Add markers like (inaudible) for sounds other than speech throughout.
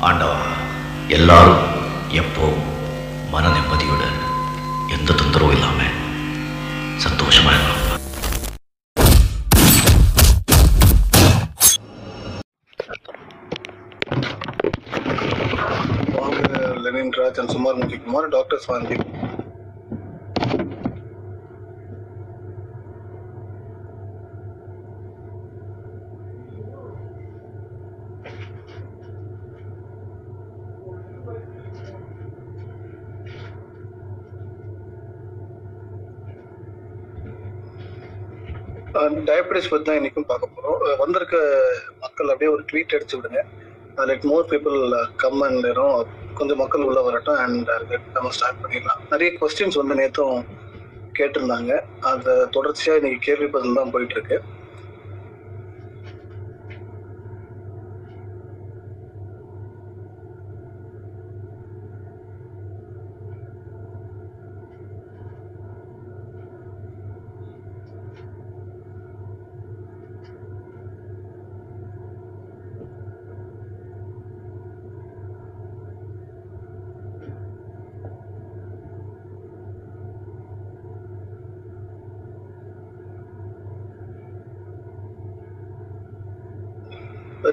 ஆண்டவா எல்லாரும் எப்போ மன நிம்மதியுடன் எந்த தொந்தரவும் இல்லாம சந்தோஷமா இருக்கலாம் லெனின் ராஜ் அண்ட் சுமார் முஜிக்குமார் டாக்டர் சாந்தி டயபெட்டிஸ் பற்றி தான் இன்றைக்கும் பார்க்க போகிறோம் வந்திருக்க மக்கள் அப்படியே ஒரு ட்வீட் அடிச்சு விடுங்க. Let more people come and கொஞ்சம் மக்கள் உள்ள வரட்டும் அண்ட் uh, நம்ம ஸ்டார்ட் பண்ணிடலாம். நிறைய கொஸ்டின்ஸ் வந்து நேற்றும் கேட்டிருந்தாங்க. அந்த தொடர்ச்சியாக இன்னைக்கு கேள்வி பதில் தான் போயிட்டு இருக்கு.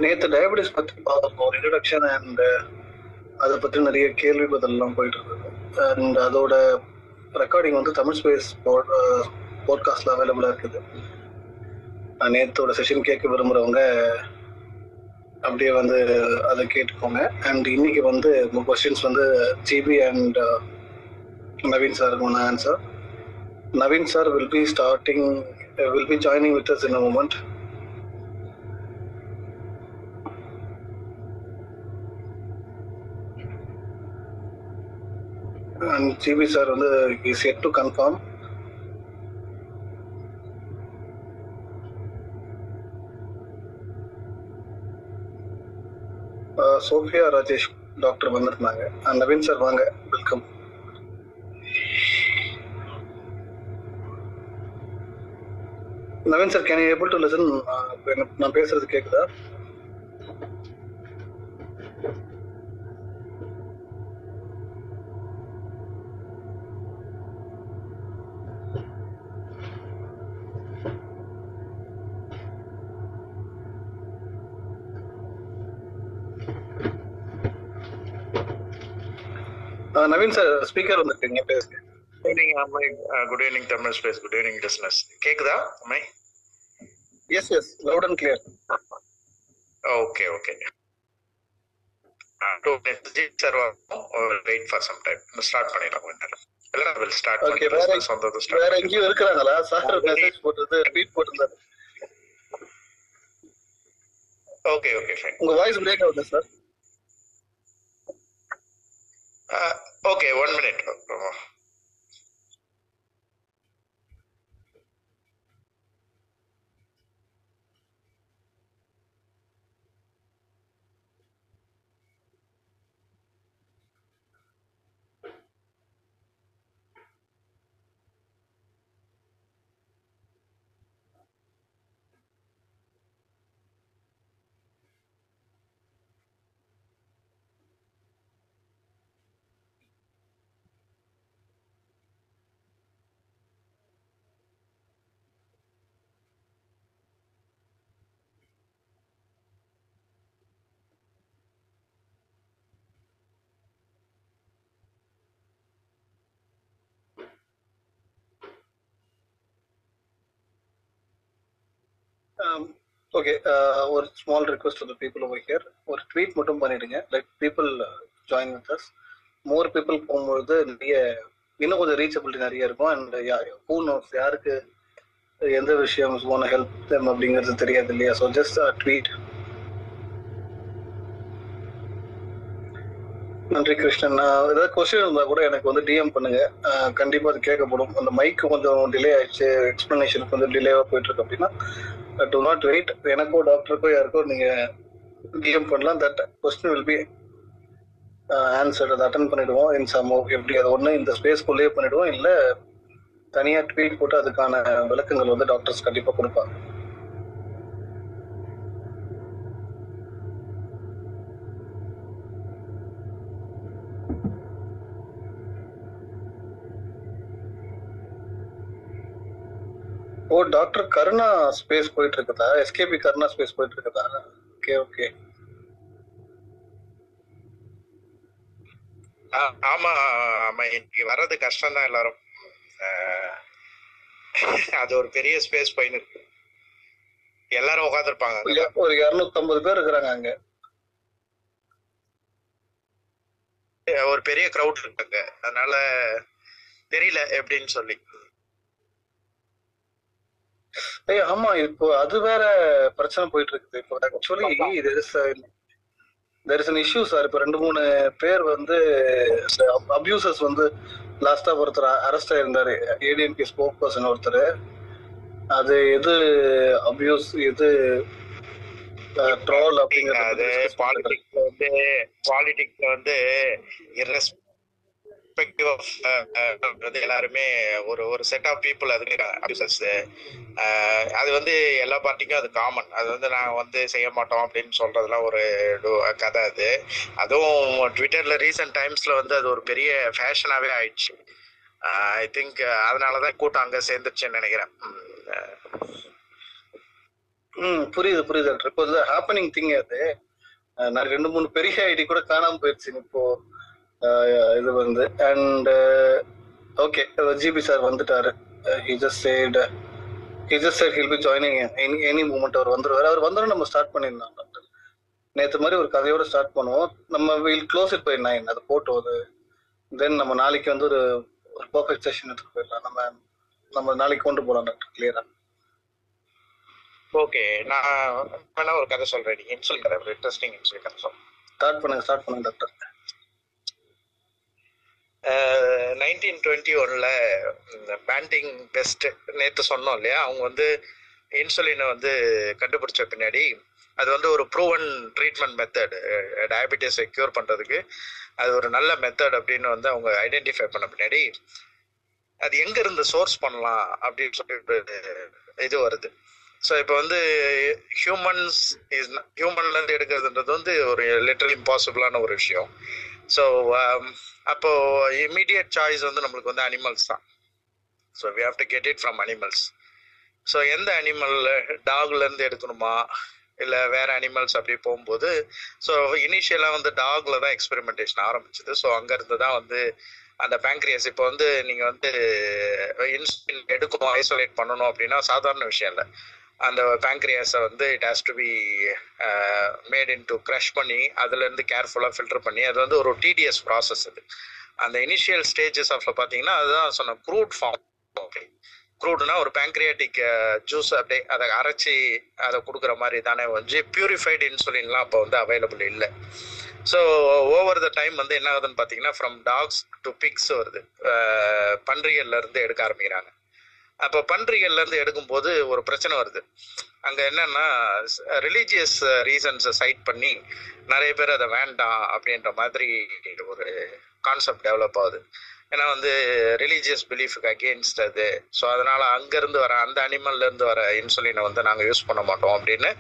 நேற்று டயபெட்டிஸ் பற்றி பார்த்துருக்கோம் ஒரு இன்ட்ரடக்ஷன் அண்ட் அதை பற்றி நிறைய கேள்வி பதிலெல்லாம் போயிட்டு இருந்தது. அண்ட் அதோட ரெக்கார்டிங் வந்து தமிழ் ஸ்பேஸ் போட்காஸ்ட்ல அவைலபிளாக இருக்குது. நான் நேத்தோட செஷன் கேட்க விரும்புகிறவங்க அப்படியே வந்து அதை கேட்டுக்கோங்க. அண்ட் இன்னைக்கு வந்து கொஸ்டின்ஸ் வந்து ஜிபி அண்ட் நவீன் சார் சாருக்கு answer Naveen sir will be starting will be joining with us in a moment and CB sir வந்து is yet to confirm Sophia Rajesh doctor வந்திருந்தாங்க. அண்ட் நவீன் சார் வாங்க welcome Naveen sir can able to listen நான் பேசுறது கேக்குதா? Naveen sir speaker வந்திருக்கீங்க பேசுங்க. Amai. Uh, good evening, Tamil Space. Good evening, listeners. கேக்குதா அம்மை? Yes yes loud and clear okay okay two minutes sir wait for some time start பண்ணிடலாம் கொஞ்ச நேரம். இல்ல வில் ஸ்டார்ட் ஓகே வேற வேற எங்கேயும் இருக்கிறாங்களா? சார் மெசேஜ் போட்டது ட்வீட் போட்டிருந்தாரு ஓகே ஓகே ஃபைன் உங்க வாய்ஸ் பிரேக் ஆகுது sir okay one minute Um, okay uh, ஒரு small request to people over here ஒரு ட்வீட் மட்டும் பண்ணிடுங்க. Like people join with us more people போகும்பொழுது நிறைய இன்னும் கொஞ்சம் ரீச்சபிலிட்டி நிறைய இருக்கும். அண்ட் ஹூ நோஸ் யாருக்கு uh, எந்த விஷயம் ஓன ஹெல்ப் தெம் அப்படிங்கிறது தெரியாது இல்லையா? ஸோ ஜஸ்ட் ட்வீட் நன்றி கிருஷ்ணன். நான் ஏதாவது கொஸ்டின் இருந்தால் கூட எனக்கு வந்து டிஎம் பண்ணுங்க. கண்டிப்பாக அது கேட்கப்படும். அந்த மைக் கொஞ்சம் டிலே ஆயிடுச்சு. எக்ஸ்பிளனேஷன் கொஞ்சம் டிலேவாக போயிட்டு இருக்கு அப்படின்னா டு நாட் வெயிட் எனக்கோ டாக்டருக்கோ யாருக்கோ நீங்க டிஎம் பண்ணலாம். That question will be answer அதை அட்டன் பண்ணிடுவோம். இன் சம் எப்படி அது ஒன்று இந்த ஸ்பேஸ்க்குள்ளேயே பண்ணிடுவோம். இல்லை தனியாக ட்வீட் போட்டு அதுக்கான விளக்கங்கள் வந்து டாக்டர்ஸ் கண்டிப்பாக கொடுப்பாங்க. ஓ டாக்டர் கருணா ஸ்பேஸ் போயிட்டு இருக்குதா எஸ்கேபி கருணா ஸ்பேஸ் போயிட்டு இருக்குதா ஓகே ஓகே ஆமா ஆமா இன்னைக்கு வர்றது கஷ்டம் தான் எல்லாரும் அது ஒரு பெரிய ஸ்பேஸ் போயின்னு இருக்கு. எல்லாரும் உட்காந்துருப்பாங்க ஒரு இருநூத்தம்பது பேர் இருக்கிறாங்க அங்க. ஒரு பெரிய க்ரௌட் இருக்காங்க. அதனால தெரியல எப்படின்னு சொல்லி. ஏய் ஆமா இப்போ அது வேற பிரச்சனை போயிட்டு இருக்குது இப்போ actually there is there is an issue sir இப்போ ரெண்டு மூணு பேர் வந்து அபியூசர்ஸ் வந்து லாஸ்டா ஒருத்தர் அரெஸ்ட் ஆயிருந்தாரு. ஏடிஎம்கே ஸ்போக் பர்சன் ஒருத்தர். அது எது அபியூஸ் எது ட்ரோல் அப்படிங்கறது பாலிடிக்ஸ்ல வந்து பாலிடிக்ஸ்ல வந்து irrespective ஆஃப் uh, uh, எல்லாருமே ஒரு ஒரு செட் ஆஃப் பீப்புள் அதுக்கு அபியூசர்ஸ் அது வந்து எல்லா பார்ட்டிக்கும் அது காமன் அது வந்து நான் வந்து செய்ய மாட்டோம் அப்படின்னு சொல்றதுலாம் ஒரு கதை அது. அதுவும் ட்விட்டர்ல ரீசெண்ட் டைம்ஸ்ல வந்து அது ஒரு பெரிய ஃபேஷனாகவே ஆயிடுச்சு. Uh, ஐ திங்க் அதனாலதான் கூட்டம் அங்கே சேர்ந்துருச்சுன்னு நினைக்கிறேன். ம் புரியுது புரியுது இப்போ ஹாப்பனிங் திங் அது. நான் ரெண்டு மூணு பெரிய ஐடி கூட காணாம போயிடுச்சு இப்போ. இது வந்து அண்ட் ஓகே ஜிபி சார் வந்துட்டாரு. He just said he just said he'll be joining any any moment அவர் வந்துருவாரு. அவர் வந்தோடனே நம்ம ஸ்டார்ட் டாக்டர் நேற்று மாதிரி ஒரு கதையோட ஸ்டார்ட் பண்ணுவோம். நம்ம will close it by nine அது போட்டோம் அது. தென் நம்ம நாளைக்கு வந்து ஒரு ஒரு பர்ஃபெக்ட் செஷன் எடுத்துட்டு போயிடலாம். நம்ம நம்ம நாளைக்கு கொண்டு போகலாம் டாக்டர் கிளியரா ஓகே நான் வேணா ஒரு கதை சொல்றேன். நீங்க இன்சுல் கதை ஒரு இன்ட்ரெஸ்டிங் இன்சுல் கதை சொல்றேன் ஸ்டார்ட் பண்ணுங்க ஸ்டார்ட் பண்ணுங்க டாக்டர் நைன்டீன் டுவெண்ட்டி ஒன்ல பேண்டிங் பெஸ்ட் நேத்து சொன்னோம் இல்லையா? அவங்க வந்து இன்சுலினை வந்து கண்டுபிடிச்ச பின்னாடி அது வந்து ஒரு ப்ரூவன் ட்ரீட்மெண்ட் மெத்தட் டயபிட்டிஸை க்யூர் பண்ணுறதுக்கு அது ஒரு நல்ல மெத்தட் அப்படின்னு வந்து அவங்க ஐடென்டிஃபை பண்ண பின்னாடி அது எங்க இருந்து சோர்ஸ் பண்ணலாம் அப்படின்னு சொல்லிட்டு இது வருது. ஸோ இப்போ வந்து ஹியூமன்ஸ் இஸ் ஹியூமன்லேருந்து எடுக்கிறதுன்றது வந்து ஒரு லிட்டரல் இம்பாசிபிளான ஒரு விஷயம். ஸோ um, அப்போ இமீடியட் சாய்ஸ் வந்து நம்மளுக்கு வந்து அனிமல்ஸ் தான். So we have to get it from animals so எந்த அனிமல் டாக்லேருந்து எடுக்கணுமா? இல்லை வேற அனிமல்ஸ் அப்படி போகும்போது ஸோ இனிஷியலாக வந்து டாக்ல தான் எக்ஸ்பெரிமெண்டேஷன் ஆரம்பிச்சது. ஸோ அங்கேருந்து தான் வந்து அந்த பேங்க்ரியஸ் இப்போ வந்து நீங்கள் வந்து இன்சுலின் எடுக்கணும் ஐசோலேட் பண்ணணும் அப்படின்னா சாதாரண விஷயம் இல்லை. அந்த பேங்க்ரியாஸை வந்து it has to be made in to crush பண்ணி அதுலேருந்து கேர்ஃபுல்லாக ஃபில்டர் பண்ணி அது வந்து ஒரு டிடிஎஸ் ப்ராசஸ் அது. அந்த இனிஷியல் ஸ்டேஜஸ் ஆஃப்ல பார்த்தீங்கன்னா அதுதான் சொன்ன க்ரூட் ஃபார்ம் க்ரூட்னா ஒரு பேங்க்ரியாட்டிக் ஜூஸ் அப்படியே அதை அரைச்சி அதை கொடுக்குற மாதிரி தானே வந்து பியூரிஃபைடு இன்சுலின்லாம் அப்போ வந்து அவைலபிள் இல்லை. ஸோ ஓவர் த டைம் வந்து என்ன ஆகுதுன்னு பார்த்தீங்கன்னா ஃப்ரம் டாக்ஸ் டு பிக்ஸ் வருது. பன்றிகள்லேருந்து எடுக்க ஆரம்பிக்கிறாங்க. அப்போ பன்றிகள்ல இருந்து எடுக்கும்போது ஒரு பிரச்சனை வருது. அங்க என்னன்னா ரிலீஜியஸ் ரீசன்ஸை சைட் பண்ணி நிறைய பேர் அதை வேண்டாம் அப்படின்ற மாதிரி ஒரு கான்செப்ட் டெவலப் ஆகுது. ஏன்னா வந்து ரிலீஜியஸ் பிலீஃபுக்கு அகேன்ஸ்ட் அது. ஸோ அதனால அங்கேருந்து வர அந்த அனிமல்ல இருந்து வர இன்சுலினை வந்து நாங்கள் யூஸ் பண்ண மாட்டோம் அப்படின்னு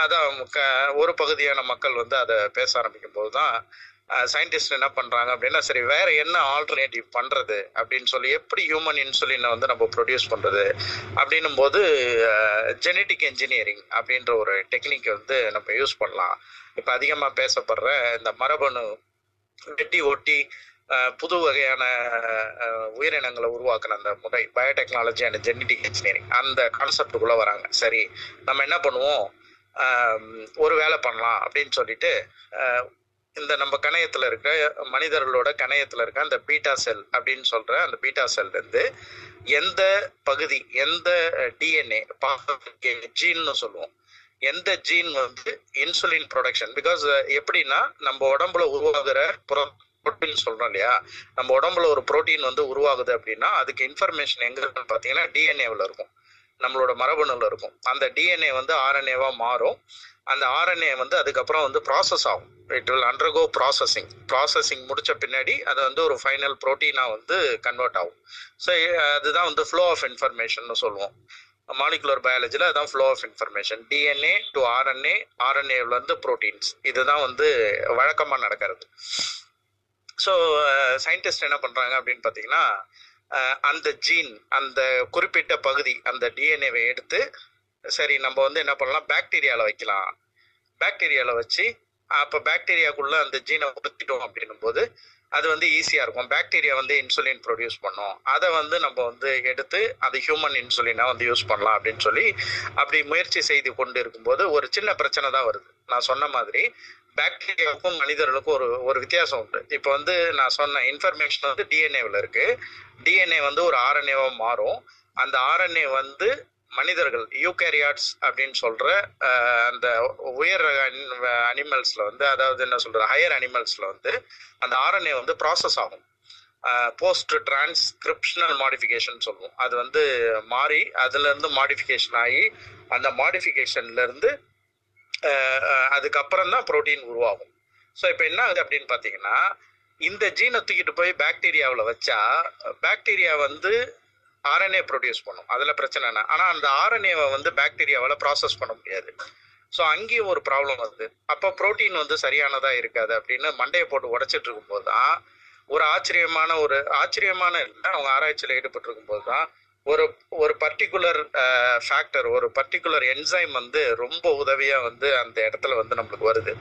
அதான் க- ஒரு பகுதியான மக்கள் வந்து அதை பேச ஆரம்பிக்கும் போது தான் சயின்டிஸ்ட் என்ன பண்றாங்க அப்படின்னா சரி வேற என்ன ஆல்டர்னேட்டிவ் பண்றது அப்படின்னு சொல்லி எப்படி ஹியூமன் இன்சுலினை வந்து நம்ம ப்ரொடியூஸ் பண்றது அப்படின்னும் போது ஜெனட்டிக் இன்ஜினியரிங் அப்படின்ற ஒரு டெக்னிக் வந்து நம்ம யூஸ் பண்ணலாம். இப்போ அதிகமாக பேசப்படுற இந்த மரபணு வெட்டி ஒட்டி புது வகையான உயிரினங்களை உருவாக்குன அந்த முறை பயோடெக்னாலஜி அண்ட் ஜெனட்டிக் இன்ஜினியரிங் அந்த கான்செப்டுக்குள்ள வராங்க. சரி நம்ம என்ன பண்ணுவோம்? ஒரு வேலை பண்ணலாம் அப்படின்னு சொல்லிட்டு இந்த நம்ம கணையத்துல இருக்க மனிதர்களோட கணையத்துல இருக்க அந்த பீட்டா செல் அப்படின்னு சொல்ற அந்த பீட்டா செல் இருந்து எந்த பகுதி எந்த டிஎன்ஏ ஜீன்னு சொல்லுவோம். எந்த ஜீன் வந்து இன்சுலின் ப்ரொடக்ஷன்? பிகாஸ் எப்படின்னா நம்ம உடம்புல உருவாகிற புரோட்டீன் சொல்றோம் இல்லையா? நம்ம உடம்புல ஒரு புரோட்டீன் வந்து உருவாகுது அப்படின்னா அதுக்கு இன்ஃபர்மேஷன் எங்க இருக்குன்னு பார்த்தீங்கன்னா டிஎன்ஏவில் இருக்கும். நம்மளோட மரபணுல இருக்கும். அந்த டிஎன்ஏ வந்து ஆர்என்ஏவா மாறும். அந்த ஆர்என்ஏ வந்து அதுக்கப்புறம் வந்து ப்ராசஸ் ஆகும். It will undergo processing processing முடிச்ச பின்னாடி அது வந்து ஒரு ஃபைனல் ப்ரோட்டீனாக வந்து கன்வெர்ட் ஆகும். ஸோ அதுதான் வந்து ஃப்ளோ ஆஃப் இன்ஃபர்மேஷன் சொல்லுவோம். மாலிகுலர் பயாலஜியில் அதுதான் flow of information DNA to RNA ஆர்என்ஏலேருந்து proteins இதுதான் வந்து வழக்கமாக நடக்கிறது. ஸோ சயின்டிஸ்ட் என்ன பண்ணுறாங்க அப்படின்னு பார்த்தீங்கன்னா அந்த ஜீன் அந்த குறிப்பிட்ட பகுதி அந்த டிஎன்ஏவை எடுத்து சரி நம்ம வந்து என்ன பண்ணலாம்? பாக்டீரியாவில் வைக்கலாம். பாக்டீரியாவில் வச்சு அப்போ பாக்டீரியாக்குள்ள அந்த ஜீனை கொடுத்துட்டோம் அப்படின்னும் போது அது வந்து ஈஸியாக இருக்கும். பாக்டீரியா வந்து இன்சுலின் ப்ரொடியூஸ் பண்ணும். அதை வந்து நம்ம வந்து எடுத்து அது ஹியூமன் இன்சுலினாக வந்து யூஸ் பண்ணலாம் அப்படின்னு சொல்லி அப்படி முயற்சி செய்து கொண்டு இருக்கும்போது ஒரு சின்ன பிரச்சனை தான் வருது. நான் சொன்ன மாதிரி பாக்டீரியாவுக்கும் மனிதர்களுக்கும் ஒரு ஒரு வித்தியாசம் உண்டு. இப்போ வந்து நான் சொன்ன இன்ஃபர்மேஷன் வந்து டிஎன்ஏவில் இருக்கு. டிஎன்ஏ வந்து ஒரு ஆர்என்ஏவாக மாறும். அந்த ஆர்என்ஏ வந்து மனிதர்கள் யூகேரியாட்ஸ் அப்படின்னு சொல்ற அந்த உயர் அனிமல்ஸ்ல வந்து அதாவது என்ன சொல்ற ஹையர் அனிமல்ஸ்ல வந்து அந்த ஆர்என்ஏ வந்து ப்ராசஸ் ஆகும். போஸ்ட் டிரான்ஸ்கிரிப்ஷனல் மாடிஃபிகேஷன் சொல்லுவோம். அது வந்து மாறி அதுல இருந்து மாடிஃபிகேஷன் ஆகி அந்த மாடிஃபிகேஷன்ல இருந்து அதுக்கப்புறம் தான் புரோட்டீன் உருவாகும். ஸோ இப்போ என்ன ஆகுது அப்படின்னு பார்த்தீங்கன்னா இந்த ஜீனை தூக்கிட்டு போய் பாக்டீரியாவில் வச்சா பாக்டீரியா வந்து ஆர்என்ஏ ப்ரொடியூஸ் பண்ணும். அதில் பிரச்சனை என்ன? ஆனால் அந்த ஆர்என்ஏவை வந்து பாக்டீரியாவால் ப்ராசஸ் பண்ண முடியாது. ஸோ அங்கேயும் ஒரு ப்ராப்ளம் வருது. அப்போ ப்ரோட்டீன் வந்து சரியானதாக இருக்காது அப்படின்னு மண்டையை போட்டு உடைச்சிட்டு இருக்கும்போது தான் ஒரு ஆச்சரியமான ஒரு ஆச்சரியமான இல்லை அவங்க ஆராய்ச்சியில் ஈடுபட்டு இருக்கும்போது தான் ஒரு ஒரு பர்டிகுலர் ஃபேக்டர் ஒரு பர்டிகுலர் என்சைம் வந்து ரொம்ப உதவியாக வந்து அந்த இடத்துல வந்து நம்மளுக்கு வருது.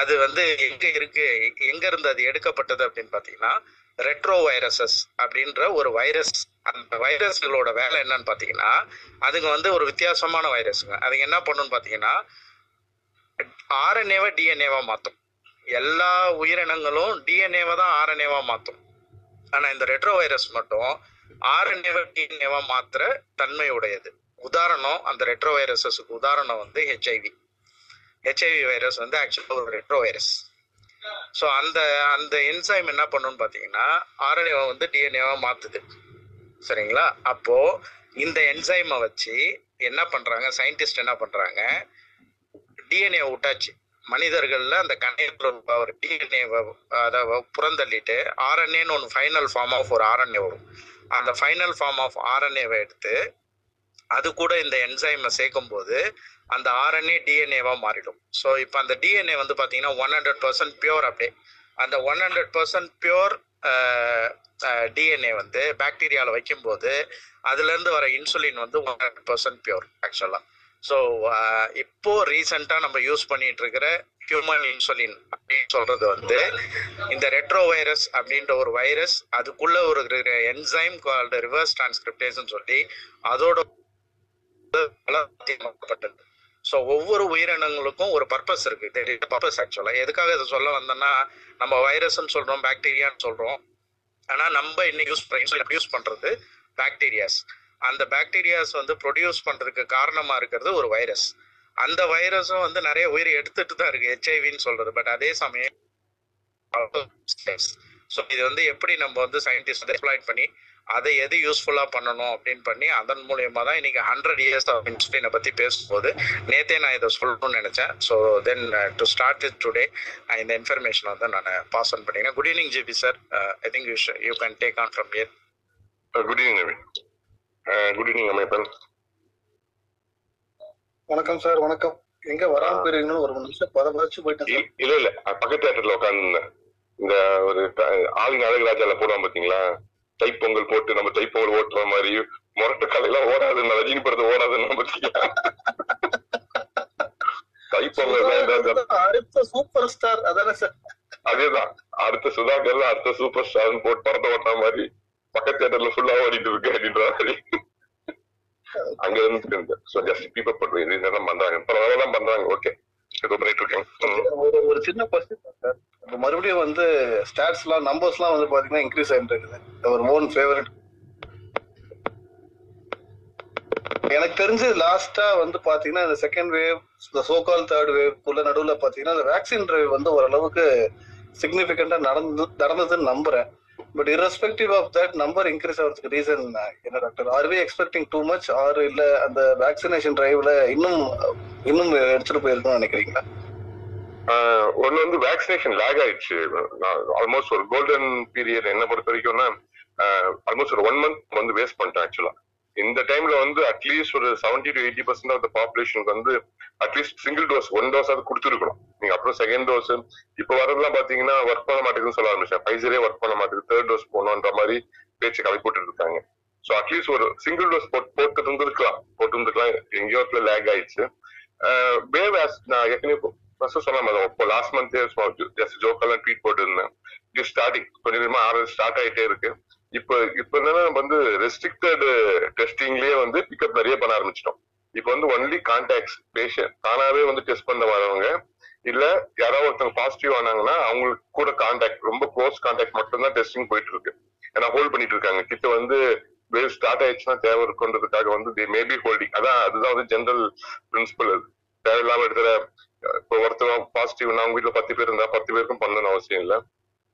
அது வந்து எங்கே இருக்கு? எங்கேருந்து அது எடுக்கப்பட்டது அப்படின்னு பார்த்தீங்கன்னா ரெட்ரோ வைரசஸ் அப்படின்ற ஒரு வைரஸ் அந்த வைரஸ்களோட வேலை என்னன்னு பார்த்தீங்கன்னா அதுங்க வந்து ஒரு வித்தியாசமான வைரஸுங்க. அதுங்க என்ன பண்ணுன்னு பார்த்தீங்கன்னா ஆர்என்ஏவை டிஎன்ஏவா மாற்றும் எல்லா உயிரினங்களும் டிஎன்ஏவை தான் ஆர்என்ஏவா மாற்றும் ஆனால் இந்த ரெட்ரோ வைரஸ் மட்டும் ஆர்என்ஏவை டிஎன்ஏவா மாத்திர தன்மை உடையது உதாரணம் அந்த ரெட்ரோ வைரஸஸுக்கு உதாரணம் வந்து ஹெச்ஐவி ஹெச்ஐவி வைரஸ் வந்து ஆக்சுவலாக ஒரு ரெட்ரோ வைரஸ் ஸோ அந்த அந்த என்சைம் என்ன பண்ணுன்னு பார்த்தீங்கன்னா ஆர்என்ஏவை வந்து டிஎன்ஏவாக மாற்றுது சரிங்களா? அப்போ இந்த என்சைமை வச்சு என்ன பண்றாங்க? சயின்டிஸ்ட் என்ன பண்றாங்க? டிஎன்ஏ விட்டாச்சு மனிதர்கள்ல அந்த கணையத்தில் ஒரு டிஎன்ஏவை அதை புறந்தள்ளிட்டு ஆர்என்ஏன்னு ஒன்று ஃபைனல் ஃபார்ம் ஆஃப் ஒரு ஆர்என்ஏ வரும். அந்த ஃபைனல் ஃபார்ம் ஆஃப் ஆர்என்ஏவை எடுத்து அது கூட இந்த என்சைமை சேர்க்கும் போது அந்த ஆர்என்ஏ டிஎன்ஏவா மாறிடும். ஸோ இப்போ அந்த டிஎன்ஏ வந்து பார்த்தீங்கன்னா ஒன் ஹண்ட்ரட் பர்சன்ட் பியோர் அப்படியே. அந்த one hundred percent pure DNA வந்து பாக்டீரியாவில் வைக்கும்போது அதுலேருந்து வர இன்சுலின் வந்து ஒன் ஹண்ட்ரட் பர்சன்ட் பியோர் ஆக்சுவலாக ஸோ இப்போ ரீசெண்டாக நம்ம யூஸ் பண்ணிட்டு இருக்கிற ஹியூமன் இன்சுலின் அப்படின்னு சொல்றது வந்து இந்த ரெட்ரோ வைரஸ் அப்படின்ற ஒரு வைரஸ் அதுக்குள்ள ஒரு என்சைம் கால்டு ரிவர்ஸ் டிரான்ஸ்கிரிப்டேஷன் சொல்லி அதோட வளர்த்தியமாக்கப்பட்டது ஸோ ஒவ்வொரு உயிரினங்களுக்கும் ஒரு பர்பஸ் இருக்கு. பர்பஸ் ஆக்சுவலாக எதுக்காக இதை சொல்ல வந்தோம்னா நம்ம வைரஸ்ன்னு சொல்றோம் பாக்டீரியான்னு சொல்றோம். ஆனால் நம்ம இன்னைக்கு யூஸ் யூஸ் பண்றது? பாக்டீரியாஸ் அந்த பாக்டீரியாஸ் வந்து ப்ரொடியூஸ் பண்றதுக்கு காரணமா இருக்கிறது ஒரு வைரஸ் அந்த வைரஸும் வந்து நிறைய உயிர் எடுத்துட்டு தான் இருக்கு. ஹெச்ஐவின்னு சொல்றது. பட் அதே சமயம் ஸோ இது வந்து எப்படி நம்ம வந்து சயின்டிஸ்ட் எக்ஸ்ப்ளாய்ட் பண்ணி அதை எது யூஸ்ஃபுல்லா பண்ணணும் அப்படின்னு பண்ணி அதன் மூலியமா தான் இன்னைக்கு ஹண்ட்ரட் இயர்ஸ் ஆஃப் இன்சுலினை பத்தி பேசும்போது நேத்தே நான் இதை சொல்லணும்னு நினைச்சேன். So then to start with today இந்த இன்ஃபர்மேஷன் வந்து நான் பாஸ் ஆன் பண்ணிக்கிறேன். Good evening GB sir I think you you can take on from here good evening good evening அமைப்பன் வணக்கம் சார் வணக்கம். எங்க வராம போயிருக்கீங்கன்னு ஒரு நிமிஷம் பத பதச்சு போயிட்டேன் இல்ல இல்ல. பக்கத்து தேட்டர்ல உட்காந்து இந்த ஒரு த- ஆவின் அழகுராஜால போடுவான் பாத்தீங்களா? தைப்பொங்கல் போட்டு நம்ம தைப்பொங்கல் ஓட்டுற மாதிரி முரட்டு கலையெல்லாம் ஓடாது ரஜினி படத்தை ஓடாதுன்னு பாத்தீங்களா தைப்பொங்கல் அடுத்த சூப்பர் ஸ்டார் அதானே சார்? அதேதான். அடுத்த சுதாகர் அடுத்த சூப்பர் ஸ்டார் போட்டு படத்தை ஓட்டுற மாதிரி பக்கத்து தேட்டர்ல ஃபுல்லா ஓடிட்டு இருக்கு அப்படின்ற மாதிரி. அங்க இருந்து சோ ஜஸ்ட் பீப்பர் போட்டு இதெல்லாம் பண்றாங்க. பரவாயில்லாம் பண்றாங்க. ஓகே இது பண்ணிட்டு இருக்கேன். ம். ஒரு ஒரு சின்ன கொஸ்டின் சார். மறுபடியும் வந்து ஸ்டாட்ஸ்லாம் நம்பர்ஸ்லாம் வந்து பாத்தீங்கன்னா இன்க்ரீஸ் ஆயிட்டு இருக்குது. ஒரு ஓன் ஃபேவரட் எனக்கு தெரிஞ்சு லாஸ்டா வந்து பாத்தீங்கன்னா இந்த செகண்ட் வேவ் இந்த சோகால் தேர்ட் வேவ் குள்ள நடுவில் பாத்தீங்கன்னா இந்த வேக்சின் டிரைவ் வந்து ஓரளவுக்கு சிக்னிபிகண்டா நடந்து நடந்ததுன்னு நம்புறேன். But irrespective of that number increase ஆகிறதுக்கு ரீசன் என்ன doctor are we expecting too much or இல்ல அந்த வேக்சினேஷன் டிரைவ்ல இன்னும் இன்னும் எடுத்துட்டு போயிருக்கணும்னு நினைக்கிறீங்களா? ஒன்னு வந்து வேக்சினேஷன் லேக் ஆயிடுச்சு. ஆல்மோஸ்ட் ஒரு கோல்டன் பீரியட் என்ன பொறுத்த வரைக்கும்னா ஆல்மோஸ்ட் ஒரு ஒன் மந்த் வந்து வேஸ்ட் பண்ணிட்டேன் ஆக்சுவலா இந்த டைம்ல வந்து அட்லீஸ்ட் ஒரு seventy to eighty percent of the பாப்புலேஷனுக்கு வந்து at least single dose one dose அது கொடுத்துருக்கணும். நீங்க அப்புறம் செகண்ட் டோஸ் இப்ப வரதெல்லாம் பாத்தீங்கன்னா ஒர்க் பண்ண மாட்டேங்குதுன்னு சொல்ல ஆரம்பிச்சேன் பைசரே ஒர்க் பண்ண மாட்டேங்குது. தேர்ட் டோஸ் போகணுன்ற மாதிரி பேச்சு கலை போட்டு இருக்காங்க ஸோ அட்லீஸ்ட் ஒரு சிங்கிள் டோஸ் போட்டு இருந்திருக்கலாம். போட்டு இருந்திருக்கலாம் எங்கேயோ இடத்துல லேக் ஆயிடுச்சு. வேவ் நான் ஏற்கனவே ஃபர்ஸ்ட் சொன்ன இப்போ லாஸ்ட் மந்த் ஜஸ்ட் ஜோக்கெல்லாம் ட்வீட் போட்டுருந்தேன். இது ஸ்டார்டிங் கொஞ்சம் கொஞ்சமா ஆறு ஸ்டார்ட் ஆயிட்டே இருக்கு. இப்போ இப்போ என்னன்னா நம்ம வந்து ரெஸ்ட்ரிக்டட் டெஸ்டிங்லயே வந்து பிக்கப் நிறைய பண்ண ஆரம்பிச்சிட்டோம். இப்போ வந்து ஒன்லி கான்டாக்ட்ஸ் பேஷண்ட் தானாவே வந்து டெஸ்ட் பண்ண வரவங்க இல்ல யாராவது ஒருத்தவங்க பாசிட்டிவ் ஆனாங்கன்னா அவங்களுக்கு கூட கான்டாக்ட் ரொம்ப க்ளோஸ் கான்டாக்ட் மட்டும்தான் டெஸ்டிங் போயிட்டு இருக்கு ஏன்னா ஹோல்ட் பண்ணிட்டு இருக்காங்க. கிட்ட வந்து வேவ் ஸ்டார்ட் ஆயிடுச்சுன்னா தேவை இருக்குன்றதுக்காக வந்து தி மேபி ஹோல்டிங் அதான் அதுதான் வந்து ஜென்ரல் பிரின்சிபல் அது தேவையில்லாம இடத்துல இப்போ ஒருத்தவங்க பாசிட்டிவ்னா அவங்க வீட்டில் பத்து பேர் இருந்தா பத்து பேருக்கும் பண்ணணும்னு அவசியம் இல்ல.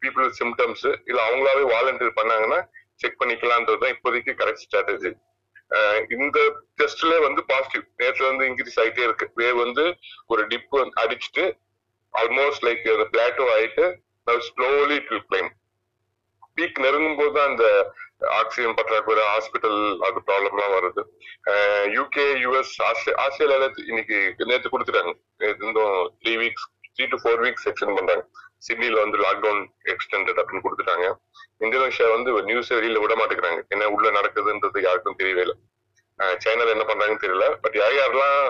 பீப்புள் சிம்டம்ஸ் இல்ல அவங்களாவே வாலண்டியர் பண்ணாங்கன்னா செக் பண்ணிக்கலான்றது தான் இப்போதைக்கு கரெக்ட் ஸ்ட்ராட்டஜி இந்த டெஸ்ட்ல வந்து பாசிட்டிவ் நேற்றுல வந்து இன்க்ரீஸ் ஆயிட்டே இருக்கு. வேவ் வந்து ஒரு டிப் அடிச்சுட்டு ஆல்மோஸ்ட் லைக் பிளாட்டோ ஆயிட்டு slowly it will climb peak நெருங்கும் போது தான் அந்த ஆக்சிஜன் பற்றாக்குறை ஹாஸ்பிட்டல் அது ப்ராப்ளம்லாம் வருது. யூகே யூஎஸ் ஆஸ்திரேலியால இன்னைக்கு நேற்று கொடுத்துட்டாங்க. நேத்து இருந்தும் three weeks three to four weeks extend பண்றாங்க. சிட்னில வந்து லாக்டவுன் எக்ஸ்டெண்டட் அப்படின்னு கொடுத்துட்டாங்க. இந்தோனேஷியா வந்து நியூஸ் வெளியில விட மாட்டேங்கிறாங்க. என்ன உள்ள நடக்குதுன்றது யாருக்கும் தெரியவே இல்லை. சைனால என்ன பண்றாங்கன்னு தெரியல. பட் யார் யாரெல்லாம்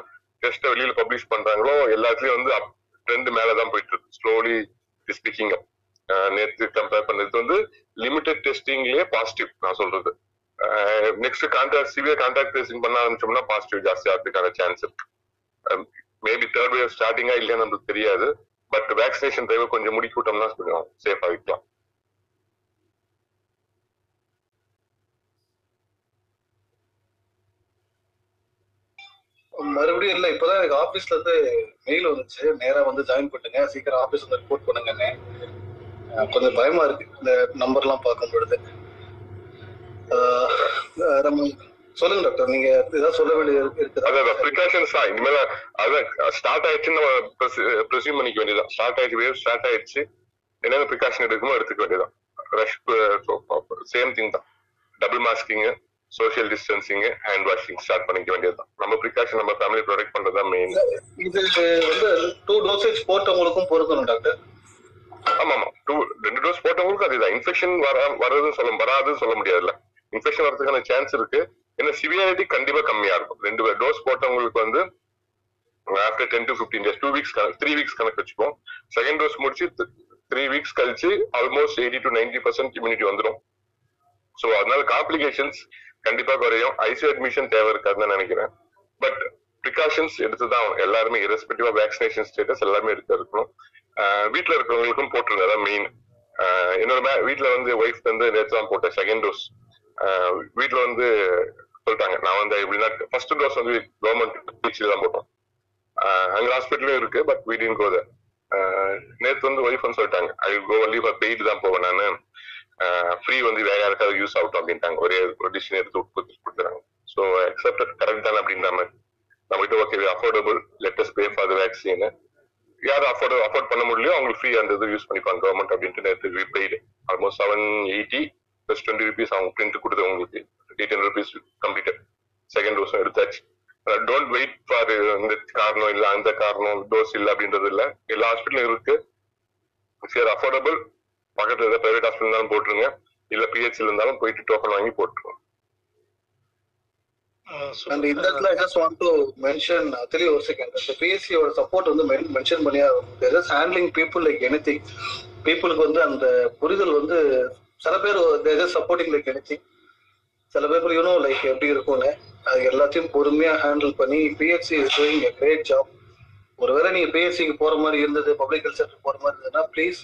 டெஸ்ட் வெளியில பப்ளிஷ் பண்றாங்களோ எல்லாத்துலயும் வந்து ட்ரெண்ட் மேலதான் போயிட்டு இருக்கு. ஸ்லோலி ஸ்பீக்கிங் அப் நேற்று கம்பேர் பண்ணது வந்து லிமிடெட் டெஸ்டிங்லயே பாசிட்டிவ் நான் சொல்றது. Next contact severe contact testing பண்ண ஆரம்பிச்சோம்னா பாசிட்டிவ் ஜாஸ்தி ஆகிறதுக்கான சான்ஸ் இருக்கு. மேபி தேர்ட் வேவ் ஸ்டார்டிங்கா இல்லையா நமக்கு தெரியாது. பட் வேக்சினேஷன் டிரைவ் கொஞ்சம் முடிக்கி விட்டோம்னா கொஞ்சம் சேஃப் ஆகிக்கலாம் மறுபடியும் இல்ல இப்பதான் எனக்கு ஆபீஸ்ல இருந்து மெயில் வந்துச்சு. நேரா வந்து ஜாயின் பண்ணுங்க சீக்கிரம் ஆபீஸ் வந்து ரிப்போர்ட் பண்ணுங்கன்னு. கொஞ்சம் பயமா இருக்கு. இந்த நம்பர் எல்லாம் பார்க்கும் பொழுது. சொல்லுங்க டாக்டர் நீங்க ஏதாவது சொல்ல வேண்டியது இருக்கு- இருக்குதா? ப்ரிகாஷன்ஸ் தான் இனிமேல அதான் ஸ்டார்ட் ஆயிடுச்சுன்னு நம்ம ப்ரெசியூம் பண்ணிக்க வேண்டியதான் ஸ்டார்ட் ஆயிடுச்சு வேவ் ஸ்டார்ட் ஆயிடுச்சு. என்னென்ன ப்ரிகாஷன் எடுக்குமோ எடுத்துக்க வேண்டியதான் ரஷ் சேம் திங் தான். Double masking social distancing hand washing start பண்ணிக்க வேண்டியதுதான். நம்ம ப்ரிகாஷன் நம்ம ஃபேமிலி ப்ரொடெக்ட் பண்றதுதான் மெயின் இது வந்து டூ டோசேஜ் போட்டவங்களுக்கும் பொருத்தணும் டாக்டர் ஆமா ஆமா டூ ரெண்டு டோஸ் போட்டவங்களுக்கு அதுதான் இன்ஃபெக்ஷன் வர வரதுன்னு சொல்ல வராதுன்னு சொல்ல முடியாதுல்ல. இன்ஃபெக்ஷன் வரதுக்கான சான்ஸ் இருக்கு. ஏன்னா சிவியாரிட்டி கண்டிப்பா கம்மியா இருக்கும். ரெண்டு டோஸ் போட்டவங்களுக்கு வந்து after ten to fifteen days two weeks three weeks கணக்கு வச்சுப்போம். செகண்ட் டோஸ் முடிச்சு த்ரீ வீக்ஸ் கழிச்சு almost eighty to ninety percent immunity வந்துடும் ஸோ அதனால காம்ப்ளிகேஷன்ஸ் கண்டிப்பா குறையும். ஐசியூ அட்மிஷன் தேவை இருக்காதுன்னு நினைக்கிறேன். பட் ப்ரிகாஷன்ஸ் எடுத்துதான் தான் எல்லாருமே இரஸ்பெக்டிவா வேக்சினேஷன் ஸ்டேட்டஸ் எல்லாமே எடுத்து இருக்கணும். ஆஹ் வீட்ல இருக்கிறவங்களுக்கும் போட்டுருங்க அதான் மெயின் என்னோட மே- வந்து ஒய்ஃப் வந்து நேற்று தான் போட்டேன் செகண்ட் டோஸ் வீட்ல வந்து சொல்லிட்டாங்க நான் வந்து எப்படின்னா ஃபர்ஸ்ட் டோஸ் வந்து கவர்மெண்ட் பீச்சில் தான் போட்டோம். ஆஹ் அங்க ஹாஸ்பிட்டலும் இருக்கு பட் வீடியும் கோத நேற்று வந்து ஒய்ஃப் வந்து சொல்லிட்டாங்க I go only for paid தான் போவேன் நான். ஃப்ரீ வந்து வேற யாருக்காவது யூஸ் ஆகட்டும் அப்படின்ட்டாங்க ஒரே ஒரு டிசிஷன் எடுத்து கொடுத்து- கொடுத்துறாங்க ஸோ அக்செப்டட் கரெக்ட் தானே அப்படின்ற மாதிரி. நம்மகிட்ட okay affordable latest pay for the vaccine யார் அஃபோர்ட் அஃபோர்ட் பண்ண முடியலையோ அவங்களுக்கு ஃப்ரீ அந்த இது யூஸ் பண்ணிப்பாங்க கவர்மெண்ட் அப்படின்ட்டு. நேற்று paid almost seven eighty plus twenty rupees அவங்க பிரிண்ட் கொடுத்து உங்களுக்கு. Eight hundred rupees completed second டோஸும் எடுத்தாச்சு. டோன்ட் வெயிட் ஃபார் இந்த காரணம் இல்ல அந்த காரணம் டோஸ் இல்ல அப்படின்றது இல்ல. எல்லா ஹாஸ்பிட்டலும் இருக்கு. சரி அஃபோர்டபுள் பக்கத்தில் ஏதாவது பிரைவேட் ஹாஸ்பிட்டல் இருந்தாலும் போட்டுருங்க. இல்ல பிஹெச்ல இருந்தாலும் போயிட்டு டோக்கன் வாங்கி போட்டுருவோம் அண்ட் இந்த இடத்துல I just want to mention தெரிய ஒரு செகண்ட் இந்த பிஎஸ்சியோட சப்போர்ட் வந்து மென்ஷன் பண்ணியா just handling people like anything பீப்புளுக்கு வந்து அந்த புரிதல் வந்து சில பேர் just supporting like anything சில பேர் யூனோ லைக் எப்படி இருக்கும்னு அது எல்லாத்தையும் பொறுமையா ஹேண்டில் பண்ணி PSC is doing a great job ஒருவேளை நீங்க பிஎஸ்சிக்கு போற மாதிரி இருந்தது பப்ளிக் ஹெல்த் சென்டர் போற மாதிரி இருந்ததுன்னா ப்ளீஸ்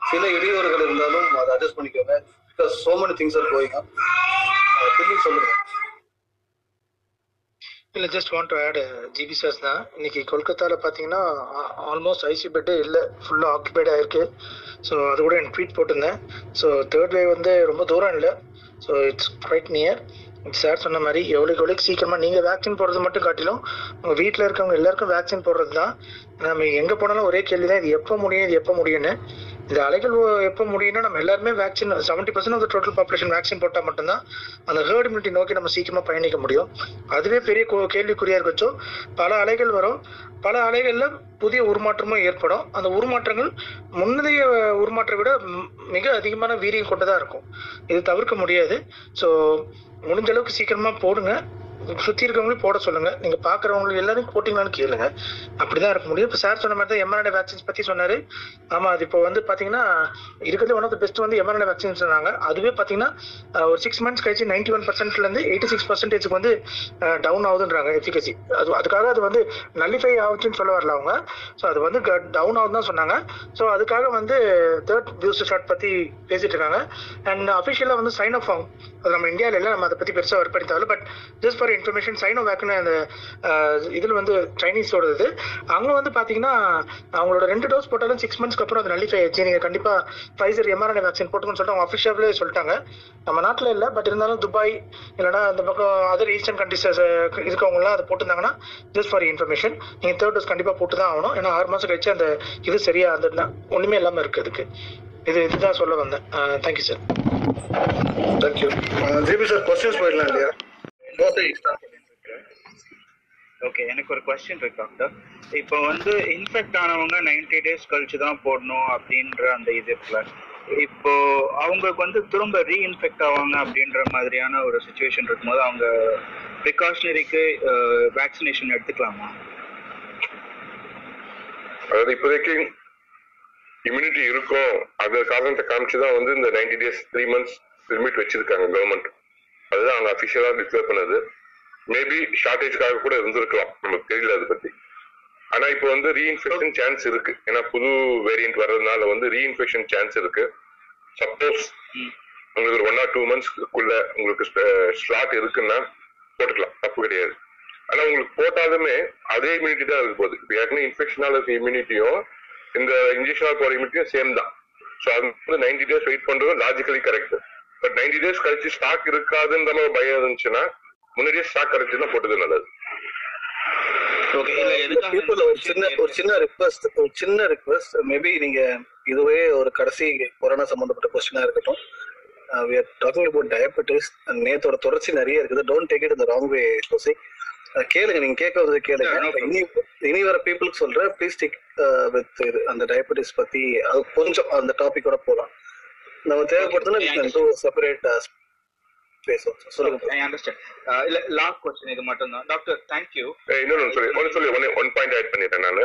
சில இடையூறுகள் இருந்தாலும் அதை அட்ஜஸ்ட் பண்ணிக்கோங்க. Because so many things are going திரும்பி சொல்லுங்க. இல்லை just want to add GP sir's தான். இன்னைக்கு கொல்கத்தாவில் பார்த்தீங்கன்னா ஆல்மோஸ்ட் ஐசி பெட்டே இல்லை ஃபுல்லாக ஆக்குபைட் ஆயிருக்கு. ஸோ அது கூட எனக்கு ட்வீட் போட்டிருந்தேன். ஸோ தேர்ட் வேவ் வந்து ரொம்ப தூரம் இல்லை. So it's quite near sir சொன்ன மாதிரி எவ்வளோக்கு எவ்வளோக்கு சீக்கிரமாக நீங்கள் வேக்சின் போடுறது மட்டும் காட்டிலும் உங்கள் வீட்டில் இருக்கவங்க எல்லாருக்கும் வேக்சின் போடுறது தான் நம்ம எங்கே போனாலும் ஒரே கேள்வி தான் இது எப்போ முடியும் இது எப்போ முடியும்னு. இந்த அலைகள் எப்போ முடியும்னா நம்ம எல்லாருமே vaccine seventy percent of total population vaccine போட்டால் மட்டும்தான் அந்த ஹேர்ட் இம்யூனிட்டி நோக்கி நம்ம சீக்கிரமாக பயணிக்க முடியும். அதுவே பெரிய கோ- கேள்விக்குறியா இருக்கச்சோ பல அலைகள் வரும். பல அலைகளில் புதிய உருமாற்றமும் ஏற்படும். அந்த உருமாற்றங்கள் முன்னதைய உருமாற்றை விட மிக அதிகமான வீரியம் கொண்டதாக இருக்கும். இது தவிர்க்க முடியாது. ஸோ முடிஞ்ச அளவுக்கு சீக்கிரமாக போடுங்க. சுத்தி இருக்கவங்களையும் போட சொல்லுங்க. நீங்க பாக்குறவங்களுக்கு எல்லாரும் போட்டீங்களான்னு கேளுங்க. அப்படிதான் இருக்க முடியும். இப்ப சார் சொன்ன மாதிரி தான் எம்ஆர்என்ஏ வேக்சின்ஸ் பத்தி சொன்னாரு. ஆமா அது இப்போ வந்து பாத்தீங்கன்னா இருக்கிறது ஒன் ஆஃப் த பெஸ்ட் வந்து எம்ஆர்என்ஏ வேக்சின் சொன்னாங்க. அதுவே பாத்தீங்கன்னா ஒரு சிக்ஸ் மந்த்ஸ் கழிச்சு நைன்டி ஒன் பர்சன்ட்ல இருந்து எயிட்டி சிக்ஸ் பர்சன்டேஜ்க்கு வந்து டவுன் ஆகுதுன்றாங்க எஃபிகசி அது அதுக்காக அது வந்து நல்லிஃபை ஆகுச்சுன்னு சொல்ல வரல அவங்க. ஸோ அது வந்து டவுன் ஆகுதுன்னு தான் சொன்னாங்க. ஸோ அதுக்காக வந்து தேர்ட் பூஸ்டர் ஷாட் பத்தி பேசிட்டு இருக்காங்க. அண்ட் அஃபிஷியலா வந்து சைன் ஆஃப் ஆகும் அது நம்ம இந்தியாவில இல்லை நம்ம அதை பத்தி பெருசாக ஒர்க் பண்ணி தேவையில்ல பட் ஜஸ்ட் ஃபார் இன்ஃபர்மேஷன் சைனோ வேக்னு அந்த இதில் வந்து சைனீஸோட இது அங்கே வந்து பார்த்தீங்கன்னா அவங்களோட ரெண்டு டோஸ் போட்டாலும் சிக்ஸ் மந்த்ஸ்க்கு அப்புறம் அது நல்லிஃபை ஆயிடுச்சு. நீங்கள் கண்டிப்பாக ஃபைசர் எம்ஆர்என்ஏ வேக்சின் போட்டுக்கணும்னு சொல்லிட்டு அவங்க அஃபிஷியலே சொல்லிட்டாங்க. நம்ம நாட்டில் இல்லை பட் இருந்தாலும் துபாய் இல்லைனா அந்த பக்கம் அதர் ஈஸ்டர்ன் கண்ட்ரிஸ் இருக்கவங்களாம் அதை போட்டிருந்தாங்கன்னா ஜஸ்ட் ஃபார் இன்ஃபர்மேஷன் நீங்கள் தேர்ட் டோஸ் கண்டிப்பாக போட்டு தான் ஆகணும். ஏன்னா ஆறு மாதம் கழிச்சு அந்த இது சரியா அந்த ஒண்ணுமே இல்லாமல் இருக்கு அதுக்கு. இது இதுதான் சொல்ல வந்தேன். Thank you sir thank you GP sir questions போயிடலாம் இல்லையா? ஓகே எனக்கு ஒரு கொஸ்டின் இருக்கு டாக்டர் இப்போ வந்து இன்ஃபெக்ட் ஆனவங்க 90 டேஸ் கழிச்சு தான் போடணும் அப்படின்ற அந்த இது இருக்குல்ல. இப்போ அவங்களுக்கு வந்து திரும்ப ரீஇன்ஃபெக்ட் ஆவாங்க அப்படின்ற மாதிரியான ஒரு சுச்சுவேஷன் இருக்கும்போது அவங்க ப்ரிகாஷனரிக்கு வேக்சினேஷன் எடுத்துக்கலாமா? அதாவது இப்போதைக்கு இம்யூனிட்டி இருக்கும் அந்த காரணத்தை காமிச்சு தான் வந்து இந்த ninety days three months limit வச்சிருக்காங்க கவர்மெண்ட் அதுதான் அவங்க அஃபிஷியலா டிக்ளேர் பண்ணது. மேபி ஷார்டேஜ்க்காக கூட இருந்திருக்கலாம். நமக்கு தெரியல அதை பத்தி. ஆனா இப்போ வந்து ரீஇன்ஃபெக்ஷன் சான்ஸ் இருக்கு. ஏன்னா புது வேரியன்ட் வர்றதுனால வந்து ரீஇன்ஃபெக்ஷன் சான்ஸ் இருக்கு. சப்போஸ் உங்களுக்கு ஒரு ஒன் ஆர் டூ மந்த்ஸ்க்குள்ள உங்களுக்கு ஸ்லாட் இருக்குன்னா போட்டுக்கலாம். தப்பு கிடையாது. ஆனா உங்களுக்கு போட்டாலுமே அதே இம்யூனிட்டி தான் இருக்க போகுது. இப்போ ஏற்கனவே இன்ஃபெக்ஷனால இருக்க இம்யூனிட்டியும் இந்த இன்ஜெக்ஷனால் போற இம்யூனிட்டியும் சேம் தான். ஸோ அது வந்து நைன்டி டேஸ் வெயிட் பண்றது logically correct but ninety days கழிச்சு ஸ்டாக் இருக்காதுன்ற மாதிரி பயம் இருந்துச்சுன்னா முன்னாடியே ஸ்டாக் கிடைச்சுன்னா போட்டது நல்லது. ஒரு சின்ன ஒரு சின்ன ரிக்வஸ்ட் ஒரு சின்ன ரிக்வஸ்ட் மேபி நீங்க இதுவே ஒரு கடைசி கொரோனா சம்பந்தப்பட்ட கொஸ்டினா இருக்கட்டும். We are talking about diabetes நேத்தோட தொடர்ச்சி நிறைய இருக்குது. டோன்ட் டேக் இட் இந்த ராங் வே கோசி கேளுங்க நீங்க கேட்க வந்து கேளுங்க. இனி இனி வர பீப்புளுக்கு சொல்றேன். ப்ளீஸ் டேக் வித் இது அந்த டயபெட்டிஸ் பத்தி அது கொஞ்சம் அந்த டாபிக்கோட போலாம். நம்ம தேவைப்படுதுன்னா செப்பரேட் அண்டர்ஸ்டாண்ட் இல்ல லாஸ்ட் கொஸ்டின் இது மட்டும் தான் டாக்டர் தேங்க்யூ ஏய், இன்னொன்னு சொல்லி. ஒன்று சொல்லி ஒன் ஒன் பாயிண்ட் ஆட் பண்ணிட்டேன் நான்.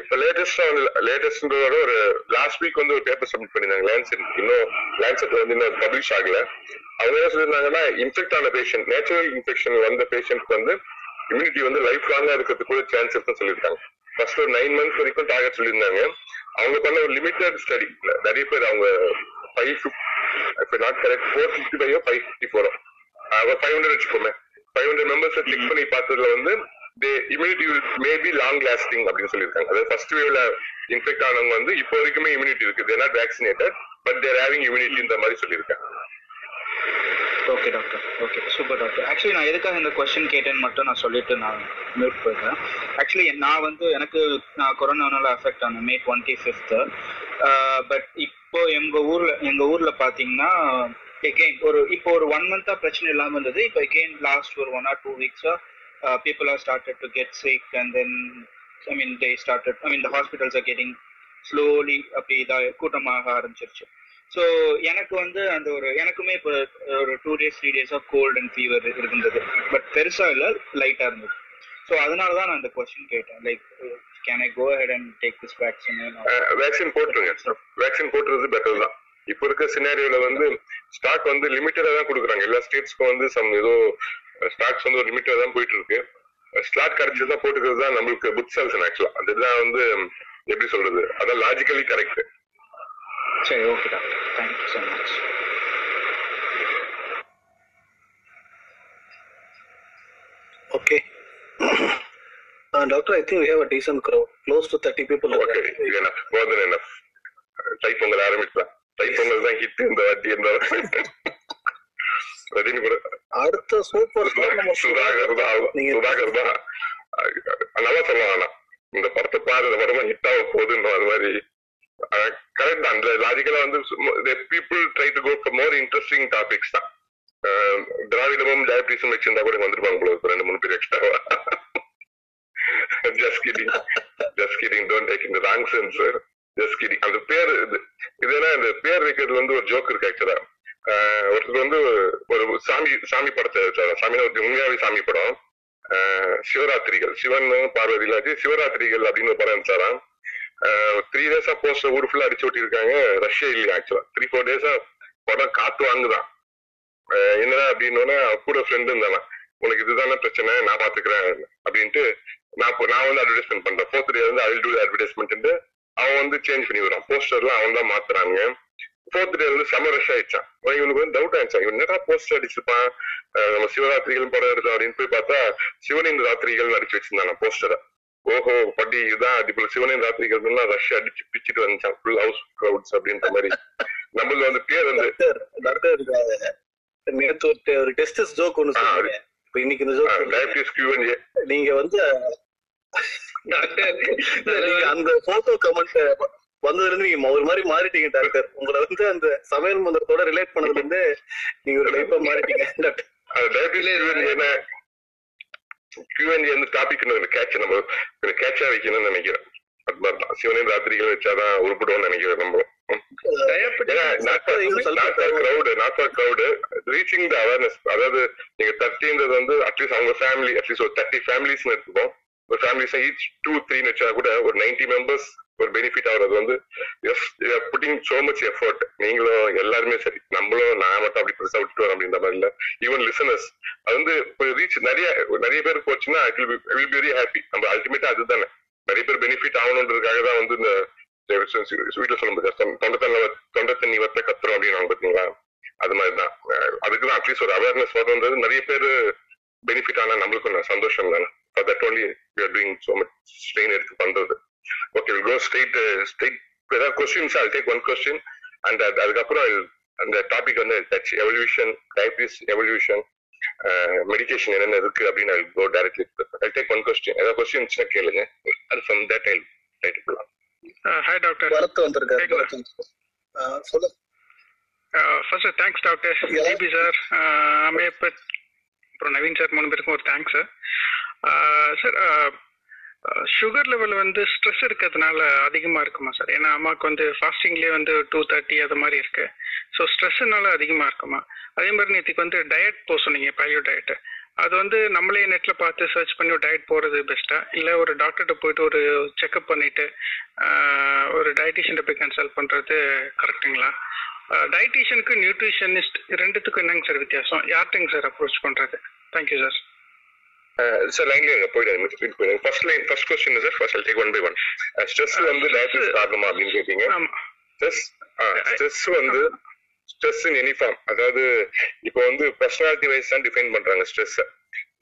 இப்போ லேட்டஸ்டா வந்து லேட்டஸ்ட்ன்றதோட ஒரு லாஸ்ட் வீக் வந்து ஒரு பேப்பர் சப்மிட் பண்ணியிருந்தாங்க லேன்செட் இன்னும் லேன்செட் வந்து இன்னும் பப்ளிஷ் ஆகல. அவங்க என்ன சொல்லியிருந்தாங்கன்னா இன்ஃபெக்ட் ஆன பேஷண்ட் நேச்சுரல் இன்ஃபெக்ஷன் வந்த பேஷண்ட்க்கு வந்து இம்யூனிட்டி வந்து லைஃப் லாங்கா இருக்கிறதுக்கு கூட சான்ஸ் இருக்குன்னு சொல்லியிருக்காங்க ஃபர்ஸ்ட் ஒரு நைன் மந்த்ஸ் வரைக்கும் டார்கெட் சொல்லியிருந்தாங்க. அவங்க பண்ண ஒரு லிமிட்டட் ஸ்டடி நிறைய பேர் அவங்க ஃபைவ் இப்போ not correct four fifty five five fifty four or five hundred வச்சுக்கோமே. ஃபைவ் ஹண்ட்ரட் மெம்பர்ஸ் செக் பண்ணி பார்த்ததுல வந்து they immunity maybe long lasting அப்படின்னு சொல்லியிருக்காங்க. அதாவது ஃபர்ஸ்ட் வேவ்ல இன்ஃபெக்ட் ஆனவங்க வந்து இப்போ வரைக்குமே இம்யூனிட்டி இருக்கு they're not vaccinated but they're having இம்யூனிட்டின்ற மாதிரி சொல்லியிருக்காங்க. Okay doctor okay super doctor actually நான் எதுக்காக இந்த கொஸ்டின் கேட்டேன்னு மட்டும் நான் சொல்லிட்டு நான் மியூட் போயிடுறேன். ஆக்சுவலி நான் வந்து எனக்கு நான் கொரோனானால அஃபெக்ட் ஆனேன் மே டுவெண்ட்டி ஃபிஃப்த்து பட் இப்போ எங்க ஊர்ல எங்க ஊர்ல பாத்தீங்கன்னா எகெயின் ஒரு இப்போ ஒரு ஒன் மந்தா பிரச்சனை இல்லாம இருந்தது. இப்போ எகெயின் லாஸ்ட் ஒரு one or two வீக்ஸா people are started to get sick and then I mean they started I mean the hospitals are getting slowly அப்படி இதாக கூட்டமாக ஆரம்பிச்சிருச்சு. ஸோ எனக்கு வந்து அந்த ஒரு எனக்குமே இப்போ ஒரு டூ டேஸ் த்ரீ டேஸாக கோல்ட் அண்ட் ஃபீவர் இருந்தது. பட் பெருசாக இல்லை லைட்டாக இருந்தது. ஸோ அதனால தான் நான் அந்த கொஸ்டின் கேட்டேன். Like can I go head and take this vaccine vaccine போட்டுருங்க. வேக்சின் போட்டுறது பெட்டர் தான். இப்போ இருக்க சினாரியோல வந்து ஸ்டாக் வந்து லிமிட்டடா தான் கொடுக்குறாங்க. எல்லா ஸ்டேட்ஸ்க்கும் வந்து சம் ஏதோ ஸ்டாக்ஸ் வந்து ஒரு லிமிட்டடா தான் போயிட்டு இருக்கு ஸ்லாட் கிடைச்சதா போட்டுக்கிறது தான் நம்மளுக்கு புட் செல்ஸ் ஆக்சுவலா அதுதான் வந்து எப்படி சொல்றது? அதான் லாஜிக்கலி கரெக்ட் சரி okay doctor thank you so much Okay. Uh, doctor, I think we have a decent crowd, close to 30 people. Okay இது என்ன? மோர் தென் என்ன தை பொங்கல் ஆரம்பிச்சா தை பொங்கல் தான் ஹிட் இந்த வாட்டி ரஜினி கூட. அடுத்த சூப்பர் சுதாகர் தான் சுதாகர் தான். நல்லா சொல்லலாம் ஆனா. இந்த படத்தை பாரு இந்த படம் ஹிட் ஆக போகுதுன்னு அது மாதிரி. கரெக்ட் தான். அந்த லாஜிக்கலா வந்து people try to go for more interesting topics தான். திராவிடமும் டயபிட்டிஸும் வச்சிருந்தா கூட வந்திருப்பாங்க போல ரெண்டு மூணு பேர் எக்ஸ்ட்ராவா (laughs) I'm just kidding. Just kidding don't take இந்த wrong sense. Just kidding. அந்த பேர் இது இதெல்லாம் இந்த பேர் வைக்கிறது வந்து ஒரு ஜோக் இருக்கு ஆக்சுவலா ஒருத்தர் வந்து ஒரு சாமி சாமி படத்தை எடுத்தாரு சாமி ஒரு உண்மையாவே சாமி படம். சிவராத்திரிகள். சிவன் பார்வதி இல்லாச்சு சிவராத்திரிகள் அப்படின்னு படம் எடுத்தாராம். த்ரீ டேஸா போஸ்டர் ஊர் ஃபுல்லா அடிச்சு ஓட்டிருக்காங்க ரஷ்யா இல்லையா ஆக்சுவலா த்ரீ ஃபோர் டேஸா படம் காத்து வாங்குதான். என்னடா அப்படின்னோடனே கூட ஃப்ரெண்டு இருந்தானா. உனக்கு இதுதானே பிரச்சனை நான் பாத்துக்கிறேன் அப்படின்ட்டு நான் இப்போ- நான் வந்து அட்வர்டைஸ்மெண்ட் பண்றேன். ஃபோர்த் டே வந்து ஐ டூ அட்வர்டைஸ்மெண்ட் அவன் வந்து சேஞ்ச் பண்ணி வரான் போஸ்டர்லாம் அவன் தான் மாத்துறாங்க ஃபோர்த் டே வந்து செம ரஷ் ஆயிடுச்சான். இவனுக்கு வந்து டவுட் ஆயிடுச்சான். இவன் என்னடா போஸ்டர் அடிச்சிருப்பான்? நம்ம சிவராத்திரிகள் படம் எடுத்தோம் அப்படின்னு போய் பார்த்தா சிவனின் ராத்திரிகள் அடிச்சு வச்சிருந்தான போஸ்டரை ஓஹோ பட்டி இதுதான் அடிப்படை சிவனின் ராத்திரிகள் ரஷ் அடிச்சு பிச்சுட்டு வந்துச்சான் ஃபுல் ஹவுஸ் கிரவுட்ஸ் அப்படின்ற மாதிரி. நம்மள வந்து பேர் வந்து நேத்து ஒரு- டெஸ்டஸ் ஜோக் சொன்னீங்க இப்ப இன்னைக்கு கியூஎன்ஏ நீங்க வந்து (laughs) அந்த போட்டோ கமெண்ட் வந்ததுல இருந்து நீங்க ஒரு மாதிரி மாறிட்டீங்க டாக்டர் உங்களை வந்து அந்த சமையல் மந்திரத்தோட ரிலேட் பண்ணதுல இருந்து நீங்க ஒரு லைஃபா மாறிட்டீங்க டாக்டர் கியூஎன்ஏ வந்து டாபிக் கேட்ச் நம்ம கேட்சா வைக்கணும்னு நினைக்கிறேன் சிவனின் ராத்திரிகள் வச்சாதான் உருப்பிடுவோம்னு நினைக்கிறேன் நம்ம. ரீச்சிங் த அவேர்னஸ் அதாவது நீங்க தேர்ட்டின்றது வந்து அட்லீஸ்ட் அவங்க ஃபேமிலி அட்லீஸ்ட் ஒரு தேர்ட்டி ஃபேமிலிஸ் எடுத்துப்போம் ஒரு ஃபேமிலிஸ் ஈச் டூ த்ரீன்னு வச்சா கூட ஒரு நைன்டி மெம்பர்ஸ் ஒரு பெனிஃபிட் ஆகுறது வந்து புட்டிங் சோ மச் எஃபர்ட் நீங்களும் எல்லாருமே சரி. நம்மளும் நான் மட்டும் அப்படி பெருசா விட்டுட்டு வரேன் அப்படின்ற மாதிரி இல்ல. ஈவன் லிசனர்ஸ் அது வந்து ரீச் நிறைய நிறைய பேர் போச்சுன்னா it will be very happy நம்ம அல்டிமேட்டா அதுதானே. நிறைய பேர் பெனிஃபிட் ஆகணுன்றதுக்காக தான் வந்து இந்த சொல்லும்போது தொண்டை தண்ணி தொண்டை தண்ணி வத்த கத்துறோம் அப்படின்னு பாத்தீங்களா? அது மாதிரிதான். அதுக்குதான் அதுக்கு தான் அட்லீஸ்ட் ஒரு அவேர்னஸ் வரன்றது நிறைய பேர் பெனிஃபிட் ஆனா நம்மளுக்கும் சந்தோஷம் தானே. For that only we are doing so much strain எடுத்து பண்றது. Okay will go straight straight ஏதாவது questions I take one question and அதுக்கப்புறம் அந்த டாபிக் வந்து touch evolution diabetes evolution medication என்னென்ன இருக்கு அப்படின்னு I go directly I take one question ஏதாவது கொஸ்டின் கேளுங்க. அது ஃப்ரம் தட் ஐ ரைட் பண்ணலாம் ஹாய் டாக்டர் வரத்து வந்திருக்காரு சொல்லு. First thanks doctor. GP sir அமேபத் அப்புறம் நவீன் சார் மூணு பேருக்கும் ஒரு தேங்க்ஸ் சார் சுகர் லெவல் வந்து ஸ்ட்ரெஸ் இருக்கிறதுனால அதிகமாக இருக்குமா சார் ஏன்னா அம்மாவுக்கு வந்து ஃபாஸ்டிங்லேயே வந்து டூ தேர்ட்டி அது மாதிரி இருக்கு. ஸோ ஸ்ட்ரெஸ்ஸுனால அதிகமாக இருக்குமா? அதே மாதிரி நேற்றுக்கு வந்து டயட் போக சொன்னீங்க பயோ டயட்டு அது வந்து நம்மளே நெட்டில் பார்த்து சர்ச் பண்ணி ஒரு டயட் போகிறது பெஸ்ட்டா இல்லை ஒரு டாக்டர்கிட்ட போயிட்டு ஒரு செக்அப் பண்ணிட்டு ஒரு டயட்டிஷியன்ட்ட போய் கன்சல்ட் பண்ணுறது கரெக்டுங்களா டயட்டிஷியனுக்கு நியூட்ரிஷனிஸ்ட் ரெண்டுத்துக்கும் என்னங்க சார் வித்தியாசம்? யார்கிட்டங்க சார் அப்ரோச் பண்ணுறது தேங்க்யூ சார் சார் லைன்ல எங்க போயிடுங்க first line first question sir first take one by one stress வந்து டயபிட்டிஸ் காரணமா அப்படின்னு கேட்டீங்க? ஸ்ட்ரெஸ் ஸ்ட்ரெஸ் வந்து ஸ்ட்ரெஸ் இன் எனிஃபார்ம் அதாவது இப்போ வந்து பர்சனாலிட்டி வைஸ் தான் டிஃபைன் பண்றாங்க ஸ்ட்ரெஸ்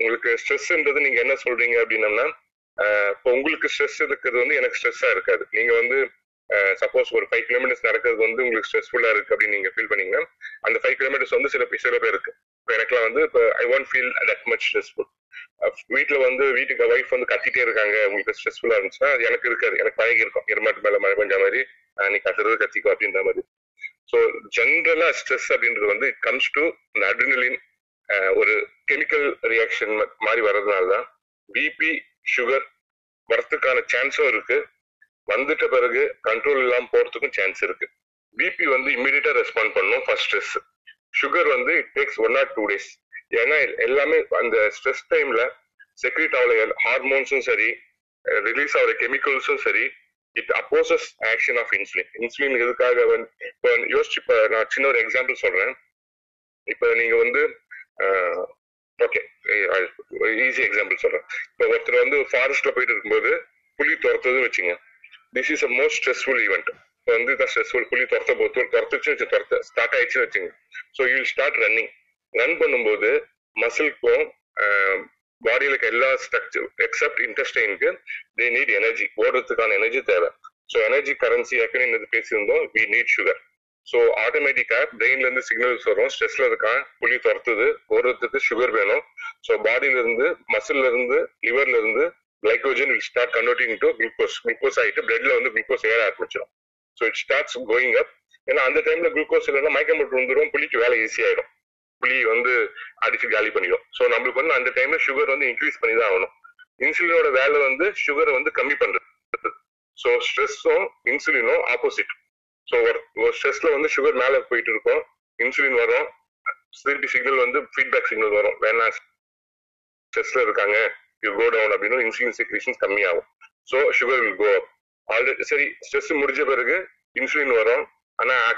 உங்களுக்கு ஸ்ட்ரெஸ்ன்றது நீங்க என்ன சொல்றீங்க அப்படின்னம்னா இப்போ உங்களுக்கு ஸ்ட்ரெஸ் இருக்கிறது வந்து எனக்கு ஸ்ட்ரெஸ்ஸா இருக்காது. நீங்க வந்து சப்போஸ் ஒரு ஃபைவ் கிலோமீட்டர்ஸ் நடக்கிறது வந்து உங்களுக்கு ஸ்ட்ரெஸ்ஃபுல்லா இருக்கு அப்படின்னு நீங்க ஃபீல் பண்ணீங்கன்னா அந்த ஃபைவ் கிலோமீட்டர்ஸ் வந்து சில சில பேர் இருக்கு. இப்போ எனக்குலாம் வந்து இப்போ I won't feel that much stressful வீட்டுல வந்து வீட்டுக்கு ஒய்ஃப் வந்து கத்திட்டே இருக்காங்க உங்களுக்கு ஸ்ட்ரெஸ்ஃபுல்லா இருந்துச்சுன்னா அது எனக்கு இருக்காது. எனக்கு பழகி இருக்கும். எருமாட்டு மேல மழை பெஞ்ச மாதிரி நீ கத்துறது கத்திக்கும் அப்படின்ற மாதிரி. ஸோ ஜென்ரலா ஸ்ட்ரெஸ் அப்படின்றது வந்து இட் கம்ஸ் டு இந்த அட்ரினலின் ஒரு கெமிக்கல் ரியாக்ஷன் மாதிரி வர்றதுனால தான் பிபி சுகர் வரத்துக்கான சான்ஸும் இருக்கு. வந்துட்ட பிறகு கண்ட்ரோல் இல்லாமல் போறதுக்கும் சான்ஸ் இருக்கு. பிபி வந்து இம்மிடியட்டா ரெஸ்பாண்ட் பண்ணும் ஃபர்ஸ்ட் ஸ்ட்ரெஸ் சுகர் வந்து it takes one or two days ஏன்னா எல்லாமே அந்த ஸ்ட்ரெஸ் டைம்ல செக்ரேட் ஆகல. ஹார்மோன்ஸும் சரி ரிலீஸ் ஆகிற கெமிக்கல்ஸும் சரி it opposes action of insulin insulin எதுக்காக இப்போ யோசிச்சு இப்போ நான் சின்ன ஒரு எக்ஸாம்பிள் சொல்றேன். இப்போ நீங்க வந்து ஓகே ஈஸி எக்ஸாம்பிள் சொல்றேன். இப்போ ஒருத்தர் வந்து ஃபாரஸ்ட்ல போயிட்டு இருக்கும்போது புலி துரத்துதுன்னு வச்சுங்க. This is a most stressful event இப்போ வந்து இதான் ஸ்ட்ரெஸ்ஃபுல் புலி துரத்த போது துரத்துச்சு வச்சு துரத்த ஸ்டார்ட் ஆயிடுச்சுன்னு வச்சுங்க. So you start running run பண்ணும்போது மசில்க்கும் பாடியில் இருக்க எல்லா ஸ்ட்ரக்சர் எக்ஸப்ட் இன்டெஸ்டைனுக்கு தே நீட் எனர்ஜி ஓடுறதுக்கான எனர்ஜி தேவை. ஸோ எனர்ஜி கரன்சி ஏற்கனவே பேசியிருந்தோம் வி நீட் சுகர் ஸோ ஆட்டோமேட்டிக்காக பிரெயின்ல இருந்து சிக்னல்ஸ் வரும் ஸ்ட்ரெஸ்ல இருக்கான் புளி துரத்துது ஓடுறதுக்கு சுகர் வேணும். ஸோ பாடியில இருந்து மசில்ல இருந்து லிவர்ல இருந்து glycogen will start converting to glucose glucose ஆகிட்டு பிளட்ல வந்து குளுக்கோஸ் ஏற ஆரம்பிச்சிடும் so it starts going up ஏன்னா அந்த டைம்ல குளுக்கோஸ் இல்லைன்னா மயக்கம் போட்டு வந்துடும் புளிக்கு வேலை ஈஸியாயிடும் புளி வந்து அடிச்சு காலி பண்ணிடும். ஸோ நம்மளுக்கு வந்து அந்த டைம்ல சுகர் வந்து இன்க்ரீஸ் பண்ணி தான் ஆகணும். இன்சுலினோட வேலை வந்து சுகரை வந்து கம்மி பண்றது. ஸோ ஸ்ட்ரெஸ்ஸும் இன்சுலினும் ஆப்போசிட் ஸோ ஒரு ஸ்ட்ரெஸ்ல வந்து சுகர் மேலே போயிட்டு இருக்கும். இன்சுலின் வரும். திருப்பி சிக்னல் வந்து ஃபீட்பேக் சிக்னல் வரும். வேணா ஸ்ட்ரெஸ்ல இருக்காங்க யூ கோ டவுன் அப்படின்னு இன்சுலின் செக்ரேஷன் கம்மியாகும். So sugar will go up already சரி ஸ்ட்ரெஸ் முடிஞ்ச பிறகு இன்சுலின் வரும். ஆனால்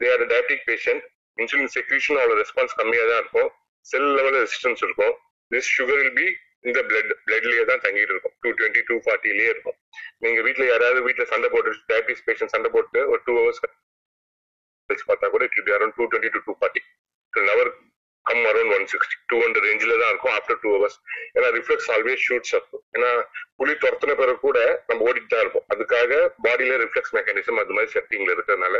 they are diabetic patient insulin secretion அவ்வளோ ரெஸ்பான்ஸ் கம்மியாக தான் இருக்கும். செல் லெவலில் ரெசிஸ்டன்ஸ் இருக்கும். திஸ் சுகர் வில் பி இந்த பிளட் பிளட்லயே தான் தங்கிட்டு இருக்கும். டூ டுவெண்ட்டி டூ ஃபார்ட்டிலேயே இருக்கும். நீங்க வீட்ல யாராவது வீட்ல சண்டை போட்டு டயபிட்டிஸ் பேஷண்ட் சண்டை போட்டு ஒரு டூ ஹவர்ஸ் பார்த்தா கூட it be around two twenty to two forty come around one sixty two hundred ரேஞ்சில் தான் இருக்கும் ஆஃப்டர் டூ ஹவர்ஸ் ஏன்னா ரிஃப்ளெக்ஸ் ஆல்வேஸ் ஷூட்ஸ் அப் ஏன்னா புலி துரத்துன பிறகு கூட நம்ம ஓடிட்டு தான் இருப்போம். அதுக்காக பாடியில ரிஃப்ளெக்ஸ் மெக்கானிசம் அது மாதிரி செட்டிங்ல இருக்கிறதுனால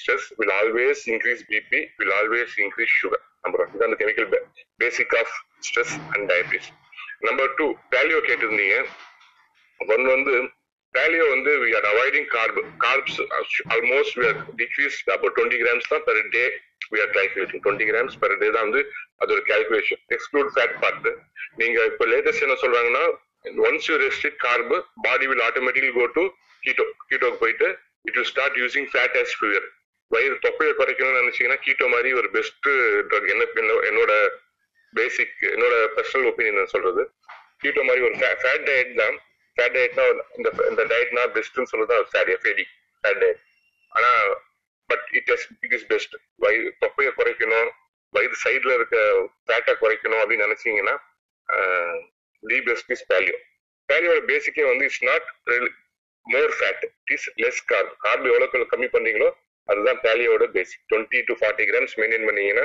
stress will always increase BP will always increase sugar number one அந்த chemical basic of stress and diabetes number two paleo கேட்டிருந்தீங்க. ஒன் வந்து பேலியோ வந்து we are avoiding carb carbs almost we are decrease அப்போ twenty grams தான் per day we are calculating twenty grams per day தான் வந்து அது ஒரு calculation exclude fat part நீங்க இப்போ லேட்டஸ்ட் என்ன சொல்றாங்கன்னா once you restrict carb body will automatically go to keto கீட்டோக்கு போயிட்டு it will start using fat as fuel வயிறு தொப்பையை குறைக்கணும்னு நினைச்சீங்கன்னா கீட்டோ மாதிரி ஒரு பெஸ்ட் ட்ரக் என்ன என்னோட பேசிக் என்னோட பர்சனல் ஒப்பீனியன் சொல்றது. கீட்டோ மாதிரி ஒரு ஃபேட் டயட் தான். ஃபேட் டயட்னா இந்த இந்த டயட்னா பெஸ்ட்னு சொல்றது ஃபேட் ஃபேட் டயட் ஆனா but it is it is best வயிறு தொப்பையை குறைக்கணும்? வயிறு சைட்ல இருக்க ஃபேட்டை குறைக்கணும் அப்படின்னு நினைச்சீங்கன்னா தி பெஸ்ட் இஸ் பேலியோ பேலியோட பேசிக்கே வந்து it's not more fat it is less carb carb எவ்வளோக்கு கம்மி பண்ணீங்களோ அதுதான் பேலியோட basic twenty to forty grams maintain பண்ணீங்கன்னா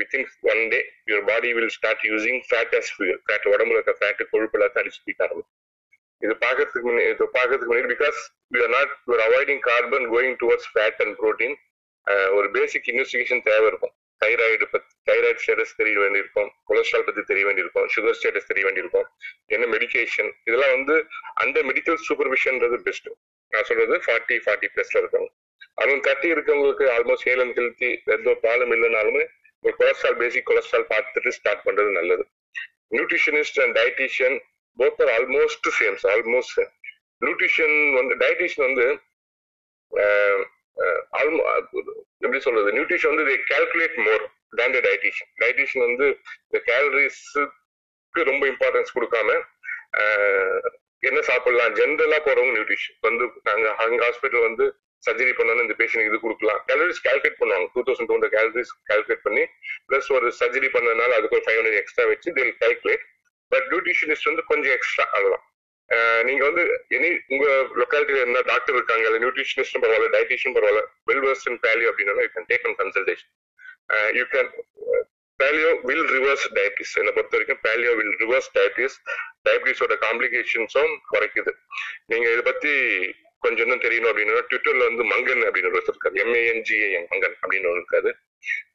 within one day your body will start using fat as fuel fat உடம்புல இருக்க ஃபேட் கொழுப்பு எல்லாத்தையும் அடிச்சு போயிட்டு ஆரம்பிக்கும். இது பார்க்கறதுக்கு முன்னே இது பார்க்கறதுக்கு முன்னாடி because you are not your avoiding carbon going towards fat and protein ஒரு பேசிக் இன்வெஸ்டிகேஷன் தேவை இருக்கும். தைராய்டு பத்தி தைராய்டு ஸ்டேட்டஸ் தெரிய வேண்டியிருக்கும். கொலஸ்ட்ரால் பத்தி தெரிய வேண்டியிருக்கும். சுகர் ஸ்டேட்டஸ் தெரிய வேண்டியிருக்கும். என்ன மெடிகேஷன் இதெல்லாம் வந்து அந்த மெடிக்கல் சூப்பர்விஷன்றது பெஸ்ட் நான் சொல்றது ஃபார்ட்டி ஃபார்ட்டி பிளஸ்ல இருக்கவங்க. அதுவும் தட்டி இருக்கவங்களுக்கு ஆல்மோஸ்ட் ஹேல் அண்ட் ஹெல்த்தி எந்த ப்ராப்ளம் இல்லைனாலுமே ஒரு கொலஸ்ட்ரால் பேசிக் கொலஸ்ட்ரால் பார்த்துட்டு ஸ்டார்ட் பண்றது நல்லது. Nutritionist and dietitian both are almost same almost same nutrition வந்து டயட்டிஷியன் வந்து um, uh, uh, எப்படி சொல்றது? நியூட்ரிஷன் வந்து calculate more than the dietitian dietitian வந்து இந்த கேலரிஸுக்கு ரொம்ப இம்பார்ட்டன்ஸ் கொடுக்காம uh, என்ன சாப்பிடலாம்? ஜென்ரலா போறவங்க நியூட்ரிஷன் வந்து நாங்க அங்க ஹாஸ்பிட்டல் வந்து சர்ஜரி பண்ணணும் இந்த பேஷண்ட் இது கொடுக்கலாம். கேலரிஸ் கால்குலேட் பண்ணுவாங்க. Two thousand two hundred calories calculate பண்ணி பிளஸ் ஒரு சர்ஜரி பண்ணதுனால அதுக்கு ஒரு ஃபைவ் ஹண்ட்ரட் எக்ஸ்ட்ரா வச்சு தில் கால்குலேட் பட் நியூட்ரிஷனிஸ்ட் வந்து கொஞ்சம் எக்ஸ்ட்ரா அவ்வளோதான் நீங்க வந்து எனி உங்க லொக்காலிட்டியில என்ன டாக்டர் இருக்காங்க இல்ல நியூட்ரிஷனிஸ்ட் பரவாயில்ல டயட்டிஷியன் பரவாயில்ல வெல் வர்ஸ் இன் பேலியோ அப்படின்னா you can take an consultation you can paleo will reverse diabetes என்னை பொறுத்த வரைக்கும் பேலியோ வில் ரிவர்ஸ் டயபிட்டிஸ் டயபிட்டிஸோட காம்ப்ளிகேஷன்ஸும் குறைக்குது. நீங்க இதை பத்தி கொஞ்சம் இன்னும் தெரியணும் அப்படின்னா ட்விட்டர்ல வந்து மங்கன் அப்படின்னு ஒருத்தர் இருக்காரு. எம்ஏஎன்ஜிஏஎம் மங்கன் அப்படின்னு ஒரு இருக்காரு.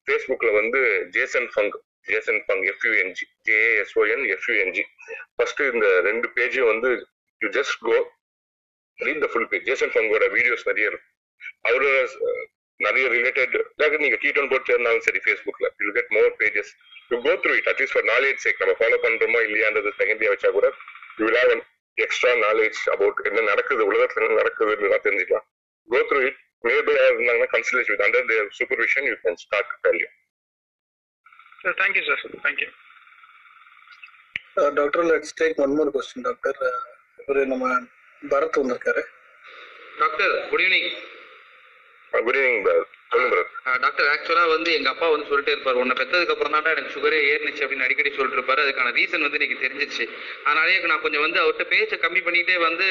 ஃபேஸ்புக்ல வந்து Jason Fung Jason Fung F U N G J A S O N F U N G first இந்த ரெண்டு பேஜும் வந்து you just go read the full page Jason பங்கோட videos நிறைய இருக்கு. அவரோட நிறைய ரிலேட்டட் நீங்க கீட்டோன் போட்டு இருந்தாலும் சரி ஃபேஸ்புக்ல you get more pages you go through it at least for knowledge sake நம்ம ஃபாலோ பண்றோமா இல்லையான்றது செகண்டரியா வச்சா கூட you will have extra knowledge about என்ன நடக்குது உலகத்துல என்ன நடக்குதுன்னு தெரிஞ்சுக்கலாம். கோ த்ரூ இட் நியர்பை இருந்தாங்கன்னா consultation with under their supervision you can start value sir thank you sir thank you doctor let's take one more question doctor இவர் நம்ம பரத் வந்திருக்காரு. Doctor good evening good evening சொல்லுங்க brother doctor ஆக்சுவலா வந்து எங்க அப்பா வந்து சொல்லிட்டே இருப்பாரு. உன்னை பெற்றதுக்கு அப்புறம் தான் எனக்கு சுகரே ஏறினுச்சு அப்படின்னு அடிக்கடி சொல்லிட்டு இருப்பாரு. அதுக்கான ரீசன் வந்து எனக்கு தெரிஞ்சிச்சு. அதனாலே நான் கொஞ்சம் வந்து அவர்கிட்ட பேச்சை கம்மி பண்ணிட்டே வந்து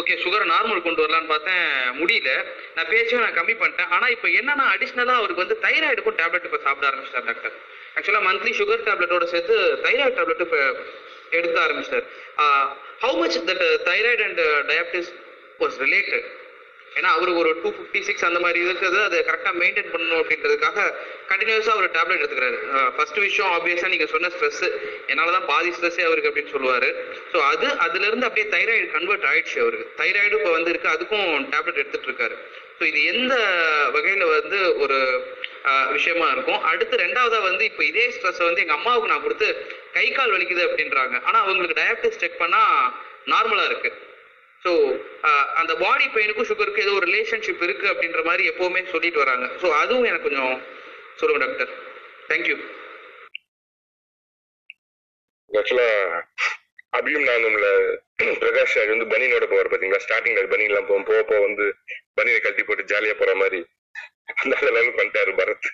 ஓகே சுகரை நார்மல் கொண்டு வரலான்னு பார்த்தேன். முடியல. நான் பேச்சையும் நான் கம்மி பண்ணிட்டேன். ஆனா இப்போ என்னன்னா அடிஷ்னலா அவருக்கு வந்து தைராய்டுக்கும் டேப்லெட் இப்போ சாப்பிட ஆரம்பிச்சிட்டார் டாக்டர் ஆக்சுவலாக மந்த்லி சுகர் டேப்லெட்டோட சேர்த்து தைராய்டு டேப்லெட் இப்போ எடுக்க ஆரம்பிச்சிட்டார். How much that thyroid and diabetes was related ஏன்னா அவர் ஒரு டூ ஃபிஃப்டி சிக்ஸ் அந்த மாதிரி இருக்கிறது அதை கரெக்டாக மெயின்டைன் பண்ணணும் அப்படின்றதுக்காக கண்டினியூஸாக அவர் டேப்லெட் எடுத்துக்கிறாரு. ஃபர்ஸ்ட் விஷயம் ஆப்வியஸாக நீங்கள் சொன்ன ஸ்ட்ரெஸ் என்னால் தான் பாதி ஸ்ட்ரெஸ்ஸே அவருக்கு அப்படின்னு சொல்லுவார். ஸோ அது அதுலேருந்து அப்படியே தைராய்டு கன்வெர்ட் ஆயிடுச்சு அவருக்கு. தைராய்டு இப்போ வந்து இருக்கு அதுக்கும் டேப்லெட் எடுத்துட்டு இருக்காரு. ஸோ இது எந்த வகையில் வந்து ஒரு விஷயமா இருக்கும். அடுத்து ரெண்டாவதா வந்து இப்போ இதே ஸ்ட்ரெஸ் வந்து எங்கள் அம்மாவுக்கு நான் கொடுத்து கை கால் வலிக்குது அப்படின்றாங்க. ஆனா அவங்களுக்கு டயபிட்டிஸ் செக் பண்ணா நார்மலா இருக்கு. ஸோ அந்த பாடி பெயினுக்கும் சுகருக்கும் ஏதோ ஒரு ரிலேஷன்ஷிப் இருக்கு அப்படின்ற மாதிரி எப்பவுமே சொல்லிட்டு வராங்க. ஸோ அதுவும் எனக்கு கொஞ்சம் சொல்லுங்க டாக்டர் தேங்க்யூ ஆக்சுவலா அபியும் நானும்ல பிரகாஷ் ராஜ் வந்து பனியனோட போவார் பாத்தீங்களா? ஸ்டார்டிங்ல பனியன் போவோம் போக போக வந்து பனியை கழட்டி போட்டு ஜாலியா போற மாதிரி அந்த லெவலுக்கு வந்துட்டாரு பரத்.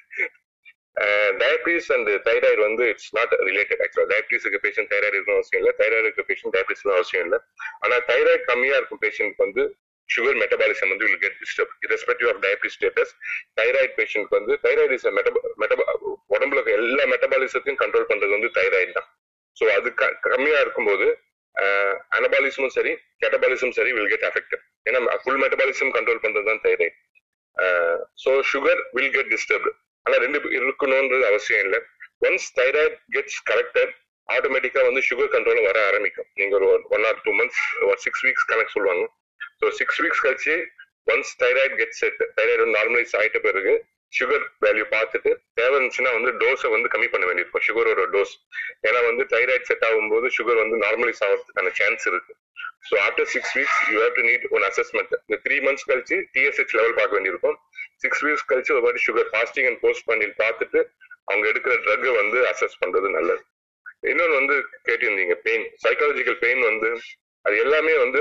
டயபிட்டிஸ் அண்ட் தைராய்டு வந்து இட்ஸ் நாட் ரிலேட்டட் ஆக்சுவலா டயபிட்டிஸ் இருக்க பேஷண்ட் தைராய்டு இருக்கணும் அவசியம் இல்லை. தைராய்டு இருக்க பேஷண்ட் டயபிட்டிஸ் அவசியம் இல்லை. ஆனா தைராய்டு கம்மியா இருக்கும் பேஷண்ட்க்கு வந்து சுகர் மெட்டபாலிசம் வந்து will get disturb irrespective of diabetes status thyroid patient வந்து தைராய்டு இஸ் மெட்டபா உடம்புல எல்லா மெட்டபாலிசத்தையும் கண்ட்ரோல் பண்றது வந்து தைராய்டு தான். ஸோ அது க- கம்மியா இருக்கும்போது அனபாலிசமும் சரி கெட்டபாலிசமும் சரி வில் கெட் அஃபெக்டட் ஏன்னா ஃபுல் மெட்டபாலிசம் கண்ட்ரோல் பண்றது தான் thyroid so sugar will get disturbed ஆனால் ரெண்டு இருக்கணும்ன்றது அவசியம் இல்லை. ஒன்ஸ் தைராய்ட் கெட்ஸ் கரெக்டட் ஆட்டோமேட்டிக்காக வந்து சுகர் கண்ட்ரோல் வர ஆரம்பிக்கும். நீங்கள் ஒரு ஒன் ஆர் டூ மந்த்ஸ் ஒரு சிக்ஸ் வீக்ஸ் கணக்கு சொல்லுவாங்க. ஸோ சிக்ஸ் வீக்ஸ் கழிச்சு once thyroid get set thyroid normalise ஆகிட்ட பிறகு சுகர் வேல்யூ பார்த்துட்டு தேவை இருந்துச்சுன்னா வந்து டோஸை வந்து கம்மி பண்ண வேண்டியிருக்கும். சுகரோட டோஸ் ஏன்னா வந்து தைராய்டு செட் ஆகும்போது சுகர் வந்து நார்மலைஸ் ஆகிறதுக்கான சான்ஸ் இருக்கு. So after six weeks you have to need one assessment இந்த த்ரீ மந்த்ஸ் கழிச்சு டிஎஸ்ஹெச் லெவல் பார்க்க வேண்டியிருக்கும். சிக்ஸ் வீக்ஸ் கழிச்சு ஒரு வாட்டி சுகர் ஃபாஸ்டிங் அண்ட் போஸ்ட் பண்ணி பார்த்துட்டு அவங்க எடுக்கிற ட்ரக்கை வந்து அசஸ் பண்றது நல்லது. இன்னொன்று வந்து கேட்டிருந்தீங்க பெயின் சைக்காலஜிக்கல் பெயின் வந்து அது எல்லாமே வந்து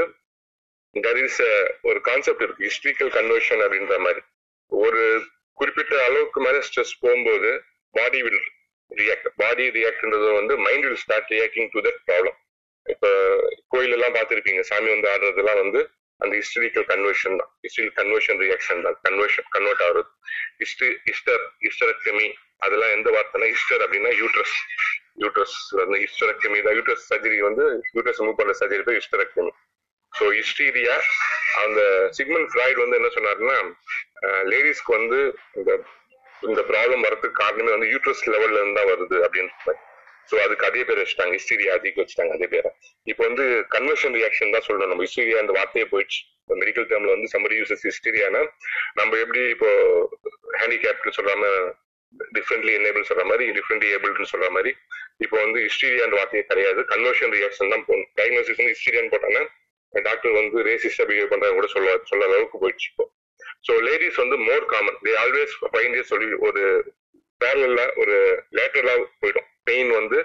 தர் இஸ் ஒரு கான்செப்ட் இருக்கு ஹிஸ்ட்ரிக்கல் கன்வர்ஷன் அப்படின்ற மாதிரி. ஒரு குறிப்பிட்ட அளவுக்கு மேல ஸ்ட்ரெஸ் போகும்போது பாடி வில் ரியாக்ட் பாடி ரியாக்ட்ன்றது வந்து mind will start reacting to that problem இப்ப கோயில் எல்லாம் பார்த்திருப்பீங்க. சாமி வந்து ஆடுறதெல்லாம் வந்து அந்த ஹிஸ்டரிக்கல் கன்வர்ஷன் தான். ஹிஸ்டரிக்கல் கன்வர்ஷன் ரியாக்ஷன் தான். கன்வர்ஷன் கன்வெர்ட் ஆகுறது. ஹிஸ்டரி ஹிஸ்டர் ஹிஸ்டரக்டமி அதெல்லாம் எந்த வார்த்தைனா ஹிஸ்டர் அப்படின்னா யூட்ரஸ் யூட்ரஸ் வந்து ஹிஸ்டரக்டமி தான். யூட்ரஸ் சர்ஜரி வந்து யூட்ரஸ் மூவ் பண்ற சர்ஜரி பேர் ஹிஸ்டரக்டமி ஸோ ஹிஸ்டீரியா அந்த சிக்மன் ஃப்ராய்டு வந்து என்ன சொன்னாருன்னா லேடிஸ்க்கு வந்து இந்த இந்த ப்ராப்ளம் வரதுக்கு காரணமே வந்து யூட்ரஸ் லெவல்ல இருந்து தான் வருது அப்படின்னு. ஸோ அதுக்கு அதே பேர் வச்சுட்டாங்க. ஹிஸ்டீரியா அதிக வச்சுட்டாங்க அதே பேரை. இப்போ வந்து கன்வர்ஷன் ரியாக்ஷன் தான் சொல்லணும். நம்ம ஹிஸ்டீரியா அந்த வார்த்தையே போயிடுச்சு. இப்போ மெடிக்கல் டேர்ம்ல வந்து சம்படி யூசஸ் ஹிஸ்டீரியானா நம்ம எப்படி இப்போ ஹேண்டிகேப்ட்னு சொல்லாம டிஃப்ரெண்ட்லி எனேபிள் சொல்ற மாதிரி டிஃப்ரெண்ட்லி ஏபிள்னு சொல்ற மாதிரி இப்போ வந்து ஹிஸ்டீரியான்ற வார்த்தையே கிடையாது. கன்வர்ஷன் ரியாக்ஷன் தான் போகணும் டயக்னோசிஸ் வந்து ஹிஸ்டீரியான்னு போட்டாங்கன்னா டாக்டர் வந்து ரேசிஸ்டா பிஹேவ் பண்றாங்க கூட சொல்ல சொல்ல அளவுக்கு போயிடுச்சு இப்போ. ஸோ லேடிஸ் வந்து more common they always find சொல்லி ஒரு பேரலா ஒரு லேட்டரலா போயிடும். பெயின் வந்து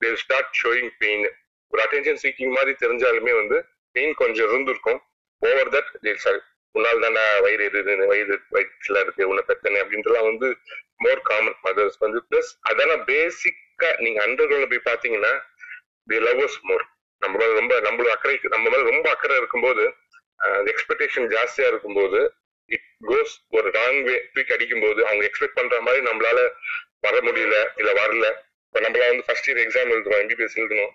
தே ஸ்டார்ட் ஷோயிங் பெயின் ஒரு அட்டென்ஷன் சீக்கிங் மாதிரி தெரிஞ்சாலுமே வந்து பெயின் கொஞ்சம் இருந்திருக்கும். ஓவர் தட் சாரி உன்னால் தானே வயிறு எது வயிறு வயிற்றுல இருக்கு உன்னை பிரச்சனை அப்படின்றலாம் வந்து மோர் காமன் மதர்ஸ் வந்து பிளஸ் அதெல்லாம் பேசிக்கா நீங்க அண்டர் போய் பாத்தீங்கன்னா தி லவ்வர்ஸ் மோர் நம்ம மேல ரொம்ப நம்மளும் அக்கறை நம்ம மேல ரொம்ப அக்கறை இருக்கும்போது எக்ஸ்பெக்டேஷன் ஜாஸ்தியா இருக்கும்போது இட் கோஸ் ஒரு ராங் வே தூக்கி அடிக்கும் போது அவங்க எக்ஸ்பெக்ட் பண்ற மாதிரி நம்மளால வர முடியல இல்ல வரல. இப்போ நம்மளா வந்து ஃபர்ஸ்ட் இயர் எக்ஸாம் எழுதுறோம் எம்பிபிஎஸ் எழுதணும்.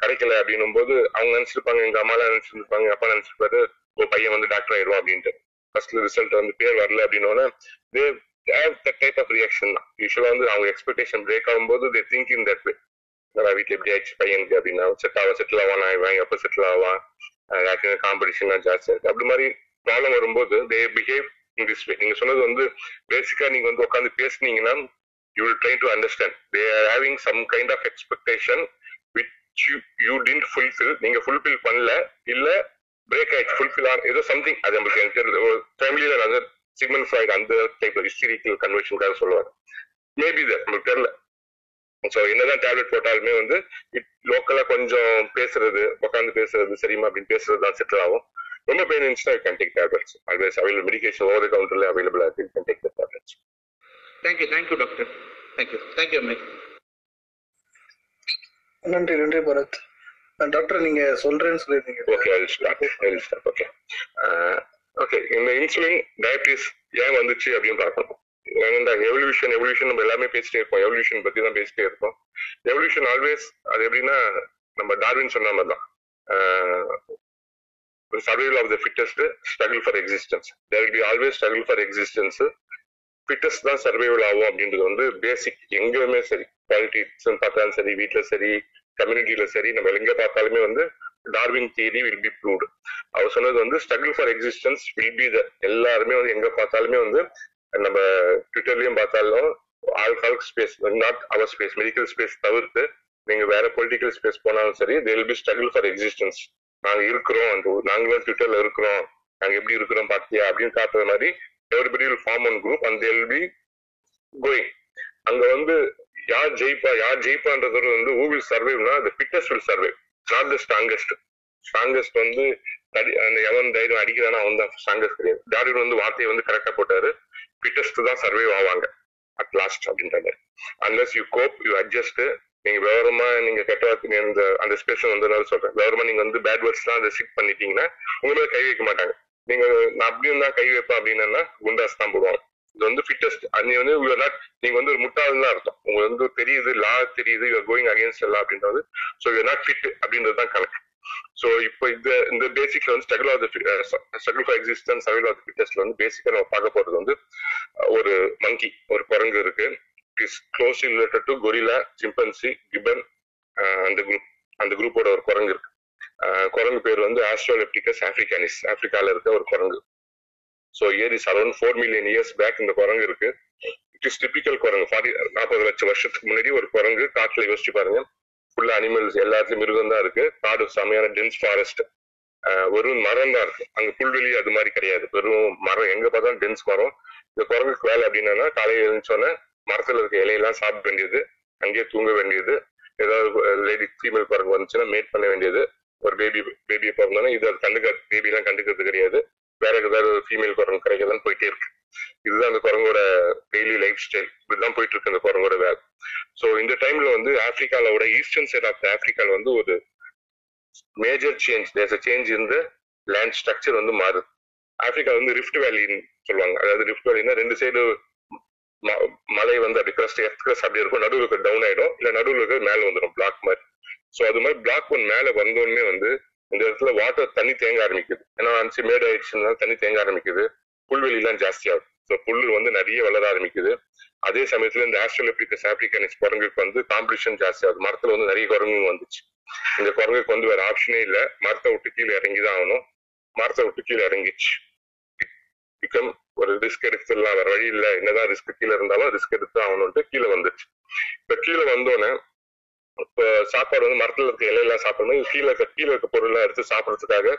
கிடைக்கல அப்படின்னும் போது அவங்க நினைச்சிருப்பாங்க எங்க அம்மாலாம் நினைச்சிருப்பாங்க எங்க அப்பா நினைச்சிருப்பாரு ஒரு பையன் வந்து டாக்டர் ஆயிடுவான் அப்படின்ட்டு. ஃபர்ஸ்ட்ல ரிசல்ட் வந்து பேர் வரல அப்படின்னோடனே they have the type of reaction தான். யூஸ்வலா வந்து அவங்க எக்ஸ்பெக்டேஷன் பிரேக் ஆகும்போது they think in that way நான் வீட்டில் எப்படி ஆயிடுச்சு பையனுக்கு அப்படின்னா செட் ஆவா செட்டில் ஆவான் ஆயிடுவான் எப்போ செட்டில் ஆவான்? யாருக்கு காம்படிஷன்லாம் ஜாஸ்தியாக இருக்கு. அப்படி மாதிரி ப்ராப்ளம் வரும்போது தே பிஹேவ் இன் திஸ் வே நீங்க சொன்னது வந்து பேசிக்கா நீங்க வந்து உட்காந்து பேசுனீங்கன்னா you will try to understand. They are having some kind of expectation which you you didn't fulfill. நீங்க fulfill பண்ணல இல்ல பிரேக் ஆயிடுச்சு. ஃபுல்ஃபில் ஆன ஏதோ சம்திங் அது நம்மளுக்கு எனக்கு தெரியுது ஒரு ஃபேமிலியில அந்த சிக்மன் ஃப்ராய்டு அந்த டைப் ஹிஸ்டரிக்கல் கன்வென்ஷனுக்காக சொல்லுவார். மேபி தட் நம்மளுக்கு தெரியல. ஸோ என்னதான் டேப்லெட் போட்டாலுமே வந்து லோக்கலாக கொஞ்சம் பேசுறது உட்காந்து பேசுறது சரிமா அப்படின்னு பேசுறது தான் செட்டில் ஆகும். ரொம்ப பெயின் இருந்துச்சுன்னா can take tablets always available medication over கவுண்டர்ல அவைலபிளா இருக்கு. Can take the tablets thank you thank you doctor thank you thank you அம்மே நன்றி நன்றி பரத். டாக்டர் நீங்க சொல்றேன்னு சொல்லியிருந்தீங்க. ஓகே ஓகே ஓகே இந்த இன்சுலின் டயபிட்டிஸ் ஏன் வந்துச்சு அப்படின்னு பார்க்கணும். ஏன்னா எவல்யூஷன் எவல்யூஷன் நம்ம எல்லாமே பேசிட்டே இருப்போம். எவல்யூஷன் பத்தி தான் பேசிட்டே இருப்போம். எவல்யூஷன் ஆல்வேஸ் அது எப்படின்னா நம்ம டார்வின் சொன்ன மாதிரி தான் survival of the fittest struggle for existence there will be always struggle for existence fittest தான் சர்வைவல் ஆகும் அப்படின்றது வந்து பேசிக் எங்கேயுமே சரி. பாலிட்டிக்ஸ் பார்த்தாலும் சரி வீட்டில் சரி கம்யூனிட்டியில சரி நம்ம எங்க பார்த்தாலுமே வந்து Darwin theory will be proved அவர் சொன்னது வந்து struggle for existence will be the எல்லாருமே வந்து எங்க பார்த்தாலுமே வந்து நம்ம ட்விட்டர்லயும் பார்த்தாலும் alcohol space not our space medical space தவிர்த்து நீங்க வேற பொலிட்டிக்கல் ஸ்பேஸ் போனாலும் சரி they will be struggle for existence நாங்க இருக்கிறோம் நாங்களும் ட்விட்டர்ல இருக்கிறோம் நாங்க எப்படி இருக்கிறோம் பார்த்தியா அப்படின்னு காட்டுற மாதிரி everybody will form one group and they'll be going அங்க வந்து யார் ஜெயிப்பா யார் ஜெயிப்பான்றது வந்து ஹூ வில் சர்வைவ்னா the fittest will survive not the strongest strongest வந்து அந்த எவன் தைரியம் அடிக்கிறானோ அவன் தான் ஸ்ட்ராங்கஸ்ட் கிடையாது. டார்வின் வந்து வார்த்தையை வந்து கரெக்டா போட்டாரு. ஃபிட்டஸ்ட் தான் சர்வைவ் ஆவாங்க. அட் லாஸ்ட் அப்படின்றாங்க unless you cope you adjust நீங்க விவரமா நீங்க கெட்ட வார்த்தை அந்த அந்த ஸ்பேஸ் வந்ததுனால சொல்றேன். விவரமா நீங்க வந்து பேட் வேர்ட்ஸ் எல்லாம் அதை சிக் பண்ணிட்டீங்கன்னா உங்க மேல கை வைக்க மாட்டாங்க. நீங்க நான் அப்படியும் தான் கை வைப்பேன் அப்படின்னா குண்டாஸ் தான் போடுவாங்க. இது வந்து ஃபிட்டஸ்ட் நீ வந்து you நாட் நீங்க வந்து ஒரு முட்டாள் அர்த்தம். உங்களுக்கு வந்து தெரியுது லா தெரியுது யூஆர் கோயிங் அகேன்ஸ்ட் எல்லாம் அப்படின்றது. ஸோ யூ நாட் ஃபிட் அப்படின்றது தான் கணக்கு. ஸோ இப்போ இந்த இந்த பேசிக்ல வந்து struggle of struggle for existence struggle of ஃபிட்னஸ்ல வந்து பேசிக்கா நம்ம பார்க்க போறது வந்து uh, ஒரு மங்கி ஒரு குரங்கு இருக்கு. Is close related to gorilla chimpanzee gibbon அந்த குரூப் அந்த குரூப்போட ஒரு குரங்கு இருக்கு. குரங்கு பேர் வந்து ஆஸ்ட்ரோலெப்டிகஸ் ஆப்ரிக்கானிஸ் ஆப்பிரிக்கால இருக்க ஒரு குரங்கு. So year is around four million years back இந்த குரங்கு இருக்கு. இட் இஸ் டிபிக்கல் குரங்கு. ஃபார்ட்டி நாற்பது லட்சம் வருஷத்துக்கு முன்னாடி ஒரு குரங்கு காட்டில் யோசிச்சு பாருங்க. ஃபுல்லா அனிமல்ஸ் எல்லாத்துலயும் மிருகம் தான் இருக்கு. காடு செமையான டென்ஸ் ஃபாரஸ்ட் வெறும் மரம் தான் இருக்கு. அங்க புல்வெளி அது மாதிரி கிடையாது. வெறும் மரம். எங்க பார்த்தாலும் டென்ஸ் மரம். இந்த குரங்குக்கு வேலை அப்படின்னா காலையில் எழுந்தோன்னே மரத்துல இருக்க இலையெல்லாம் சாப்பிட வேண்டியது அங்கேயே தூங்க வேண்டியது ஏதாவது லேடி ஃபீமேல் குரங்கு வந்துச்சுன்னா மேட் பண்ண வேண்டியது. ஒரு பேபி பேபி பிறந்தோன்னா இது அது கண்டுக்க பேபி எல்லாம் கண்டுக்கிறது கிடையாது. வேற ஏதாவது ஃபீமேல் குரங்கு கிடைக்கதான் போயிட்டே இருக்கு. இதுதான் அந்த குரங்கோட டெய்லி லைஃப் ஸ்டைல் இப்படிதான் போயிட்டு இருக்கு அந்த குரங்கோட வேலை ஸோ இந்த டைம்ல வந்து ஆப்பிரிக்காவோட ஈஸ்டர்ன் சைட் ஆஃப் ஆப்பிரிக்கால வந்து ஒரு மேஜர் சேஞ்ச் தேர்ஸ் சேஞ்ச் இந்த லேண்ட் ஸ்ட்ரக்சர் வந்து மாறுது. ஆப்பிரிக்கா வந்து ரிஃப்ட் வேலின்னு சொல்லுவாங்க. அதாவது ரிஃப்ட் வேலின்னா ரெண்டு சைடு மலை வந்து அப்படி கிரஸ்ட் எர்த் கிரஸ்ட் அப்படி இருக்கும். நடுவில் இருக்க டவுன் ஆயிடும். இல்ல நடுவில் இருக்க மேல வந்துடும் பிளாக் மாதிரி. ஸோ அது மாதிரி பிளாக் ஒன் மேல வந்தோடனே வந்து இந்த இடத்துல வாட்டர் தண்ணி தேங்க ஆரம்பிக்குது. ஏன்னா அஞ்சு மேடு ஆயிடுச்சுன்னா தண்ணி தேங்க ஆரம்பிக்குது. புல்வெளி எல்லாம் ஜாஸ்தி ஆகுது. ஸோ புல் வந்து நிறைய வளர ஆரம்பிக்குது. அதே சமயத்துல இந்த ஆஸ்ட்ரலோபிகஸ் ஆப்ரிக்கானிஸ் குரங்குக்கு வந்து காம்படிஷன் ஜாஸ்தி ஆகுது. மரத்துல வந்து நிறைய குரங்குங்க வந்துச்சு. இந்த குரங்குக்கு வந்து வேற ஆப்ஷனே இல்ல. மரத்தை விட்டு கீழே இறங்கி தான் ஆகணும். மரத்தை விட்டு கீழே இறங்கிச்சு பிகம் ஒரு ரிஸ்க் எடுத்துடலாம். வேற வழி இல்ல. என்னதான் ரிஸ்க் கீழே இருந்தாலும் ரிஸ்க் எடுத்து ஆகணும்ட்டு கீழே வந்துச்சு இப்ப கீழே வந்தோடனே சாப்பாடு வந்து மரத்துல இருக்க இலையெல்லாம் சாப்பிடணும். கீழே இருக்க கீழே இருக்க பொருள்லாம் எடுத்து சாப்பிடறதுக்காக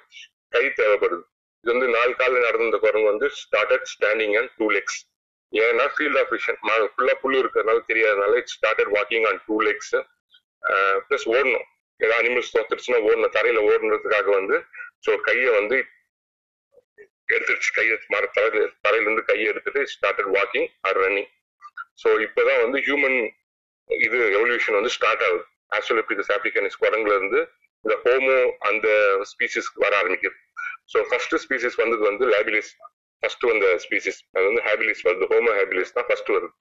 கை தேவைப்படுது. இது வந்து நாலு காலில் நடந்த இந்த குரங்கு வந்து started standing and two legs ஏன்னா ஃபீல்ட் ஆஃப் விஷன் ஃபுல்லா புல் இருக்கிறதுனால தெரியாதனால it's started walking on two legs plus ஓடணும். ஏதாவது அனிமல்ஸ் தோத்துருச்சுன்னா ஓடணும். தரையில ஓடுனதுக்காக வந்து ஸோ கையை வந்து எடுத்துருச்சு கையை மர தரையில தரையில இருந்து கையை எடுத்துட்டு started walking or running so இப்போதான் வந்து ஹியூமன் இது எவல்யூஷன் வந்து ஸ்டார்ட் ஆகுது. ஆஸ்ட்ரோலெப்டிகஸ் ஆப்ரிக்கனிஸ் குரங்குல இருந்து இந்த ஹோமோ அந்த ஸ்பீசிஸ் வர ஆரம்பிக்குது. ஸோ ஃபர்ஸ்ட் ஸ்பீசிஸ் வந்தது வந்து லேபிலிஸ் ஃபர்ஸ்ட் வந்த ஸ்பீசிஸ் அது வந்து ஹேபிலிஸ் வருது. ஹோமோ ஹேபிலிஸ் தான் ஃபர்ஸ்ட் வருது.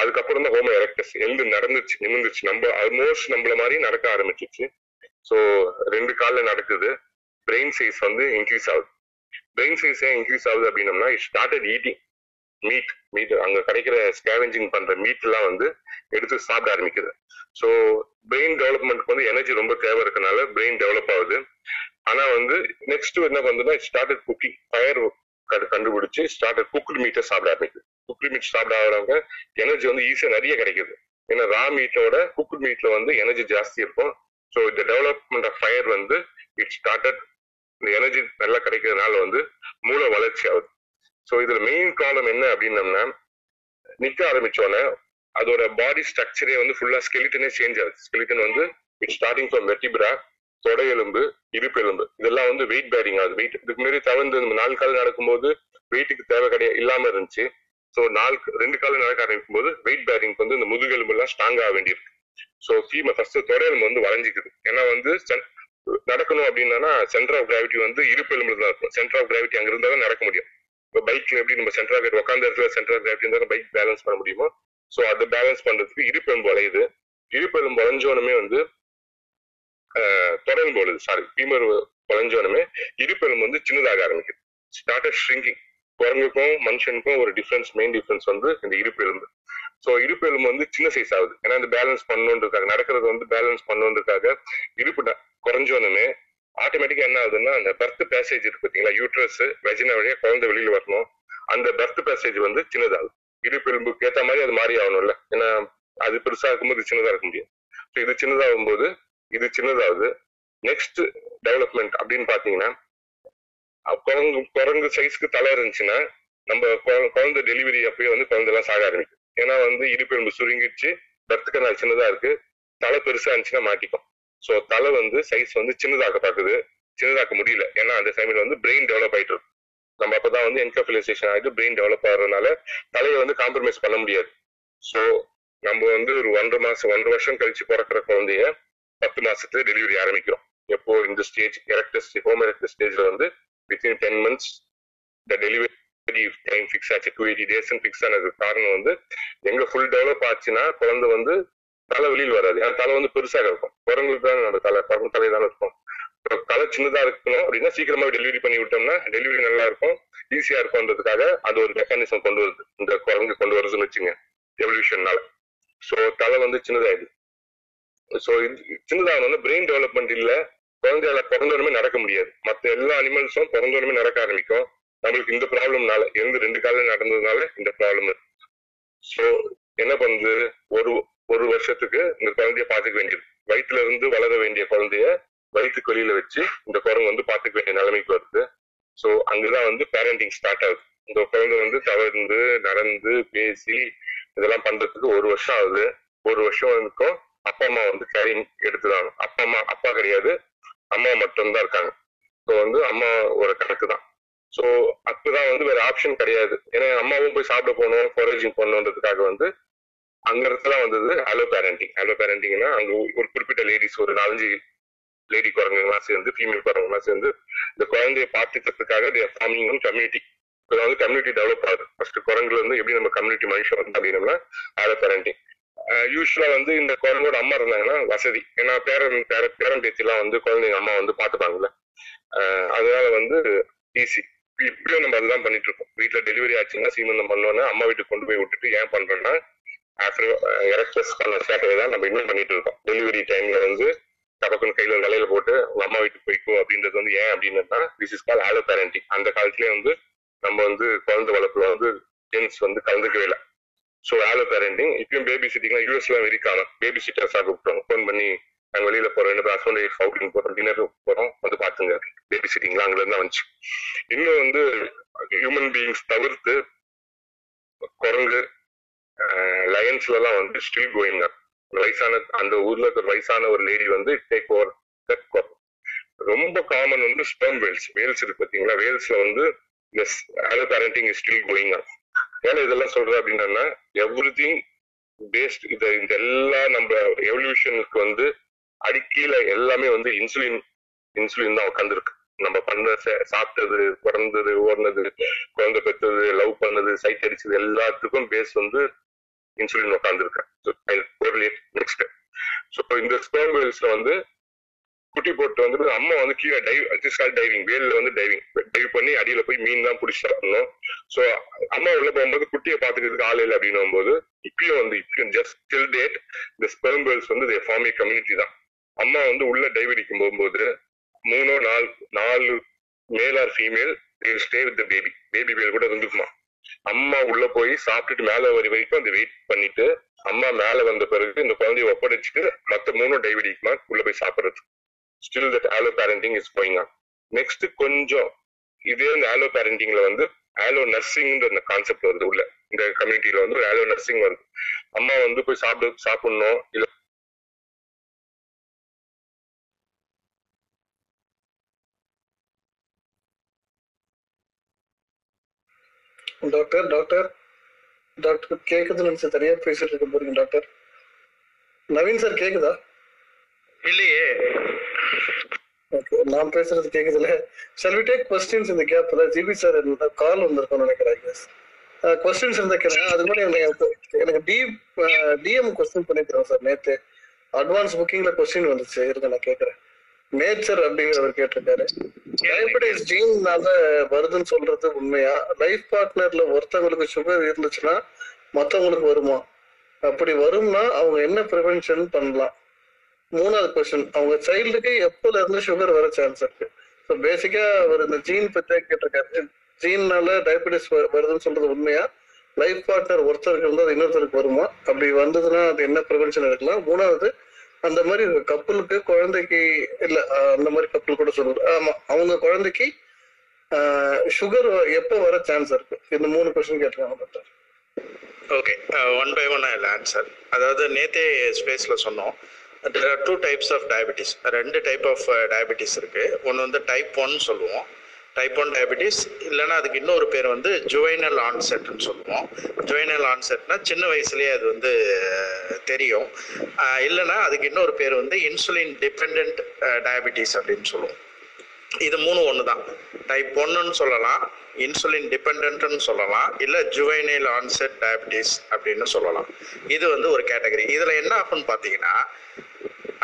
அதுக்கப்புறம் தான் ஹோமோ எரக்டஸ் எழுந்து நடந்துச்சு நிமிர்ந்துச்சு. நம்ம ஆல்மோஸ்ட் நம்மள மாதிரி நடக்க ஆரம்பிச்சிச்சு. ஸோ ரெண்டு காலில் நடக்குது. பிரெயின் சைஸ் வந்து இன்க்ரீஸ் ஆகுது. பிரெயின் சைஸ் ஏன் இன்க்ரீஸ் ஆகுது அப்படின்னம்னா it started eating meat meat அங்க கிடைக்கிற ஸ்கேவெஞ்சிங் பண்ற மீட் எல்லாம் வந்து எடுத்து சாப்பிட ஆரம்பிக்குது. ஸோ பிரெயின் டெவலப்மெண்ட்க்கு வந்து எனர்ஜி ரொம்ப தேவை இருக்கனால பிரெயின் டெவலப் ஆகுது. ஆனா வந்து நெக்ஸ்ட் என்ன பண்ணுதுன்னா ஸ்டார்டட் குக்கிங் ஃபயர் கண்டுபிடிச்சு ஸ்டார்டட் குக்டு மீட்டை சாப்பிட ஆரம்பிக்குது. குக்டு மீட் சாப்பிட ஆகிறவங்க எனர்ஜி வந்து ஈஸியா நிறைய கிடைக்குது. ஏன்னா ரா மீட்டோட குக்டு மீட்ல வந்து எனர்ஜி ஜாஸ்தி இருக்கும். ஸோ இந்த டெவலப்மெண்ட் ஆஃப் ஃபயர் வந்து இட் ஸ்டார்டட் இந்த எனர்ஜி நல்லா கிடைக்கிறதுனால வந்து மூளை வளர்ச்சி ஆகுது. ஸோ இதுல மெயின் ப்ராப்ளம் என்ன அப்படின்னம்னா நிக்க ஆரம்பிச்சோன்னே அதோட பாடி ஸ்ட்ரக்சரே வந்து ஃபுல்லா ஸ்கெலிட்டனே சேஞ்ச் ஆகுது. ஸ்கெலிட்டன் வந்து இட் ஸ்டார்டிங் ஃப்ரம் வெட்டிபிரா தொடை எலும்பு இடுப்பு எலும்பு. இதெல்லாம் வந்து வெயிட் பேரிங் ஆகுது. வெயிட் இதுக்கு முன்னாடி தவிர்த்து நம்ம நாலு கால நடக்கும்போது வெயிட்டுக்கு தேவை கிடையாது இல்லாம இருந்துச்சு. ஸோ நாலு ரெண்டு காலம் நடக்க ஆரம்பிக்கும் போது வெயிட் பேரிங் வந்து இந்த முதுகெலும்பு எல்லாம் ஸ்ட்ராங் ஆக வேண்டியிருக்கு. ஸோ ஃபீம ஃபர்ஸ்ட் தொடையெலும்பு வந்து வளைஞ்சிக்குது. ஏன்னா வந்து நடக்கணும் அப்படின்னா சென்டர் ஆஃப் கிராவிட்டி வந்து இருப்பு எலும்புல தான் இருக்கும். சென்டர் ஆஃப் கிராவிட்டி அங்க இருந்தாலும் நடக்க முடியும். இப்போ பைக்ல எப்படி நம்ம சென்டர் ஆஃப் உட்காந்த இடத்துல சென்டர் ஆஃப் கிராவிட்டி இருந்தாலும் பைக் பேலன்ஸ் பண்ண முடியுமோ? ஸோ அதை பேலன்ஸ் பண்றதுக்கு இடுப்பு வளையுது. இடுப்பு வளைஞ்சோனுமே வந்து தொடரும் போடுது. சாரி பீமர் வளைஞ்சோனுமே இடுப்பு வந்து சின்னதாக ஆரம்பிக்குது. ஸ்டார்ட் ஸ்டார்டட் ஷ்ரிங்கிங் குரங்குக்கும் மனுஷனுக்கும் ஒரு டிஃபரன்ஸ் மெயின் டிஃபரன்ஸ் வந்து இந்த இடுப்பு ஸோ இடுப்பு எலும்பு வந்து சின்ன சைஸ் ஆகுது. ஏன்னா இந்த பேலன்ஸ் பண்ணணுன்றதுக்காக நடக்கிறது வந்து பேலன்ஸ் பண்ணணுன்றதுக்காக இடுப்பு ந- குறைஞ்சோனுமே ஆட்டோமேட்டிக்கா என்ன ஆகுதுன்னா அந்த பர்த் பேசேஜ் இருக்கு பார்த்தீங்களா யூட்ரஸ் வெஜினா வழியா குழந்தை வெளியில வரணும். அந்த பர்த் பேசேஜ் வந்து சின்னதாகுது இடுப்பு ஏற்ற ஏத்த மாதிரி அது மாறி ஆகணும்ல. ஏன்னா அது பெருசா இருக்கும்போது சின்னதா இருக்க முடியும் ஸோ இது சின்னதாகும் போது இது சின்னதாகுது. நெக்ஸ்ட் டெவலப்மெண்ட் அப்படின்னு பாத்தீங்கன்னா குரங்கு குரங்கு சைஸ்க்கு தலை இருந்துச்சுன்னா நம்ம குழ- குழந்தை டெலிவரி அப்பயே வந்து குழந்தை எல்லாம் சாக ஆரம்பிக்கும். ஏன்னா வந்து இடுப்பு சுருங்கிடுச்சு பர்த் கனால் சின்னதா இருக்கு. தலை பெருசா இருந்துச்சுன்னா மாட்டிக்கும். ஸோ தலை வந்து சைஸ் வந்து சின்னதாக்க பார்க்குது. சின்னதாக்க முடியல. ஏன்னா அந்த சமயத்தில் வந்து பிரெயின் டெவலப் ஆகிட்டு இருக்கும் நம்ம அப்பதான் வந்து என்கஃபிலைசேஷன் ஆகிட்டு பிரெயின் டெவலப் ஆகுறதுனால தலையை வந்து காம்ப்ரமைஸ் பண்ண முடியாது. ஸோ நம்ம வந்து ஒரு ஒன்றரை மாசம் ஒன்றரை வருஷம் கழிச்சு பிறக்கிற குழந்தைய பத்து மாசத்துல டெலிவரி ஆரம்பிக்கிறோம். எப்போ? இந்த ஸ்டேஜ் எரக்டஸ் ஹோம் எரக்டஸ் ஸ்டேஜ்ல வந்து within ten months the delivery time fix ஆச்சு. டூ எயிட்டி டேஸ் ஃபிக்ஸ் ஆனதுக்கு காரணம் வந்து எங்க ஃபுல் டெவலப் ஆச்சுன்னா குழந்தை வந்து தலை வெளியில் வராது. ஏன்னா தலை வந்து பெருசாக இருக்கும். குரங்களுக்கு தான் நம்ம தலை குரங்கு தலை தான் இருக்கும். தலை சின்னதா இருக்கணும் அப்படின்னா சீக்கிரமா டெலிவரி பண்ணி விட்டோம்னா டெலிவரி நல்லா இருக்கும் ஈஸியா இருக்கும்ன்றதுக்காக அது ஒரு மெக்கானிசம் கொண்டு வருது. இந்த குரங்கு கொண்டு வருதுன்னு வச்சுங்க எவல்யூஷன்னால ஸோ தலை வந்து சின்னதாயிடுது. ஸோ சின்னதாகணும்னா பிரெயின் டெவலப்மெண்ட் இல்லை குழந்தையால பிறந்தோடனே நடக்க முடியாது. மற்ற எல்லா அனிமல்ஸும் பிறந்தோடனே நடக்க ஆரம்பிக்கும். நம்மளுக்கு இந்த ப்ராப்ளம்னால இருந்து ரெண்டு காலம் நடந்ததுனால இந்த ப்ராப்ளம் இருக்கு. ஸோ என்ன பண்ணுது? ஒரு ஒரு வருஷத்துக்கு இந்த குழந்தைய பாத்துக்க வேண்டியது. வயிற்றுல இருந்து வளர வேண்டிய குழந்தைய வயிற்றுக்கு வெளியில வச்சு இந்த குரங்கு வந்து பாத்துக்க வேண்டிய நிலைமைக்கு வருது. ஸோ அங்கதான் வந்து பேரண்டிங் ஸ்டார்ட் ஆகுது. இந்த குழந்தை வந்து தவறுந்து நடந்து பேசி இதெல்லாம் பண்றதுக்கு ஒரு வருஷம் ஆகுது. ஒரு வருஷம் இருக்கும் அப்பா அம்மா வந்து கேரிங் எடுத்துதான் அப்பா அம்மா அப்பா கிடையாது. அம்மா மட்டும்தான் இருக்காங்க. ஸோ வந்து அம்மா ஒரு கணக்கு தான் ஸோ அப்பதான் வந்து வேற ஆப்ஷன் கிடையாது. ஏன்னா அம்மாவும் போய் சாப்பிட போகணும் ஃபாரேஜிங் பண்ணணுன்றதுக்காக வந்து அங்க இடத்துல வந்தது. ஹலோ பேரண்டிங் ஹலோ பேரண்டிங்னா அங்க ஒரு குறிப்பிட்ட லேடிஸ் ஒரு நாலஞ்சு லேடி குரங்குங்களாம் சேர்ந்து ஃபீமேல் குரங்குங்களாம் சேர்ந்து இந்த குழந்தைய பார்த்துக்கிறதுக்காக ஃபார்மிங் கம்யூனிட்டி இப்போ வந்து கம்யூனிட்டி டெவலப் ஆகுது. ஃபர்ஸ்ட் குரங்குல இருந்து எப்படி நம்ம கம்யூனிட்டி மனுஷன் வந்து அப்படின்னம்னா ஹலோ பேரண்டிங் யூஸ்வலா வந்து இந்த குழந்தையோட அம்மா இருந்தாங்கன்னா வசதி. ஏன்னா பேரன் பேர பேரன் பேத்திலாம் வந்து குழந்தைங்க அம்மா வந்து பார்த்துப்பாங்கல்ல அதனால வந்து ஈஸி இப்படியும் நம்ம அதுதான் பண்ணிட்டு இருக்கோம். வீட்டுல டெலிவரி ஆச்சுன்னா சீமந்தம் பண்ணோன்னா அம்மா வீட்டுக்கு கொண்டு போய் விட்டுட்டு ஏன் பண்றோம்னா ஆஃப்டர் எரக்டஸ் uh, பண்ண சேட்டரை தான் நம்ம இன்னும் பண்ணிட்டு இருக்கோம். டெலிவரி டைம்ல வந்து டபக்குன்னு கையில தலையில போட்டு உங்க அம்மா வீட்டுக்கு போய்க்கும் அப்படின்றது வந்து ஏன் அப்படின்னா this is call alloparenting அந்த காலத்திலே வந்து நம்ம வந்து குழந்தை வளர்ப்புல வந்து ஜென்ஸ் வந்து கலந்துக்கவே இல்லை. ஸோ ஆலோ பேரண்டிங் இப்பயும் பேபி சிட்டிங்லாம் யூஎஸ்லாம் வெரி காமன் பேபி சிட்டர்ஸாக கூப்பிட்டோம் ஃபோன் பண்ணி நாங்கள் வெளியில போறோம். ரெண்டு பேர் ஹஸ்பண்ட் ஒய்ஃப் அவுட்டிங் போறோம். டின்னர் போறோம். வந்து பாத்துங்க பேபி சிட்டிங்லாம் அங்க இருந்தா வந்துச்சு. இன்னும் வந்து ஹியூமன் பீயிங்ஸ் தவிர்த்து குரங்கு லயன்ஸ்ல எல்லாம் வந்து ஸ்டில் கோயிங் வயசான அந்த ஊர்ல இருக்கிற வயசான ஒரு லேடி வந்து டேக் ஓவர் ரொம்ப காமன் வந்து ஸ்பெர்ம் வேல்ஸ் வேல்ஸ் இருக்கு பாத்தீங்களா வேல்ஸ்ல வந்து yes alloparenting is still going ஏன்னா இதெல்லாம் சொல்றது அப்படின்னா எவ்ரி திங் பேஸ்ட் இந்த இந்த எல்லா நம்ம எவல்யூஷனுக்கு வந்து அடிக்கீழ எல்லாமே வந்து இன்சுலின் இன்சுலின் தான் உட்காந்துருக்கு நம்ம பண்ண சாப்பிட்டது பிறந்தது ஓடுனது குழந்தை பெற்றது லவ் பண்ணது சைட் அடிச்சது எல்லாத்துக்கும் பேஸ் வந்து இன்சுலின் உட்காந்துருக்கேன் நெக்ஸ்ட் ஸோ இந்த ஸ்பெர்ம் வேல்ஸ்ல வந்து குட்டி போட்டு வந்து அம்மா வந்து கீழே டைவ் இட்ஸ் கால் டைவிங் வேல்ல வந்து டைவிங் டைவ் பண்ணி அடியில போய் மீன் தான் பிடிச்சி சாப்பிடணும். ஸோ அம்மா உள்ள போகும்போது குட்டியை பார்த்துக்கிறதுக்கு ஆள் இல்லை அப்படின்னும் போது இப்பயும் வந்து இப்பயும் ஜஸ்ட் டில் டேட் இந்த ஸ்பெர்ம் வேல்ஸ் வந்து தே ஃபார்ம் கம்யூனிட்டி தான். அம்மா வந்து உள்ள டைவ் அடிக்கும் போகும்போது மூணோ நாலு நாலு male or female stay with baby baby male கூட இருந்துக்குமா? அம்மா உள்ள போய் சாப்பிட்டுட்டு மேல வர வரைக்கும் அந்த வெயிட் பண்ணிட்டு அம்மா மேல வந்த பிறகு இந்த குழந்தைய ஒப்படைச்சிட்டு மத்த மூணும் டைவிடிக்குமா உள்ள போய் சாப்பிடுறது. Still that hollow parenting is போயிங் ஆன் நெக்ஸ்ட் கொஞ்சம் இதே இந்த ஆலோ பேரண்டிங்ல வந்து ஆலோ நர்சிங்ன்ற அந்த கான்செப்ட் வருது உள்ள. இந்த கம்யூனிட்டியில வந்து ஒரு ஆலோ நர்சிங் வருது. அம்மா வந்து போய் சாப்பிடு சாப்பிடணும் இல்ல டாக்டர் டாக்டர் டாக்டர் கேக்குதுன்னு நினைச்சு தனியா பேசிட்டு இருக்க போறீங்க டாக்டர் நவீன் சார் கேக்குதா? இல்லையே. நான் பேசுறது கேக்குதுல ஷால் வி டேக் கொஸ்டின்ஸ் இந்த கேப்ல ஜிபி சார் கால் வந்திருக்கோம்னு நினைக்கிறேன் எஸ் கொஸ்டின்ஸ் இருந்தா கேட்குறேன் அது கூட எனக்கு எனக்கு டி டிஎம் கொஸ்டின் பண்ணிக்கிறோம் சார் நேத்து. அட்வான்ஸ் புக்கிங்ல கொஸ்டின் வந்துச்சு. இருங்க நான் கேட்கறேன் நேச்சர் அப்படிங்கிறவர் கேட்டிருக்காரு. டயபெட்டிஸ் ஜீன்னால வருதுன்னு சொல்றது உண்மையா? லைஃப் பார்ட்னர்ல ஒருத்தவங்களுக்கு சுகர் இருந்துச்சுன்னா மத்தவங்களுக்கு வருமா? அப்படி வரும்னா அவங்க என்ன ப்ரிவென்ஷன் பண்ணலாம்? மூணாவது கொஸ்டின் அவங்க சைல்டுக்கு எப்போல இருந்து சுகர் வர சான்ஸ் இருக்கு? ஸோ பேசிக்கா அவர் இந்த ஜீன் பத்தி கேட்டிருக்காரு. ஜீன்னால டயபெட்டிஸ் வருதுன்னு சொல்றது உண்மையா? லைஃப் பார்ட்னர் ஒருத்தருக்கு இருந்தால் அது இன்னொருத்தருக்கு வருமா? அப்படி வந்ததுன்னா அது என்ன ப்ரிவென்ஷன் எடுக்கலாம்? மூணாவது அந்த மாதிரி கப்பலுக்கு குழந்தைக்கு இல்ல அந்த மாதிரி கப்பல் கூட சொல்லுவாங்க ஆமா அவங்க குழந்தைக்கு சுகர் எப்போ வர சான்ஸ் இருக்கு? இந்த மூணு கொஸ்டின் கேட்டிருக்காங்க doctor okay one by one I answer அதாவது நேத்தே ஸ்பேஸில் சொன்னோம். டூ டைப்ஸ் ஆஃப் டயபிட்டிஸ் ரெண்டு டைப் ஆஃப் டயபிட்டிஸ் இருக்கு. ஒன்று வந்து டைப் ஒன் சொல்லுவோம். டைப் ஒன் டயபிட்டிஸ் இல்லைன்னா அதுக்கு இன்னொரு பேர் வந்து ஜுவைனல் ஆன்செட்னு சொல்லுவோம். ஜுவைனல் ஆன்செட்னா சின்ன வயசுலேயே அது வந்து தெரியும். இல்லைன்னா அதுக்கு இன்னொரு பேர் வந்து இன்சுலின் டிபெண்ட் டயபிட்டிஸ் அப்படின்னு சொல்லுவோம். இது மூணு ஒன்று தான் டைப் ஒன்றுன்னு சொல்லலாம் இன்சுலின் டிபெண்ட்னு சொல்லலாம் இல்லை ஜுவைனைல் ஆன்செட் டயபிட்டிஸ் அப்படின்னு சொல்லலாம். இது வந்து ஒரு கேட்டகரி இதில் என்ன ஆகும்னு பார்த்தீங்கன்னா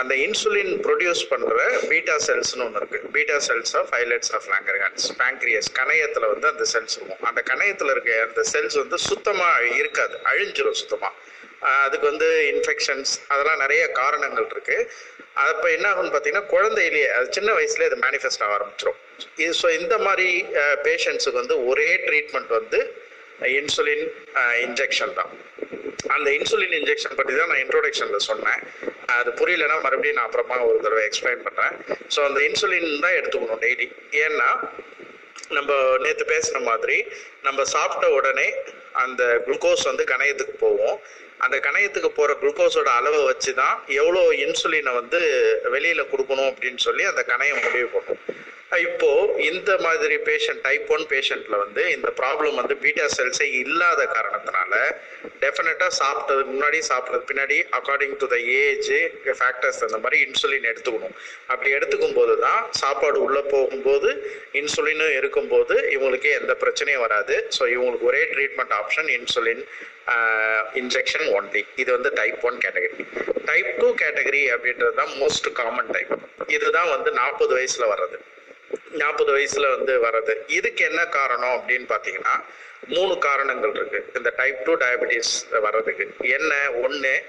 அந்த இன்சுலின் ப்ரொடியூஸ் பண்ணுற பீட்டா செல்ஸ்னு ஒன்று இருக்குது beta cells of islets of Langerhans pancreas கணையத்தில் வந்து அந்த செல்ஸ் இருக்கும். அந்த கணையத்தில் இருக்க அந்த செல்ஸ் வந்து சுத்தமாக இருக்காது. அழிஞ்சிரும் சுத்தமாக அதுக்கு வந்து இன்ஃபெக்ஷன்ஸ் அதெல்லாம் நிறைய காரணங்கள் இருக்கு. அப்போ என்ன ஆகும்னு பார்த்தீங்கன்னா குழந்தையிலேயே அது சின்ன வயசுலேயே அது மேனிஃபெஸ்ட் ஆக ஆரம்பிச்சிடும் இது ஸோ இந்த மாதிரி பேஷண்ட்ஸுக்கு வந்து ஒரே ட்ரீட்மெண்ட் வந்து இன்சுலின் இன்ஜெக்ஷன் தான். அந்த இன்சுலின் இன்ஜெக்ஷன் பற்றி தான் நான் இன்ட்ரோடக்ஷனில் சொன்னேன். அது புரியலன்னா மறுபடியும் நான் அப்புறமா ஒரு தடவை எக்ஸ்பிளைன் பண்ணுறேன் ஸோ அந்த இன்சுலின் தான் எடுத்துக்கணும் டெய்லி ஏன்னா நம்ம நேற்று பேசின மாதிரி நம்ம சாப்பிட்ட உடனே அந்த குளுக்கோஸ் வந்து கணையத்துக்கு போவோம் அந்த கணையத்துக்கு போகிற குளுக்கோஸோட அளவை வச்சு தான் எவ்வளோ இன்சுலினை வந்து வெளியில் கொடுக்கணும் அப்படின்னு சொல்லி அந்த கணையம் முடிவு பண்ணும். இப்போ இந்த மாதிரி பேஷண்ட் டைப் ஒன் பேஷண்ட்ல வந்து இந்த ப்ராப்ளம் வந்து பீட்டா செல்ஸே இல்லாத காரணத்தினால டெஃபினட்டா சாப்பிட்டதுக்கு முன்னாடி சாப்பிட்றது பின்னாடி according to the age factors அந்த மாதிரி இன்சுலின் எடுத்துக்கணும். அப்படி எடுத்துக்கும் போது தான் சாப்பாடு உள்ள போகும்போது இன்சுலினும் இருக்கும்போது இவங்களுக்கு எந்த பிரச்சனையும் வராது. ஸோ இவங்களுக்கு ஒரே treatment option insulin injection only இது வந்து type one category type two category அப்படின்றது தான் மோஸ்ட் காமன் டைப் இதுதான் வந்து நாற்பது வயசுல வர்றது. நாற்பது வயசுல வந்து வர்றது. இதுக்கு என்ன காரணம் அப்படின்னு பார்த்தீங்கன்னா மூணு காரணங்கள் இருக்கு. இந்த டைப் டூ டயபிட்டிஸ் வர்றதுக்கு. என்ன? ஒன்று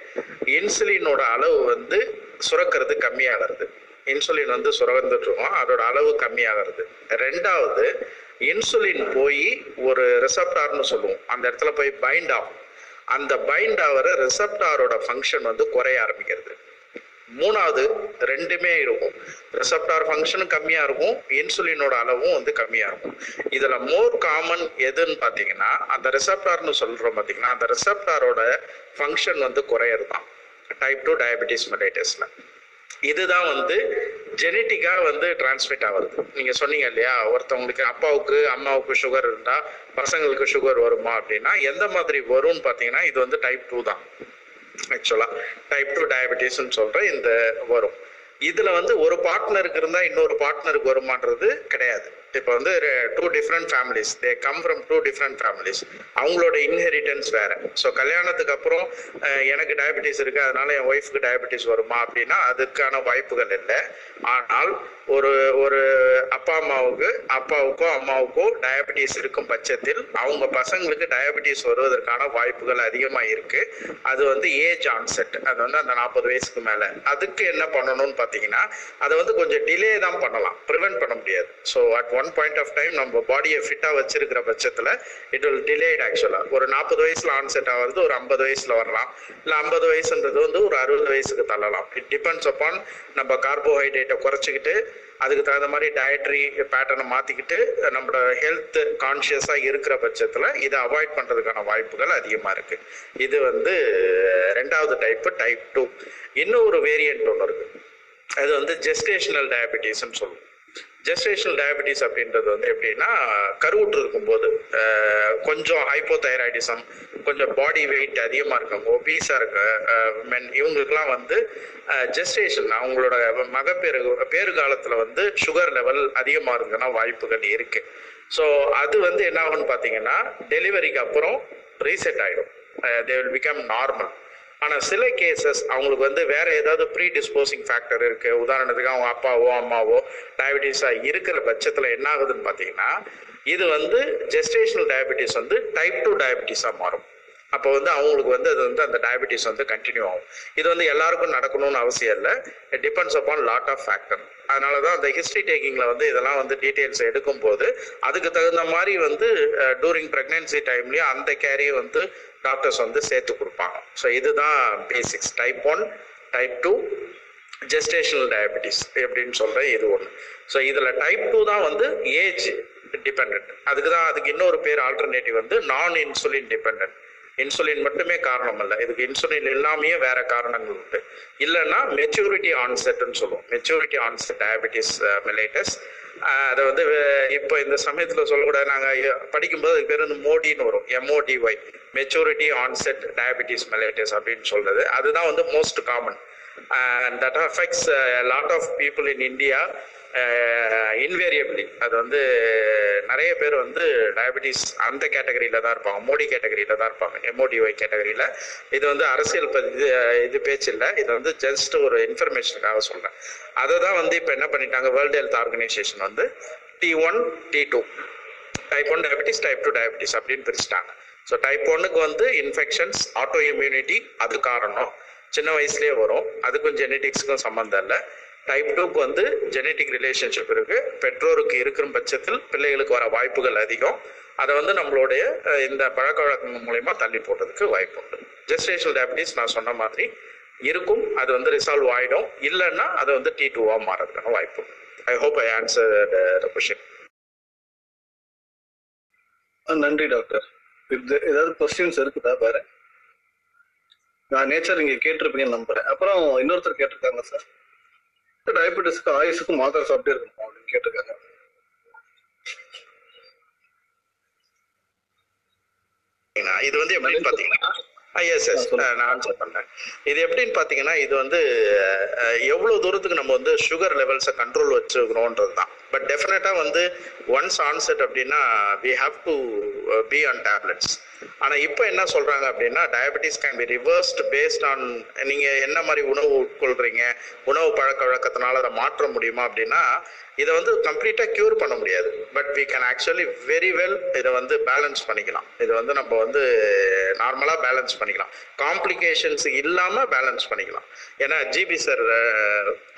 இன்சுலினோட அளவு வந்து சுரக்கிறது கம்மியாகிறது. இன்சுலின் வந்து சுரந்துட்டு இருக்கும் அதோட அளவு கம்மியாகிறது. ரெண்டாவது இன்சுலின் போய் ஒரு ரிசப்டார்னு சொல்லுவோம். அந்த இடத்துல போய் பைண்ட் ஆகும். அந்த பைண்ட் ஆகிற ரிசப்டாரோட ஃபங்க்ஷன் வந்து குறைய ஆரம்பிக்கிறது. மூணாவது ரெண்டுமே இருக்கும். ரிசப்டார் ஃபங்க்ஷனும் கம்மியாக இருக்கும். இன்சுலினோட அளவும் வந்து கம்மியாக இருக்கும். இதில் மோர் காமன் எதுன்னு பார்த்தீங்கன்னா அந்த ரிசப்டார்னு சொல்கிறோம் பார்த்தீங்கன்னா அந்த ரிசப்டாரோட ஃபங்க்ஷன் வந்து குறையிறது தான் டைப் டூ டயபிட்டிஸ் மெலைட்டிஸில் இதுதான் வந்து ஜெனட்டிக்காக வந்து டிரான்ஸ்மிட் ஆகுது. நீங்கள் சொன்னீங்க இல்லையா ஒருத்தவங்களுக்கு அப்பாவுக்கு அம்மாவுக்கு சுகர் இருந்தால் பசங்களுக்கு சுகர் வருமா அப்படின்னா எந்த மாதிரி வரும்னு பார்த்தீங்கன்னா இது வந்து டைப் டூ தான். ஆக்சுவலாக டைப் டூ டயபெட்டிஸ்ன்னு சொல்கிற இந்த வரும். இதில் வந்து ஒரு பார்ட்னருக்கு இருந்தால் இன்னொரு பார்ட்னருக்கு வருமான்றது கிடையாது. இப்போ வந்து two different families they come from two different families அவங்களோட இன்ஹெரிட்டன்ஸ் வேறு. ஸோ கல்யாணத்துக்கு அப்புறம் எனக்கு டயபெட்டிஸ் இருக்குது அதனால என் ஒய்ஃபுக்கு டயபெட்டிஸ் வருமா அப்படின்னா அதுக்கான வாய்ப்புகள் இல்லை. ஆனால் ஒரு ஒரு அப்பா அம்மாவுக்கு அப்பாவுக்கோ அம்மாவுக்கோ டயபெட்டிஸ் இருக்கும் பட்சத்தில் அவங்க பசங்களுக்கு டயபெட்டிஸ் வருவதற்கான வாய்ப்புகள் அதிகமாக இருக்கு. அது வந்து ஏஜ் ஆன்செட் அது வந்து அந்த நாற்பது வயசுக்கு மேலே. அதுக்கு என்ன பண்ணணும்னு பார்த்தீங்கன்னா அதை வந்து கொஞ்சம் டிலே தான் பண்ணலாம். ப்ரிவென்ட் பண்ண முடியாது. So at one point of time நம்ம பாடியை ஃபிட்டாக வச்சிருக்கிற பட்சத்தில் இட் வில் டிலேட் ஆக்சுவலாக ஒரு நாற்பது வயசுல ஆன்செட் ஆகிறது ஒரு ஐம்பது வயசுல வரலாம். இல்லை ஐம்பது வயசுன்றது வந்து ஒரு அறுபது வயசுக்கு தள்ளலாம். இட் டிபெண்ட்ஸ் அப்பான் நம்ம கார்போஹைட்ரேட்டை குறைச்சிக்கிட்டு அதுக்கு தகுந்த மாதிரி டயட்ரி பேட்டர்னை மாற்றிக்கிட்டு நம்மளோட ஹெல்த் கான்ஷியஸாக இருக்கிற பட்சத்தில் இதை அவாய்ட் பண்ணுறதுக்கான வாய்ப்புகள் அதிகமாக இருக்குது இது வந்து ரெண்டாவது டைப்பு டைப் டூ இன்னும் ஒரு வேரியன்ட் ஒன்று இருக்குது அது வந்து ஜெஸ்டேஷனல் டயபிட்டிஸ்ன்னு சொல்லுவோம். ஜெஸ்டேஷனல் டயபெட்டிஸ் அப்படின்றது வந்து எப்படின்னா கருவுற்று இருக்கும்போது கொஞ்சம் ஹைப்போதைராய்டிசம் கொஞ்சம் பாடி வெயிட் அதிகமாக இருக்காங்க ஒபீஸாக இருக்க மென் இவங்களுக்குலாம் வந்து ஜெஸ்டேஷன் அவங்களோட மகப்பேறு பேறு காலத்தில் வந்து சுகர் லெவல் அதிகமாக இருக்குன்னா வாய்ப்புகள் இருக்கு. ஸோ அது வந்து என்ன ஆகும்னு பார்த்தீங்கன்னா டெலிவரிக்கு அப்புறம் ரீசெட் ஆகிடும் தே வில் பிகம் நார்மல் ஆனால் சில கேசஸ் அவங்களுக்கு வந்து வேற ஏதாவது ப்ரீ டிஸ்போசிங் ஃபேக்டர் இருக்கு. உதாரணத்துக்கு அவங்க அப்பாவோ அம்மாவோ டயபிட்டிஸாக இருக்கிற பட்சத்தில் என்ன ஆகுதுன்னு பார்த்தீங்கன்னா இது வந்து ஜெஸ்டேஷனல் டயபிட்டிஸ் வந்து டைப் டூ டயபிட்டிஸாக மாறும். அப்போ வந்து அவங்களுக்கு வந்து அது வந்து அந்த டயபிட்டிஸ் வந்து கண்டினியூ ஆகும். இது வந்து எல்லாருக்கும் நடக்கணும்னு அவசியம் இல்லை. Depends upon lot of factor அதனால தான் அந்த ஹிஸ்ட்ரி டேக்கிங்கில் வந்து இதெல்லாம் வந்து டீட்டெயில்ஸ் எடுக்கும்போது அதுக்கு தகுந்த மாதிரி வந்து டூரிங் ப்ரெக்னென்சி டைம்லேயும் அந்த கேரியை வந்து டாக்டர்ஸ் வந்து சேர்த்து கொடுப்பாங்க. ஸோ இதுதான் basics type one type two gestational diabetes எப்படின்னு சொல்கிற இது ஒன்று ஸோ இதில் டைப் டூ தான் வந்து ஏஜ் டிபெண்ட் அதுக்கு தான் அதுக்கு இன்னொரு பேர் ஆல்டர்னேட்டிவ் வந்து நான் இன்சுலின் டிபெண்ட் இன்சுலின் மட்டுமே காரணம் இல்லை இதுக்கு இன்சுலின் இல்லாமையே வேற காரணங்கள் உண்டு. இல்லைன்னா மெச்சூரிட்டி ஆன்செட்னு சொல்லுவோம். மெச்சூரிட்டி ஆன்செட் டயபிட்டிஸ் மெலைட்டஸ் அதை வந்து இப்போ இந்த சமயத்தில் சொல்லக்கூடாது. நாங்கள் படிக்கும்போது அதுக்கு பேர் வந்து மோடின்னு வரும். MODY maturity onset diabetes mellitus அப்படின்னு சொல்றது. அதுதான் வந்து most common that affects lot of people in India invariably அது வந்து நிறைய பேர் வந்து டயபெட்டிஸ் அந்த கேட்டகரியில தான் இருப்பாங்க. மோடி கேட்டகரியில தான் இருப்பாங்க. எம்ஓடிஒய் கேட்டகரியில இது வந்து அரசியல் இது இது பேச்சு இல்லை. இது வந்து ஜஸ்ட் ஒரு இன்ஃபர்மேஷனுக்காக சொல்றேன். அதை தான் வந்து இப்போ என்ன பண்ணிட்டாங்க? வேர்ல்டு ஹெல்த் ஆர்கனைசேஷன் வந்து T one T two type one diabetes type two diabetes அப்படின்னு பிரிச்சுட்டாங்க. ஸோ டைப் ஒன்னுக்கு வந்து இன்ஃபெக்ஷன்ஸ் ஆட்டோ இம்யூனிட்டி அது காரணம். சின்ன வயசுலேயே வரும். அதுக்கும் ஜெனட்டிக்ஸுக்கும் சம்மந்தம் இல்லை. டைப் டூக்கு வந்து ஜெனட்டிக் ரிலேஷன்ஷிப் இருக்கு. பெற்றோருக்கு இருக்கிற பட்சத்தில் பிள்ளைகளுக்கு வர வாய்ப்புகள் அதிகம். அதை வந்து நம்மளுடைய இந்த பழக்க வழக்கங்கள் மூலயமா தள்ளி போடுறதுக்கு வாய்ப்பு உண்டு. ஜெஸ்டேஷனல் டயபிட்டிஸ் நான் சொன்ன மாதிரி இருக்கும் அது வந்து ரிசால்வ் ஆயிடும். இல்லைன்னா அது வந்து டி டூவா மாறதுக்கான வாய்ப்பு I hope I answer question நன்றி டாக்டர் இது ஏதாவது கொஸ்டின்ஸ் இருக்குதா? பாரு. நான் நேச்சர் இங்க கேட்டிருப்பீங்கன்னு நம்புறேன். அப்புறம் இன்னொருத்தர் கேட்டிருக்காங்க சார் டயபெட்டிஸ்க்கு ஆயுசுக்கு மாத்திரை சாப்பிட்டே இருக்கணும் அப்படின்னு கேட்டிருக்காங்க. இது வந்து எப்படின்னு பாத்தீங்கன்னா எஸ் எஸ் நான் ஆன்சர் பண்ணேன் இது எப்படின்னு பாத்தீங்கன்னா இது வந்து எவ்வளவு தூரத்துக்கு நம்ம வந்து சுகர் லெவல்ஸை கண்ட்ரோல் வச்சுக்கணுன்றது தான் பட் டெஃபினட்டா வந்து ஒன்ஸ் ஆன்செட் அப்படின்னா we have to be on tablets ஆனா இப்போ என்ன சொல்றாங்க அப்படின்னா diabetes can be reversed based on நீங்க என்ன மாதிரி உணவு உட்கொள்றீங்க உணவு பழக்க வழக்கத்தினால அதை மாற்ற முடியுமா அப்படின்னா இதை வந்து கம்ப்ளீட்டா கியூர் பண்ண முடியாது. But we can actually very well இதை வந்து பேலன்ஸ் பண்ணிக்கலாம். இதை வந்து நம்ம வந்து நார்மலா பேலன்ஸ் பண்ணிக்கலாம். காம்ப்ளிகேஷன்ஸ் இல்லாம பேலன்ஸ் பண்ணிக்கலாம். ஏன்னா ஜிபி சார்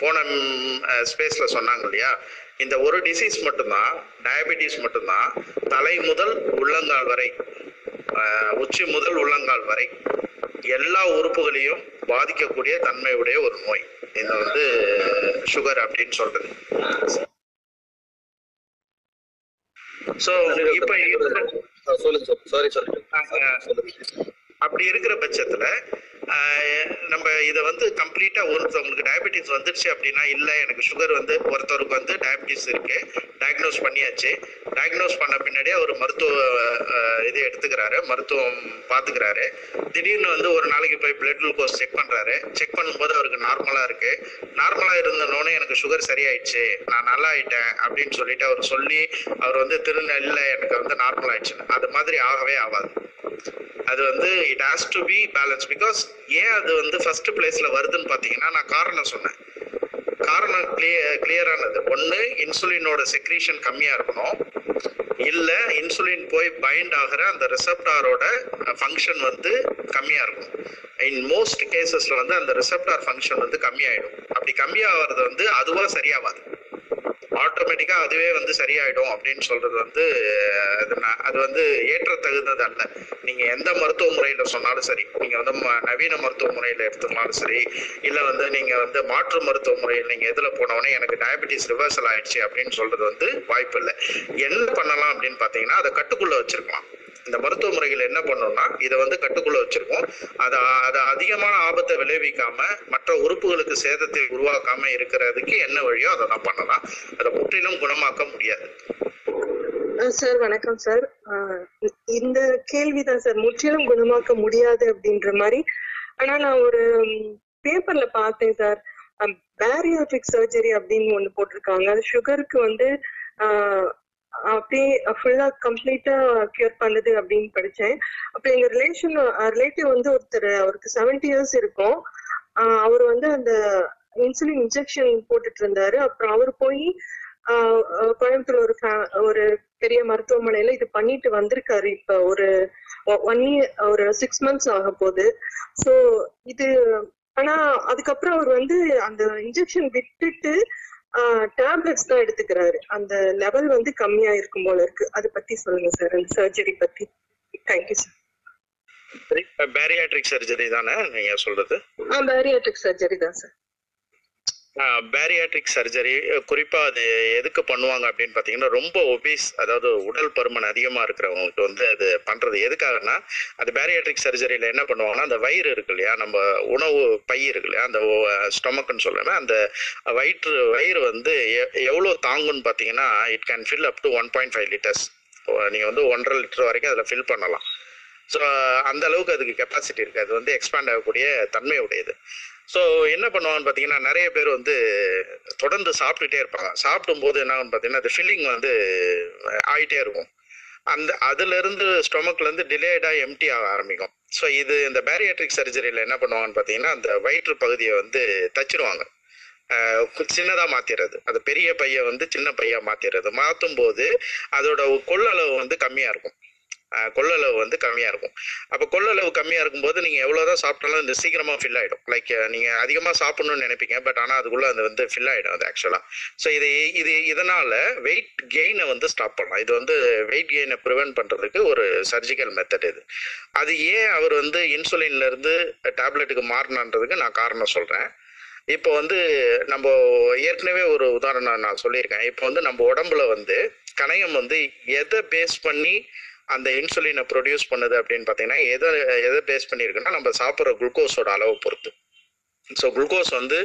போன ஸ்பேஸ்ல சொன்னாங்க இல்லையா இந்த ஒரு டிசீஸ் மட்டும்தான் டயபெட்டிஸ் மட்டும்தான் தலை முதல் உள்ளங்கால் வரை உச்சி முதல் உள்ளங்கால் வரை எல்லா உறுப்புகளையும் பாதிக்கக்கூடிய தன்மையுடைய ஒரு நோய். இது வந்து சுகர் அப்படின்னு சொல்றது. ஸோ இப்போ சார். சாரி அப்படி இருக்கிற பட்சத்துல நம்ம இதை வந்து கம்ப்ளீட்டா ஒருத்தவங்களுக்கு டயபெட்டிஸ் வந்துருச்சு அப்படின்னா இல்லை எனக்கு சுகர் வந்து ஒருத்தருக்கு வந்து டயபெட்டிஸ் இருக்கு டயக்னோஸ் பண்ணியாச்சு. டயக்னோஸ் பண்ண பின்னாடியே அவர் மருத்துவ இது எடுத்துக்கிறாரு மருத்துவம் பாத்துக்கிறாரு திடீர்னு வந்து ஒரு நாளைக்கு போய் பிளட் குளுக்கோஸ் செக் பண்றாரு. செக் பண்ணும்போது அவருக்கு நார்மலா இருக்கு. நார்மலா இருந்தனோடனே எனக்கு சுகர் சரியாயிடுச்சு. நான் நல்லா ஆயிட்டேன் அப்படின்னு சொல்லிட்டு அவர் சொல்லி அவர் வந்து திருநெல்ல எனக்கு வந்து நார்மல் ஆயிடுச்சுன்னு. அது மாதிரி ஆகவே ஆகாது. அது வந்து it has to be balance because ஏன் அது வந்து ஃபர்ஸ்ட் பிளேஸ்ல வருதுன்னு பார்த்தீங்கன்னா நான் காரணம் சொன்னேன். காரணம் கிளியர் கிளியரானது ஒன்று இன்சுலினோட செக்ரீஷன் கம்மியாக இருக்கணும். இல்லை இன்சுலின் போய் பைண்ட் ஆகிற அந்த ரிசப்டாரோட ஃபங்க்ஷன் வந்து கம்மியாக இருக்கும் இன் மோஸ்ட் கேசஸில் வந்து அந்த ரிசப்டார் ஃபங்க்ஷன் வந்து கம்மியாயிடும். அப்படி கம்மியாகிறது வந்து அதுவாக சரியாகாது ஆட்டோமேட்டிக்கா அதுவே வந்து சரியாயிடும் அப்படின்னு சொல்றது வந்து அது வந்து அது வந்து அல்ல நீங்க எந்த மருத்துவ முறையில சொன்னாலும் சரி நீங்க வந்து ம- நவீன மருத்துவ முறையில எடுத்துக்கினாலும் சரி இல்ல வந்து நீங்க வந்து மாற்று மருத்துவ முறையில் நீங்க எதுல போனவொடனே எனக்கு டயபெட்டிஸ் ரிவர்சல் ஆயிடுச்சு அப்படின்னு சொல்றது வந்து வாய்ப்பு இல்லை என்ன பண்ணலாம் அப்படின்னு பாத்தீங்கன்னா அதை கட்டுக்குள்ள வச்சிருக்கலாம். இந்த மருத்துவ முறைகள் என்ன பண்ணோம்னா இதை வந்து கட்டுக்குள்ள வச்சிருக்கோம். அதை அதை அதிகமான ஆபத்தை விளைவிக்காம மற்ற உறுப்புகளுக்கு சேதத்தை உருவாக்காம இருக்கிறதுக்கு என்ன வழியோ அதை தான் பண்ணலாம். அதை முற்றிலும் குணமாக்க முடியாது. சார் வணக்கம் சார். இந்த கேள்விதான் சார். முற்றிலும் குணமாக்க முடியாது அப்படின்ற மாதிரி. ஆனா நான் ஒரு பேப்பர்ல பார்த்தேன் சார். பேரியாட்ரிக் சர்ஜரி அப்படின்னு ஒண்ணு போட்டிருக்காங்க. அது சுகருக்கு வந்து ஆஹ், அப்படியே ஃபுல்லா கம்ப்ளீட்டா கியூர் பண்ணுது அப்படின்னு படிச்சேன். அப்ப எங்க ரிலேஷன் ரிலேட்டிவ் வந்து ஒருத்தர் அவருக்கு செவன்டி இயர்ஸ் இருக்கும். அவர் வந்து அந்த இன்சுலின் இன்ஜெக்ஷன் போட்டுட்டு இருந்தாரு அப்புறம் அவர் போய் ஆஹ் ஒரு ஒரு பெரிய மருத்துவமனையில இது பண்ணிட்டு வந்திருக்காரு. இப்ப ஒரு ஒன் இயர் ஒரு சிக்ஸ் மந்த்ஸ் ஆக போகுது. ஸோ இது ஆனா அதுக்கப்புறம் அவர் வந்து அந்த இன்ஜெக்ஷன் விட்டுட்டு டேப்லெட்ஸ் தான் எடுத்துக்கிறாரு. அந்த லெவல் வந்து கம்மியா இருக்கும் போல இருக்கு. அதை பத்தி சொல்லுங்க சார் அந்த சர்ஜரி பத்தி. தேங்க்யூ சார் பேரியாட்ரிக் சர்ஜரி தானே நீங்க சொல்றது? பேரியாட்ரிக் சர்ஜரி தான் சார் பேரியாட்ரிக் சர்ஜரி குறிப்பா அது எதுக்கு பண்ணுவாங்க அப்படின்னு பாத்தீங்கன்னா ரொம்ப ஒபீஸ் அதாவது உடல் பருமன் அதிகமா இருக்கிறவங்களுக்கு வந்து அது பண்றது. எதுக்காகனா அது பேரியாட்ரிக் சர்ஜரியில என்ன பண்ணுவாங்கன்னா அந்த வயிறு இருக்கு இல்லையா நம்ம உணவு பை இருக்கு இல்லையா அந்த ஸ்டொமக்னு சொல்லுவேன். அந்த வயிற்று வயிறு வந்து எ- எவ்வளவு தாங்கும்னு பாத்தீங்கன்னா it can fill up to one point five litres நீங்க வந்து ஒன்றரை லிட்டர் வரைக்கும் அதில் ஃபில் பண்ணலாம். ஸோ அந்த அளவுக்கு அதுக்கு கெப்பாசிட்டி இருக்கு. அது வந்து எக்ஸ்பேண்ட் ஆகக்கூடிய தன்மை உடையது ஸோ என்ன பண்ணுவாங்கன்னு பார்த்தீங்கன்னா நிறைய பேர் வந்து தொடர்ந்து சாப்பிட்டுட்டே இருப்பாங்க. சாப்பிடும்போது என்ன பார்த்தீங்கன்னா அது ஃபில்லிங் வந்து ஆகிட்டே இருக்கும். அந்த அதுலேருந்து ஸ்டொமக்லேருந்து டிலேடாக எம்டி ஆக ஆரம்பிக்கும். ஸோ இது இந்த பேரியாட்ரிக் சர்ஜரியில் என்ன பண்ணுவாங்கன்னு பார்த்தீங்கன்னா அந்த வயிற்று பகுதியை வந்து தச்சிருவாங்க. சின்னதாக மாற்றிடுறது அது பெரிய பையை வந்து சின்ன பையாக மாற்றிடுறது மாற்றும் போது அதோட கொள்ளளவு வந்து கம்மியாக இருக்கும். கொள்ளளவு வந்து கம்மியாக இருக்கும். அப்போ கொள்ளளவு கம்மியாக இருக்கும்போது எவ்வளோ தான் சாப்பிட்டாலும் இந்த சீக்கிரமாக ஃபில் ஆகிடும் லைக் நீங்கள் அதிகமாக சாப்பிட்ணுன்னு நினைப்பீங்க பட் ஆனால் அதுக்குள்ளே அது வந்து ஃபில் ஆகிடும் அது ஆக்சுவலாக ஸோ இது இது இதனால் வெயிட் கெயினை வந்து ஸ்டாப் பண்ணலாம். இது வந்து வெயிட் கெயினை ப்ரிவென்ட் பண்ணுறதுக்கு ஒரு சர்ஜிக்கல் மெத்தட் இது. அது ஏன் அவர் வந்து இன்சுலின்லேருந்து டேப்லெட்டுக்கு மாறினான்றதுக்கு நான் காரணம் சொல்கிறேன் இப்போ வந்து நம்ம ஏற்கனவே ஒரு உதாரணம் நான் சொல்லியிருக்கேன். இப்போ வந்து நம்ம உடம்புல வந்து கணையம் வந்து எதை பேஸ் பண்ணி அந்த இன்சுலினை ப்ரொடியூஸ் பண்ணுது அப்படின்னு பார்த்தீங்கன்னா எதை எதை பேஸ் பண்ணியிருக்குன்னா நம்ம சாப்பிட்ற குளுக்கோஸோட அளவை பொறுத்து. ஸோ குளுக்கோஸ் வந்து